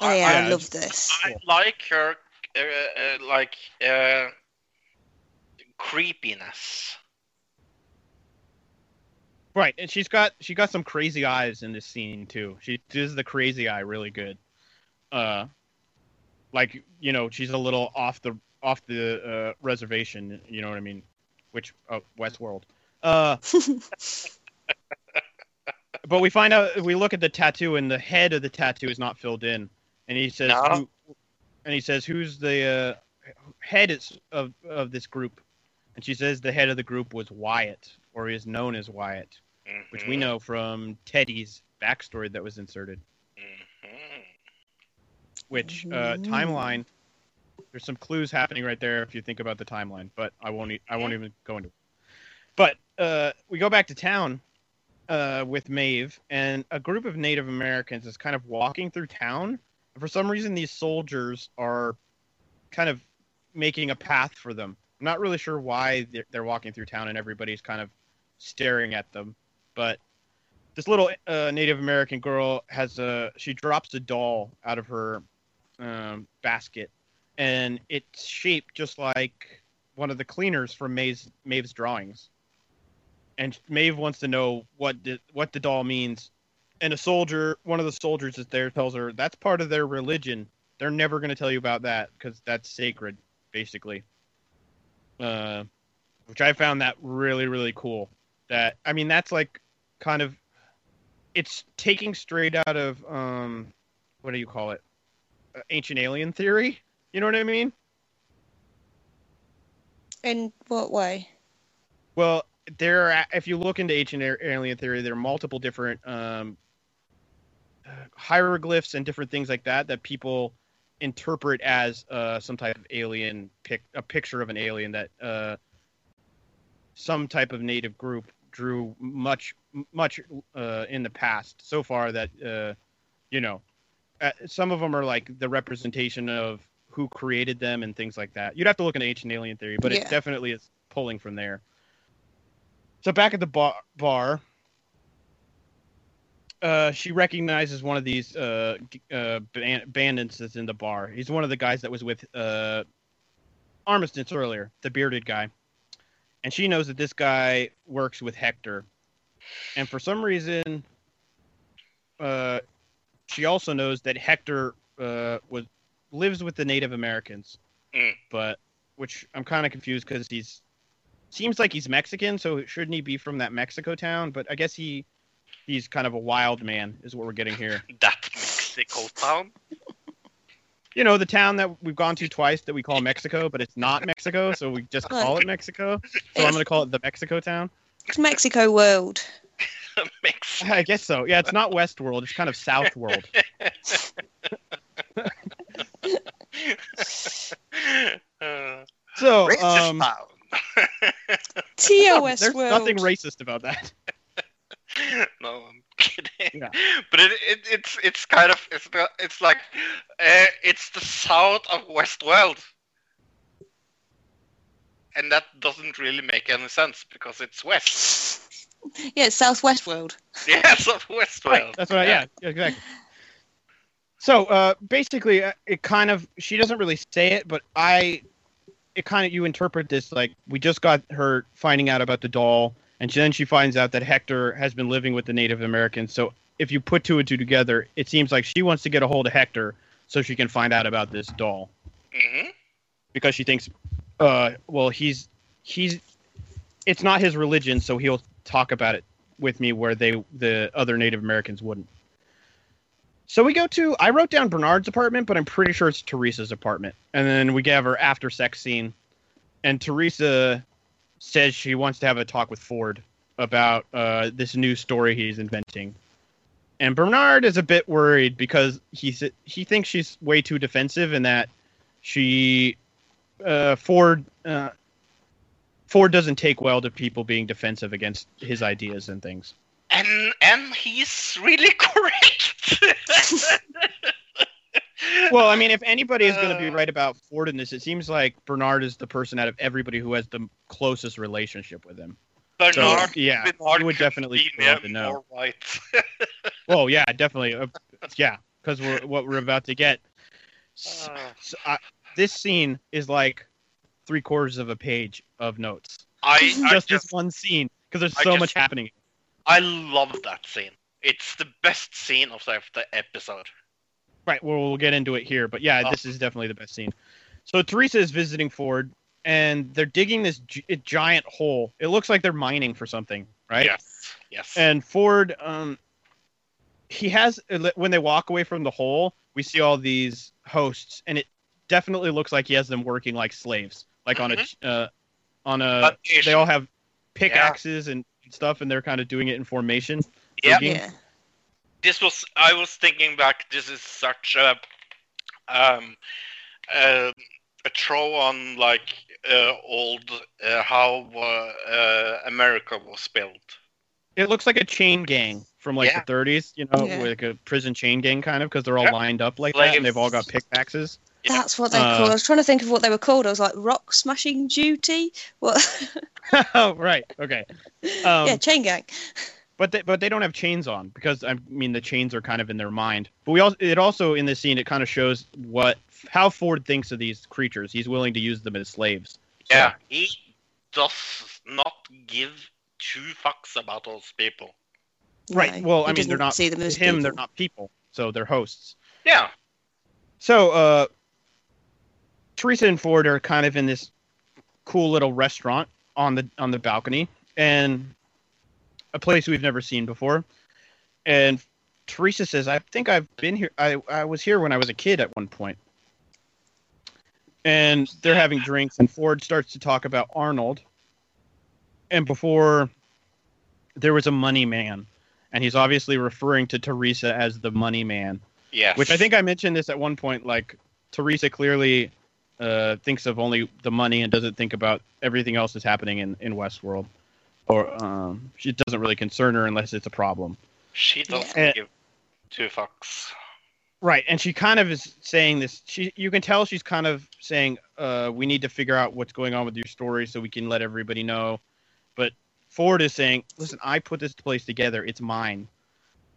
Oh yeah, I yeah, love this. I like her, uh, uh, like uh, creepiness. Right, and she's got she got some crazy eyes in this scene too. She does the crazy eye really good. Uh, like you know, she's a little off the off the uh, reservation. You know what I mean? Which oh, Westworld. Uh, but we find out we look at the tattoo, and the head of the tattoo is not filled in, and he says, No. who, and he says, "Who's the uh, head is of of this group?" And she says the head of the group was Wyatt, or is known as Wyatt which we Mhm, know from Teddy's backstory that was inserted. mhm. Which uh, Mhm. timeline? There's some clues happening right there if you think about the timeline, but I won't. e- I won't even go into. it. But uh, we go back to town uh, with Maeve, and a group of Native Americans is kind of walking through town. And for some reason, these soldiers are kind of making a path for them. I'm not really sure why they're, they're walking through town, and everybody's kind of staring at them. But this little uh, Native American girl has a she drops a doll out of her um, basket, and it's shaped just like one of the cleaners from Maeve's, Maeve's drawings. And Maeve wants to know what the, what the doll means. And a soldier, one of the soldiers is there, tells her that's part of their religion. They're never going to tell you about that because that's sacred, basically. Uh, which I found that really, really cool. That I mean, that's like kind of it's taking straight out of um what do you call it Uh, ancient alien theory you know what i mean In what way? well there are if you look into ancient alien theory there are multiple different um hieroglyphs and different things like that that people interpret as uh some type of alien pic a picture of an alien that uh some type of native group drew much much uh, in the past so far that uh, you know uh, some of them are like the representation of who created them and things like that. You'd have to look into ancient alien theory, but Yeah. it definitely is pulling from there. So back at the bar, bar uh, she recognizes one of these uh, uh, ban- bandits that's in the bar. He's one of the guys that was with uh, Armistice earlier, the bearded guy. And she knows that this guy works with Hector. And for some reason, uh, she also knows that Hector uh, was lives with the Native Americans. Mm. But which I'm kind of confused because he's seems like he's Mexican, so shouldn't he be from that Mexico town? But I guess he he's kind of a wild man, is what we're getting here. That Mexico town. You know, the town that we've gone to twice that we call Mexico, but it's not Mexico, so we just call it Mexico. So I'm going to call it the Mexico town. It's Mexico world. Makes I guess so. Yeah, it's not Westworld. It's kind of South World. So, racist um, town. TOS there's world. nothing racist about that. no, I'm kidding. Yeah. But it, it it's it's kind of it's it's like uh, it's the south of Westworld, and that doesn't really make any sense because it's west. Yeah, it's Southwest world. Yes, of Westworld. Right. That's what. I, yeah. yeah, Exactly. So uh, basically, uh, it kind of she doesn't really say it, but I, it kind of you interpret this like we just got her finding out about the doll, and then she finds out that Hector has been living with the Native Americans. So if you put two and two together, it seems like she wants to get a hold of Hector so she can find out about this doll hmm because she thinks, uh, well, he's he's, it's not his religion, so he'll talk about it with me where they the other Native Americans wouldn't. So we go to I wrote down Bernard's apartment, but I'm pretty sure it's Teresa's apartment. And then we have her after sex scene, and Teresa says she wants to have a talk with Ford about uh, this new story he's inventing. And Bernard is a bit worried because he he thinks she's way too defensive and that she uh, Ford uh, Ford doesn't take well to people being defensive against his ideas and things. And and he's really correct. Well, I mean, if anybody is going to be Uh. right about Ford in this, it seems like Bernard is the person out of everybody who has the closest relationship with him. So, Bernard, yeah, Bernard he would definitely be be able to know. right. Well, yeah, definitely. Uh, yeah, because we're what we're about to get. S- Uh, So, I, this scene is like three quarters of a page of notes. I, I just just this one scene because there's so just- much happening. I love that scene. It's the best scene of the the episode. Right. Well, we'll get into it here, but yeah, Oh. this is definitely the best scene. So Teresa is visiting Ford, and they're digging this gi- giant hole. It looks like they're mining for something, right? Yes, yes. And Ford, um, he has when they walk away from the hole, we see all these hosts, and it definitely looks like he has them working like slaves, like on a uh, on a. They all have pickaxes and stuff, and they're kind of doing it in formation. Yeah. digging. Yeah. this was I was thinking back. This is such a um uh, a throw on like uh, old uh, how uh, uh, America was built. It looks like a chain gang from like Yeah. the 30s, you know, Yeah. like a prison chain gang kind of, because they're all Yeah. lined up like Like that, and they've all got pickaxes. That's what they Uh, call. I was trying to think of what they were called. I was like rock smashing duty. What? oh, right, okay. Um, yeah, chain gang. But they, but they don't have chains on because I mean the chains are kind of in their mind. But we also it also in this scene it kind of shows what how Ford thinks of these creatures. He's willing to use them as slaves. So- Yeah, he does not give two fucks about those people. right. No, well, I mean they're doesn't not see them as him. They're not people, so they're hosts. Yeah, So, uh, Teresa and Ford are kind of in this cool little restaurant on the on the balcony, and a place we've never seen before. And Teresa says, "I think I've been here. I I was here when I was a kid at one point." And they're having drinks, and Ford starts to talk about Arnold. And before, there was a money man, and he's obviously referring to Teresa as the money man. yes. Which I think I mentioned this at one point. Like Teresa clearly uh, thinks of only the money and doesn't think about everything else that's happening in in Westworld, or um, she doesn't really concern her unless it's a problem. she doesn't Yeah. give two fucks. Right, and she kind of is saying this. She you can tell she's kind of saying, uh, "We need to figure out what's going on with your story so we can let everybody know." But Ford is saying, "Listen, I put this place together. It's mine."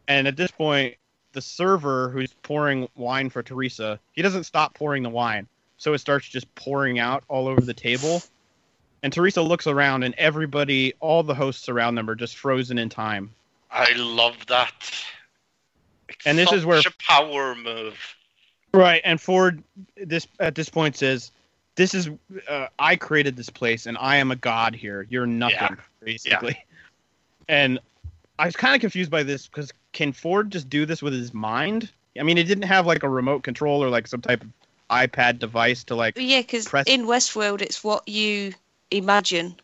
And at this point, the server who's pouring wine for Teresa, he doesn't stop pouring the wine, so it starts just pouring out all over the table. And Teresa looks around, and everybody, all the hosts around them, are just frozen in time. I love that. It's And this is where- a power move. Right, and Ford this at this point says, "This is uh, I created this place, and I am a god here. You're nothing, Yeah. basically." And I was kind of confused by this because can Ford just do this with his mind? I mean, it didn't have like a remote control or like some type of iPad device to like. Yeah, because press- in Westworld, it's what you imagine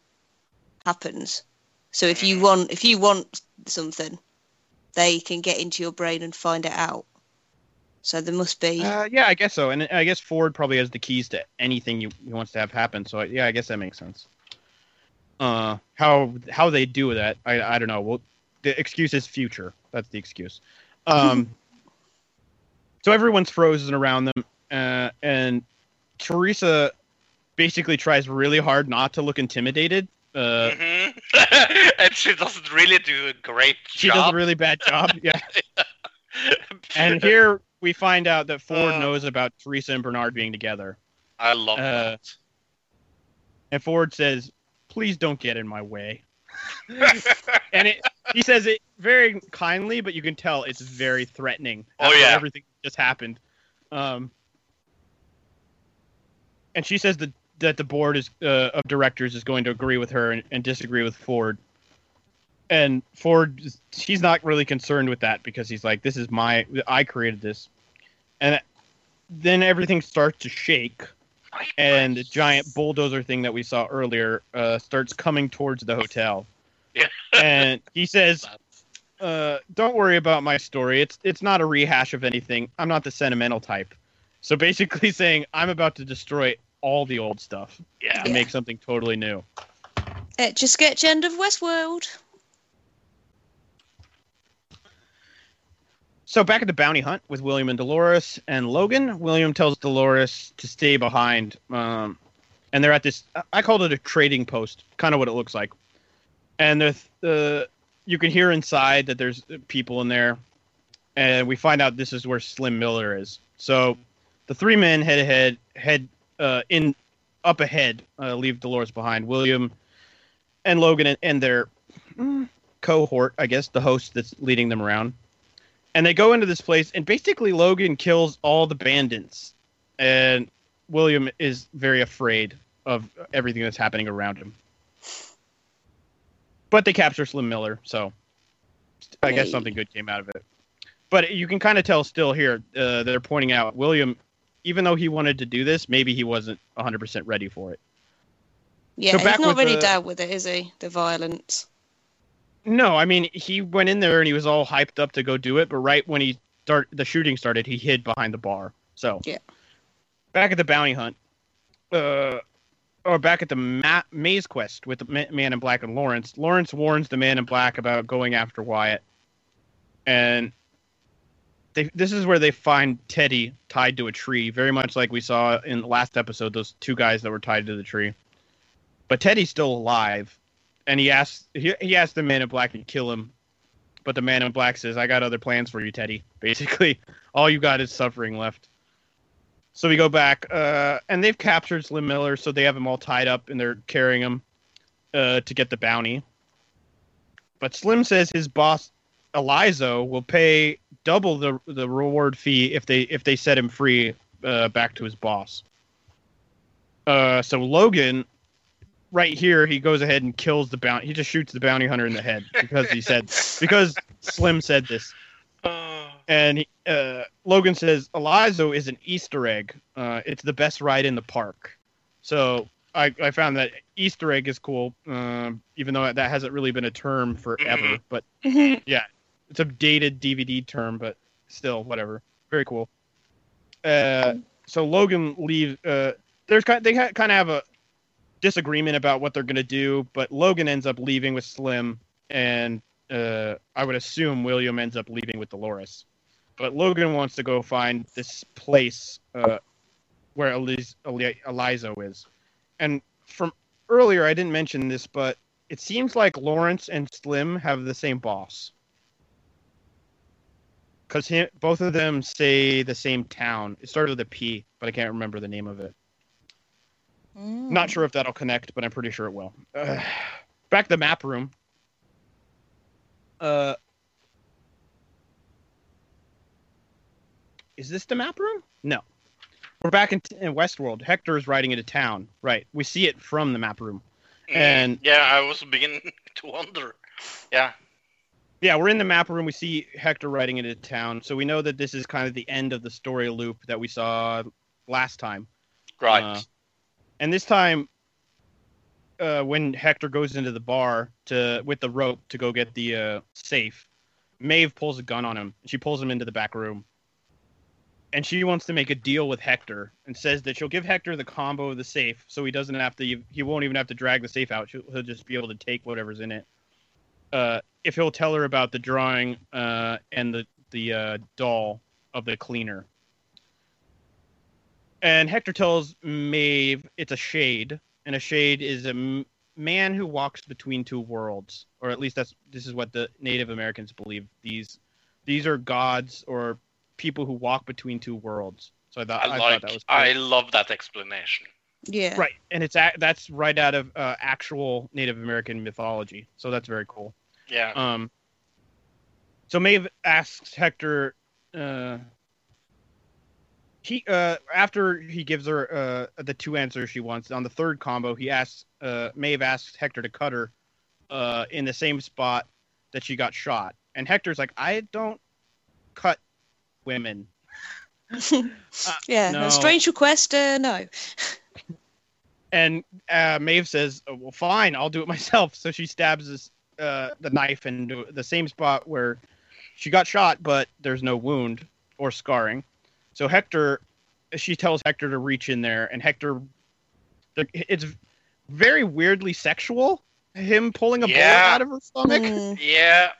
happens. So if you want if you want something, they can get into your brain and find it out. So there must be Uh, yeah, I guess so. And I guess Ford probably has the keys to anything you, he wants to have happen. So yeah, I guess that makes sense. Uh, how how they do that, I I don't know. Well, the excuse is future. That's the excuse. Um, so everyone's frozen around them, uh, and Teresa basically tries really hard not to look intimidated. Uh, Mhm. and she doesn't really do a great she job. She does a really bad job. Yeah. And here we find out that Ford Uh. knows about Teresa and Bernard being together. I love uh, that. And Ford says, "Please don't get in my way." and it, he says it very kindly, but you can tell it's very threatening. Oh, yeah. everything just happened. Um, and she says that that the board is uh, of directors is going to agree with her and, and disagree with Ford. And Ford, is- he's not really concerned with that because he's like, "This is my, I created this," and then everything starts to shake and the giant bulldozer thing that we saw earlier uh, starts coming towards the hotel. Yeah. and he says, uh, "Don't worry about my story. It's it's not a rehash of anything. I'm not the sentimental type." So basically, saying I'm about to destroy all the old stuff Yeah. and make something totally new. Etch a sketch end of Westworld. So back at the bounty hunt with William and Dolores and Logan, William tells Dolores to stay behind. Um, and they're at this. I called it a trading post, kind of what it looks like. And the uh, you can hear inside that there's people in there, and we find out this is where Slim Miller is. So the three men head ahead, head uh, in up ahead, uh, leave Dolores behind. William and Logan and, and their mm, cohort, I guess, the host that's leading them around. And they go into this place and basically logan kills all the bandits. And william is very afraid of everything that's happening around him. But they capture slim miller so i guess something good came out of it. But you can kind of tell still here uh, they're pointing out william even though he wanted to do this maybe he wasn't 100% ready for it Yeah, back he's not really the- down with it, is he? The violence. No, I mean he went in there and he was all hyped up to go do it, but right when he start the shooting started, he hid behind the bar. So Yeah. back at the bounty hunt, uh, or back at the ma- maze quest with the ma- man in black and Lawrence. Lawrence warns the man in black about going after Wyatt, and they this is where they find Teddy tied to a tree, very much like we saw in the last episode. Those two guys that were tied to the tree, but Teddy's still alive and he asks he, he asks the man in black to kill him. But the man in black says i got other plans for you teddy. Basically all you got is suffering left. So we go back uh, and they've captured slim miller so they have him all tied up and they're carrying him uh, to get the bounty. But slim says his boss El Lazo will pay double the the reward fee if they if they set him free uh, back to his boss. Uh, so logan right here he goes ahead and kills the bounty he just shoots the bounty hunter in the head because he said because slim said this. Uh, and he, uh, logan says El Lazo is an easter egg. Uh, it's the best ride in the park. So i, I found that easter egg is cool um, even though that hasn't really been a term forever Mhm. but yeah it's a dated dvd term but still whatever very cool uh, so logan leaves uh, there's kind they kind of have a disagreement about what they're to do, but Logan ends up leaving with Slim, and uh, I would assume William ends up leaving with Dolores. But Logan wants to go find this place uh, where Eliz- Eli- is. And from earlier, I didn't mention this, but it seems like Lawrence and Slim have the same boss. Because both of them say the same town. It started with a P, but I can't remember the name of it. Mm. Not sure if that'll connect, but I'm pretty sure it will. Uh, back to the map room. Uh, is this the map room? No. We're back in, in Westworld. Hector is riding into town. Right. We see it from the map room. And- yeah, I was beginning to wonder. Yeah, Yeah, we're in the map room. We see Hector riding into town. So we know that this is kind of the end of the story loop that we saw last time. right. Uh, and this time, uh, when Hector goes into the bar to with the rope to go get the uh, safe, Maeve pulls a gun on him. She pulls him into the back room, and she wants to make a deal with Hector and says that she'll give Hector the combo of the safe, so he doesn't have to. He won't even have to drag the safe out. She'll, he'll just be able to take whatever's in it. Uh, if he'll tell her about the drawing uh, and the the uh, doll of the cleaner. And Hector tells Maeve it's a shade, and a shade is a m- man who walks between two worlds, or at least that's this is what the Native Americans believe. These these are gods or people who walk between two worlds. So I thought I, I, like. thought that was I love that explanation. Yeah. right, and it's a, that's right out of uh, actual Native American mythology. So that's very cool. Yeah. Um, so Maeve asks Hector. Uh, he uh, after he gives her uh, the two answers she wants on the third combo, he asks uh, Maeve asks Hector to cut her uh, in the same spot that she got shot, and Hector's like, "I don't cut women." yeah. no. A strange request. Uh, no. And uh, Maeve says, oh, "Well, fine, I'll do it myself." So she stabs this, uh, the knife into the same spot where she got shot, but there's no wound or scarring. So Hector, she tells Hector to reach in there, and Hector, it's very weirdly sexual. Him pulling a bullet out of her stomach, Mm. Yeah.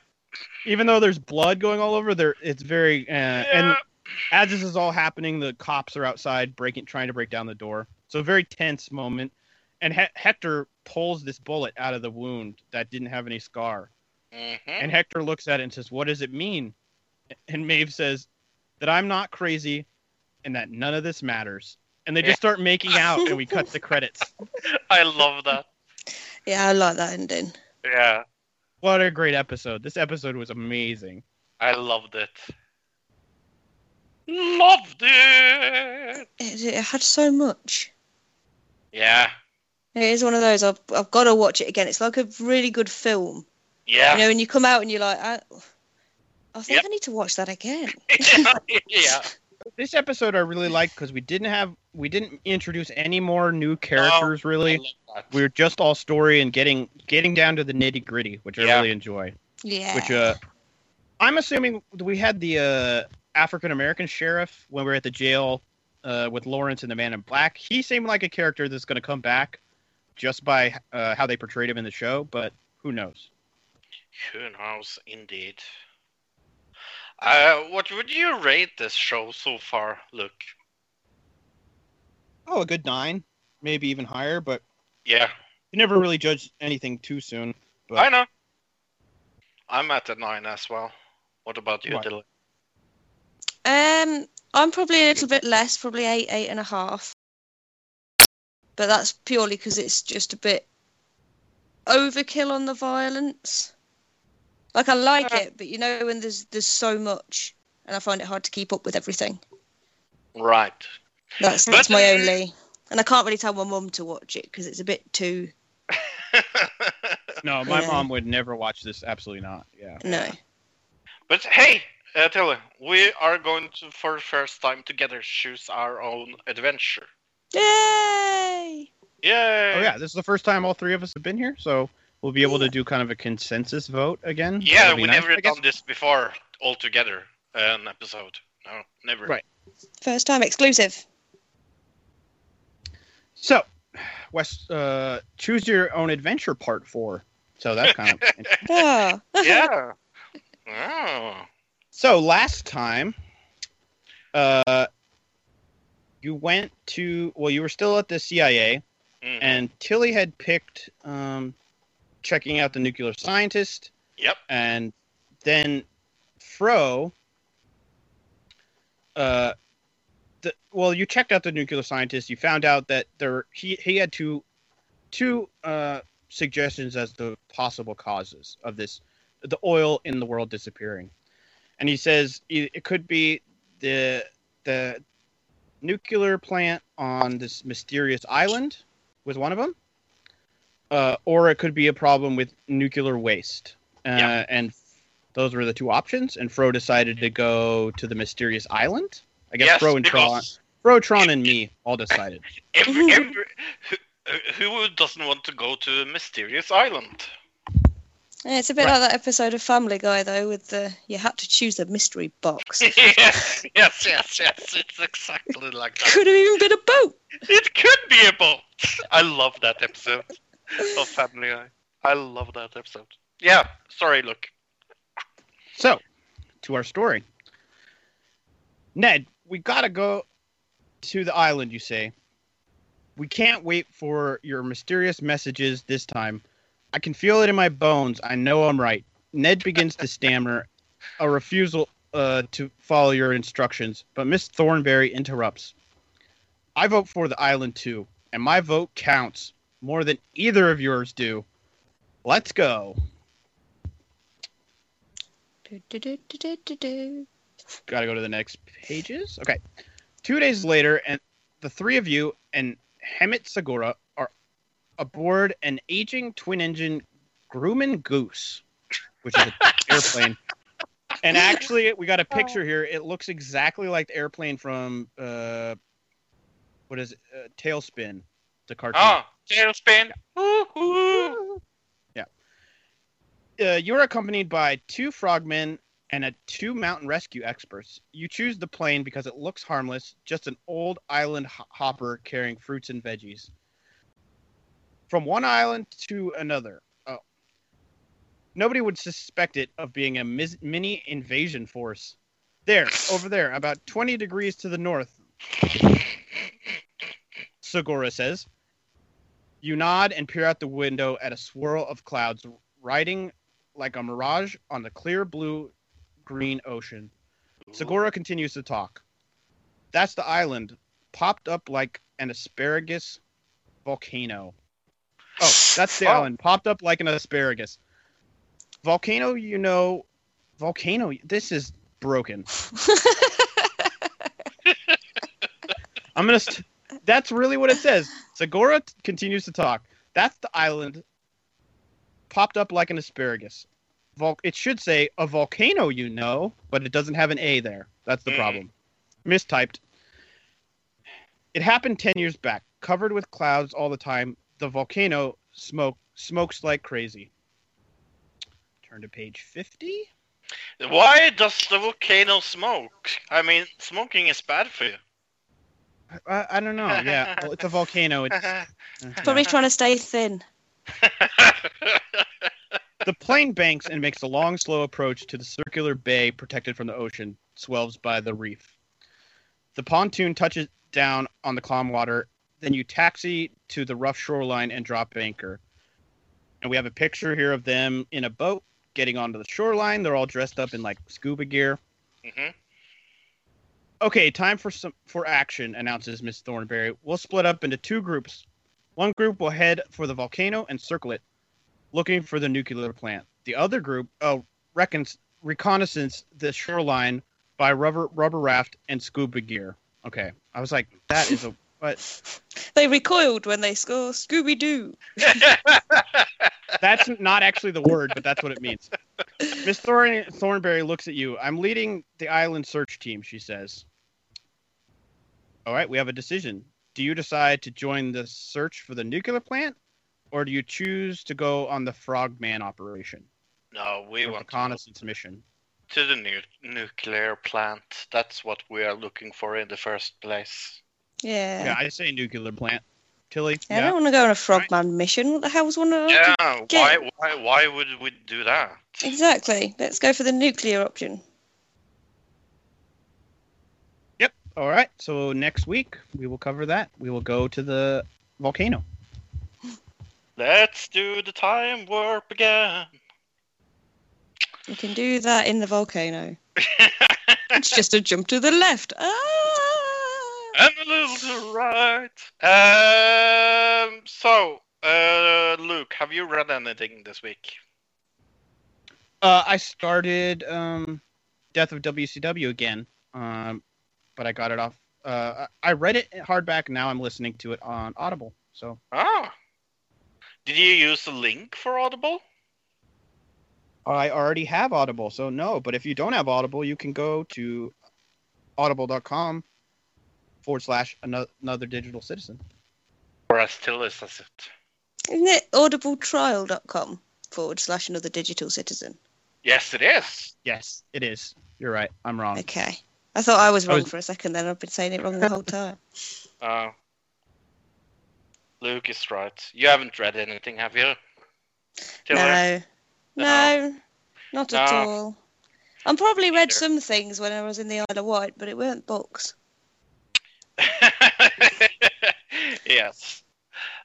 even though there's blood going all over there. It's very uh, and as this is all happening, the cops are outside breaking, trying to break down the door. So very tense moment, and he- Hector pulls this bullet out of the wound that didn't have any scar, Mhm. and Hector looks at it and says, "What does it mean?" And Maeve says that I'm not crazy, and that none of this matters. And they just start making out, and we cut the credits. I love that. Yeah, I like that ending. Yeah. What a great episode! This episode was amazing. I loved it. Loved it. It, it had so much. Yeah. It is one of those. I've I've got to watch it again. It's like a really good film. Yeah. You know, when you come out and you're like, I, I think Yep. I need to watch that again. yeah. This episode I really liked because we didn't have we didn't introduce any more new characters really. I we were just all story and getting getting down to the nitty gritty, which I really enjoy. Yeah. Which uh, I'm assuming we had the uh, African American sheriff when we were at the jail uh, with Lawrence and the Man in Black. He seemed like a character that's going to come back just by uh, how they portrayed him in the show, but who knows? Who knows, indeed. Uh, what would you rate this show so far, Luke? Oh, a good nine, maybe even higher, but Yeah, you never really judge anything too soon. But I know. I'm at a nine as well. What about you, Right. Dylan? Um, I'm probably a little bit less, probably eight, eight and a half. But that's purely because it's just a bit overkill on the violence. Like I like Uh. it, but you know when there's there's so much, and I find it hard to keep up with everything. Right. That's that's But, my only. And I can't really tell my mum to watch it because it's a bit too no, my Yeah. mom would never watch this. Absolutely not. Yeah. no. but hey, uh, Dylan, we are going to, for the first time together, choose our own adventure. Yay! Yay! Oh yeah, this is the first time all three of us have been here, so we'll be able to do kind of a consensus vote again. Yeah, we nice, never done this before all together, an episode. No, never. Right. First time exclusive. So, West, uh, choose your own adventure part four. So that's kind of Ah. Yeah. oh. so. Last time, uh, you went to well, you were still at the CIA, Mhm. and Tilly had picked um, checking out the nuclear scientist, Yep. and then Fro. Uh, the, well, you checked out the nuclear scientist. You found out that there he he had two two uh, suggestions as the possible causes of this the oil in the world disappearing, and he says it it could be the the nuclear plant on this mysterious island was one of them, uh, or it could be a problem with nuclear waste. Uh, Yeah. And those were the two options. And Fro decided to go to the mysterious island. I guess Yes, Fro and Tron, Fro, Tron, and me all decided. every, every, Uh, who doesn't want to go to a mysterious island? Yeah, it's a bit Right. like that episode of Family Guy, though, with the you had to choose the mystery box. yes, yes, yes, yes. It's exactly like that. Could have even been a boat. It could be a boat. I love that episode of Family Guy. I love that episode. Yeah, sorry, look. So, to our story. Ned, we gotta go to the island, you say. We can't wait for your mysterious messages this time. I can feel it in my bones. I know I'm right. Ned begins to stammer a refusal uh, to follow your instructions, but Miss Thornberry interrupts. I vote for the island too, and my vote counts more than either of yours do. Let's go. Do-do-do-do-do-do. Got to go to the next pages. Okay. Two days later, and the three of you and Hemet Segura aboard an aging twin-engine Grumman Goose, which is an airplane. And actually, we got a picture here. It looks exactly like the airplane from uh, what is it? Uh, TaleSpin, the cartoon. Oh, TaleSpin. Woo-hoo. uh, you're accompanied by two frogmen and a two mountain rescue experts. You choose the plane because it looks harmless, just an old island ho- hopper carrying fruits and veggies. From one island to another. Oh. Nobody would suspect it of being a mis- mini invasion force. There, over there, about 20 degrees to the north. Segura says. You nod and peer out the window at a swirl of clouds riding like a mirage on the clear blue green ocean. Segura continues to talk. That's the island, popped up like an asparagus volcano. That's the Oh. island, popped up like an asparagus. Volcano, you know, volcano, this is broken. I'm gonna. St- that's really what it says. Segura t- continues to talk. That's the island, popped up like an asparagus. Vol- it should say a volcano, you know, but it doesn't have an A there. That's the Mm. problem. Mistyped. It happened ten years back, covered with clouds all the time. The volcano smoke smokes like crazy. Turn to page fifty. Why does the volcano smoke? I mean, smoking is bad for you. I, I don't know. Yeah, well, it's a volcano. It's, Probably trying to stay thin. The plane banks and makes a long, slow approach to the circular bay protected from the ocean, swells by the reef. The pontoon touches down on the calm water, then you taxi to the rough shoreline and drop anchor. And we have a picture here of them in a boat getting onto the shoreline. They're all dressed up in like scuba gear. Mm-hmm. Okay, time for some for action, announces Miss Thornberry. We'll split up into two groups. One group will head for the volcano and circle it, looking for the nuclear plant. The other group uh, reckons reconnaissance the shoreline by rubber rubber raft and scuba gear. Okay, I was like, that is a but They recoiled when they score Scooby Doo. that's not actually the word, but that's what it means. Miss Thorn- Thornberry looks at you. I'm leading the island search team, she says. All right, we have a decision. Do you decide to join the search for the nuclear plant, or do you choose to go on the Frogman operation? No, we or want to reconnaissance mission. to the nu- nuclear plant. That's what we are looking for in the first place. Yeah. Yeah, I say nuclear plant. Tilly, I yeah. don't want to go on a Frogman mission. What the hell's one of Yeah, why, why, why would we do that? Exactly. Let's go for the nuclear option. Yep. All right, so next week we will cover that. We will go to the volcano. Let's do the time warp again. We can do that in the volcano. It's just a jump to the left. Ah! And a little to right. Um. So, uh, Luke, have you read anything this week? Uh, I started um, Death of WCW again, um, but I got it off. Uh, I I read it hardback. Now I'm listening to it on Audible. So Ah. Did you use the link for Audible? I already have Audible. So no, but if you don't have Audible, you can go to audible.com forward slash ano- another digital citizen. Or as Tilly says it. Isn't it audibletrial.com forward slash another digital citizen? Yes, it is. Yes, it is. You're right. I'm wrong. Okay. I thought I was I wrong was- for a second then. I've been saying it wrong the whole time. Uh, Luke is right. You haven't read anything, have you? Tilly? No. No. Not at all. I probably read Sure. some things when I was in the Isle of Wight, but it weren't books. yes.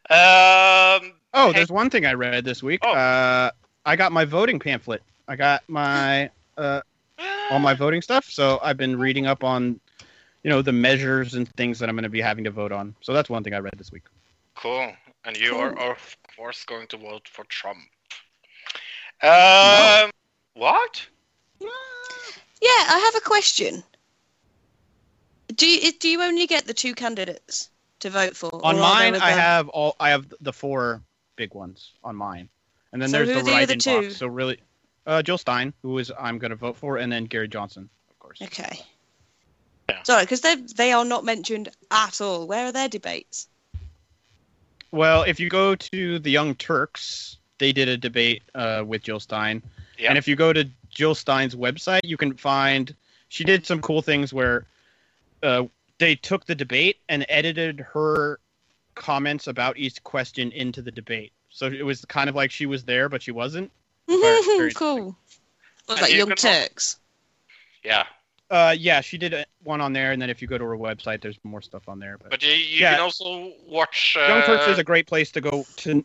Um, Oh, Hey. there's one thing I read this week. Oh. Uh, I got my voting pamphlet. I got my uh, all my voting stuff. So I've been reading up on, you know, the measures and things that I'm going to be having to vote on. So that's one thing I read this week. Cool. And you Cool. are, of course, going to vote for Trump. Um, What? Yeah, I have a question. Do you, do you only get the two candidates to vote for? On mine, I have all. I have the four big ones on mine, and then So there's who the are the other write-in two? box. So really, uh, Jill Stein, who is I'm going to vote for, and then Gary Johnson, of course. Okay. Yeah. Sorry, because they they are not mentioned at all. Where are their debates? Well, if you go to the Young Turks, they did a debate uh, with Jill Stein. Yeah. And if you go to Jill Stein's website, you can find she did some cool things where uh, they took the debate and edited her comments about each question into the debate. So it was kind of like she was there, but she wasn't. Very- very cool. What And like Young can Turks? Yeah. Uh, yeah, she did one on there, and then if you go to her website, there's more stuff on there. But, But you, you Yeah. can also watch. Uh, Young Turks is a great place to go to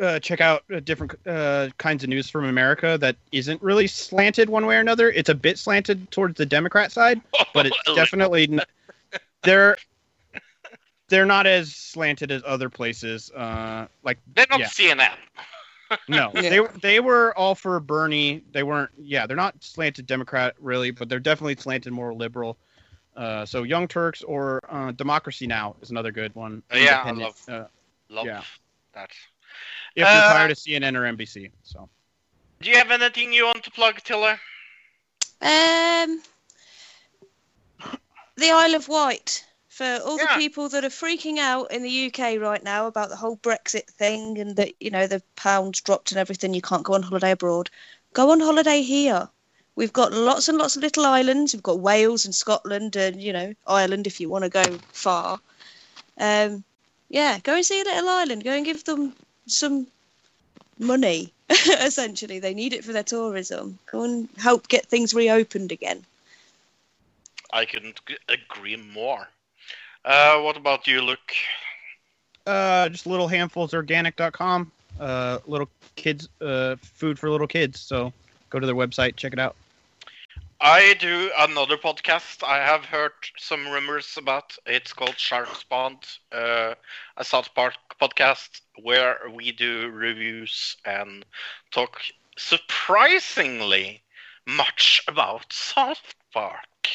uh, check out uh, different uh, kinds of news from America that isn't really slanted one way or another. It's a bit slanted towards the Democrat side, but it's definitely n- they're they're not as slanted as other places. Uh, like They're not yeah. CNN. no, Yeah. they they were all for Bernie. They weren't. Yeah, they're not slanted Democrat really, but they're definitely slanted more liberal. Uh, so Young Turks or uh, Democracy Now is another good one. Uh, yeah, I love- uh, Love Yeah. that. If you're Uh, tired of CNN or NBC. So Do you have anything you want to plug, Tiller? Um, the Isle of Wight for all Yeah. the people that are freaking out in the UK right now about the whole Brexit thing and that you know the pound's dropped and everything. You can't go on holiday abroad. Go on holiday here. We've got lots and lots of little islands. We've got Wales and Scotland and you know Ireland if you want to go far. Um, yeah, go and see a little island. Go and give them some money. Essentially, they need it for their tourism. Go and help get things reopened again. I couldn't agree more. Uh, what about you, Luke? uh, just little handfulsorganic.com. Uh, little kids, uh, food for little kids. So go to their website, check it out. I do another podcast. I have heard some rumors about. It's called Shark Spawned, uh, a South Park podcast where we do reviews and talk surprisingly much about South Park.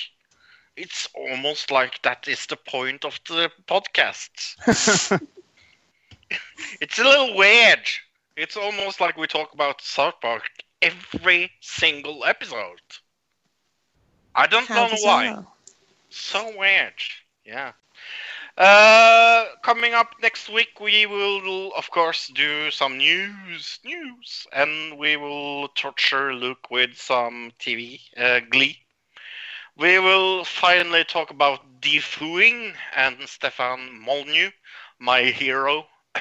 It's almost like that is the point of the podcast. it's a little weird. It's almost like we talk about South Park every single episode. I don't How know why. So weird. Yeah. Uh, coming up next week, we will, of course, do some news, news, and we will torture Luke with some TV, uh, Glee. We will finally talk about defooing and Stefan Molyneux, my hero.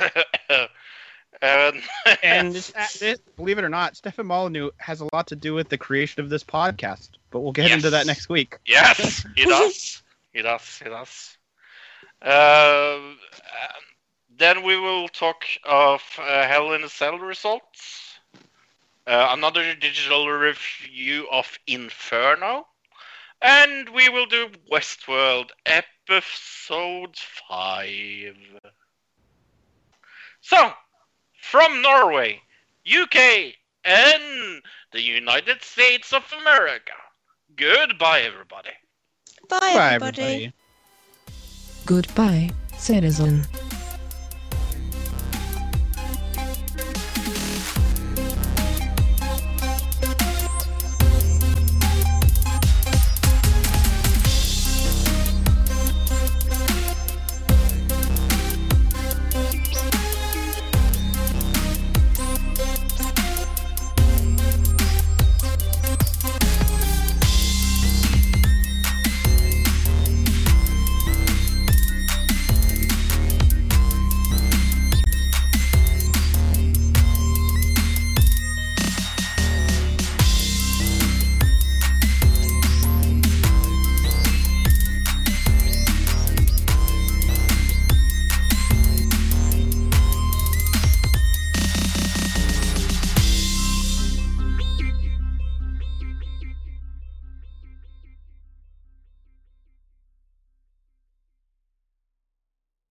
and and this, uh, this, believe it or not, Stefan Molyneux has a lot to do with the creation of this podcast. But we'll get into that next week. Yes, he does. he does. He does. Uh, then we will talk of uh, Hell in a Cell results. Uh, another digital review of Inferno. And we will do Westworld episode 5. So, from Norway, UK, and the United States of America. Goodbye, everybody. Bye, Bye, everybody. everybody. Goodbye, citizen.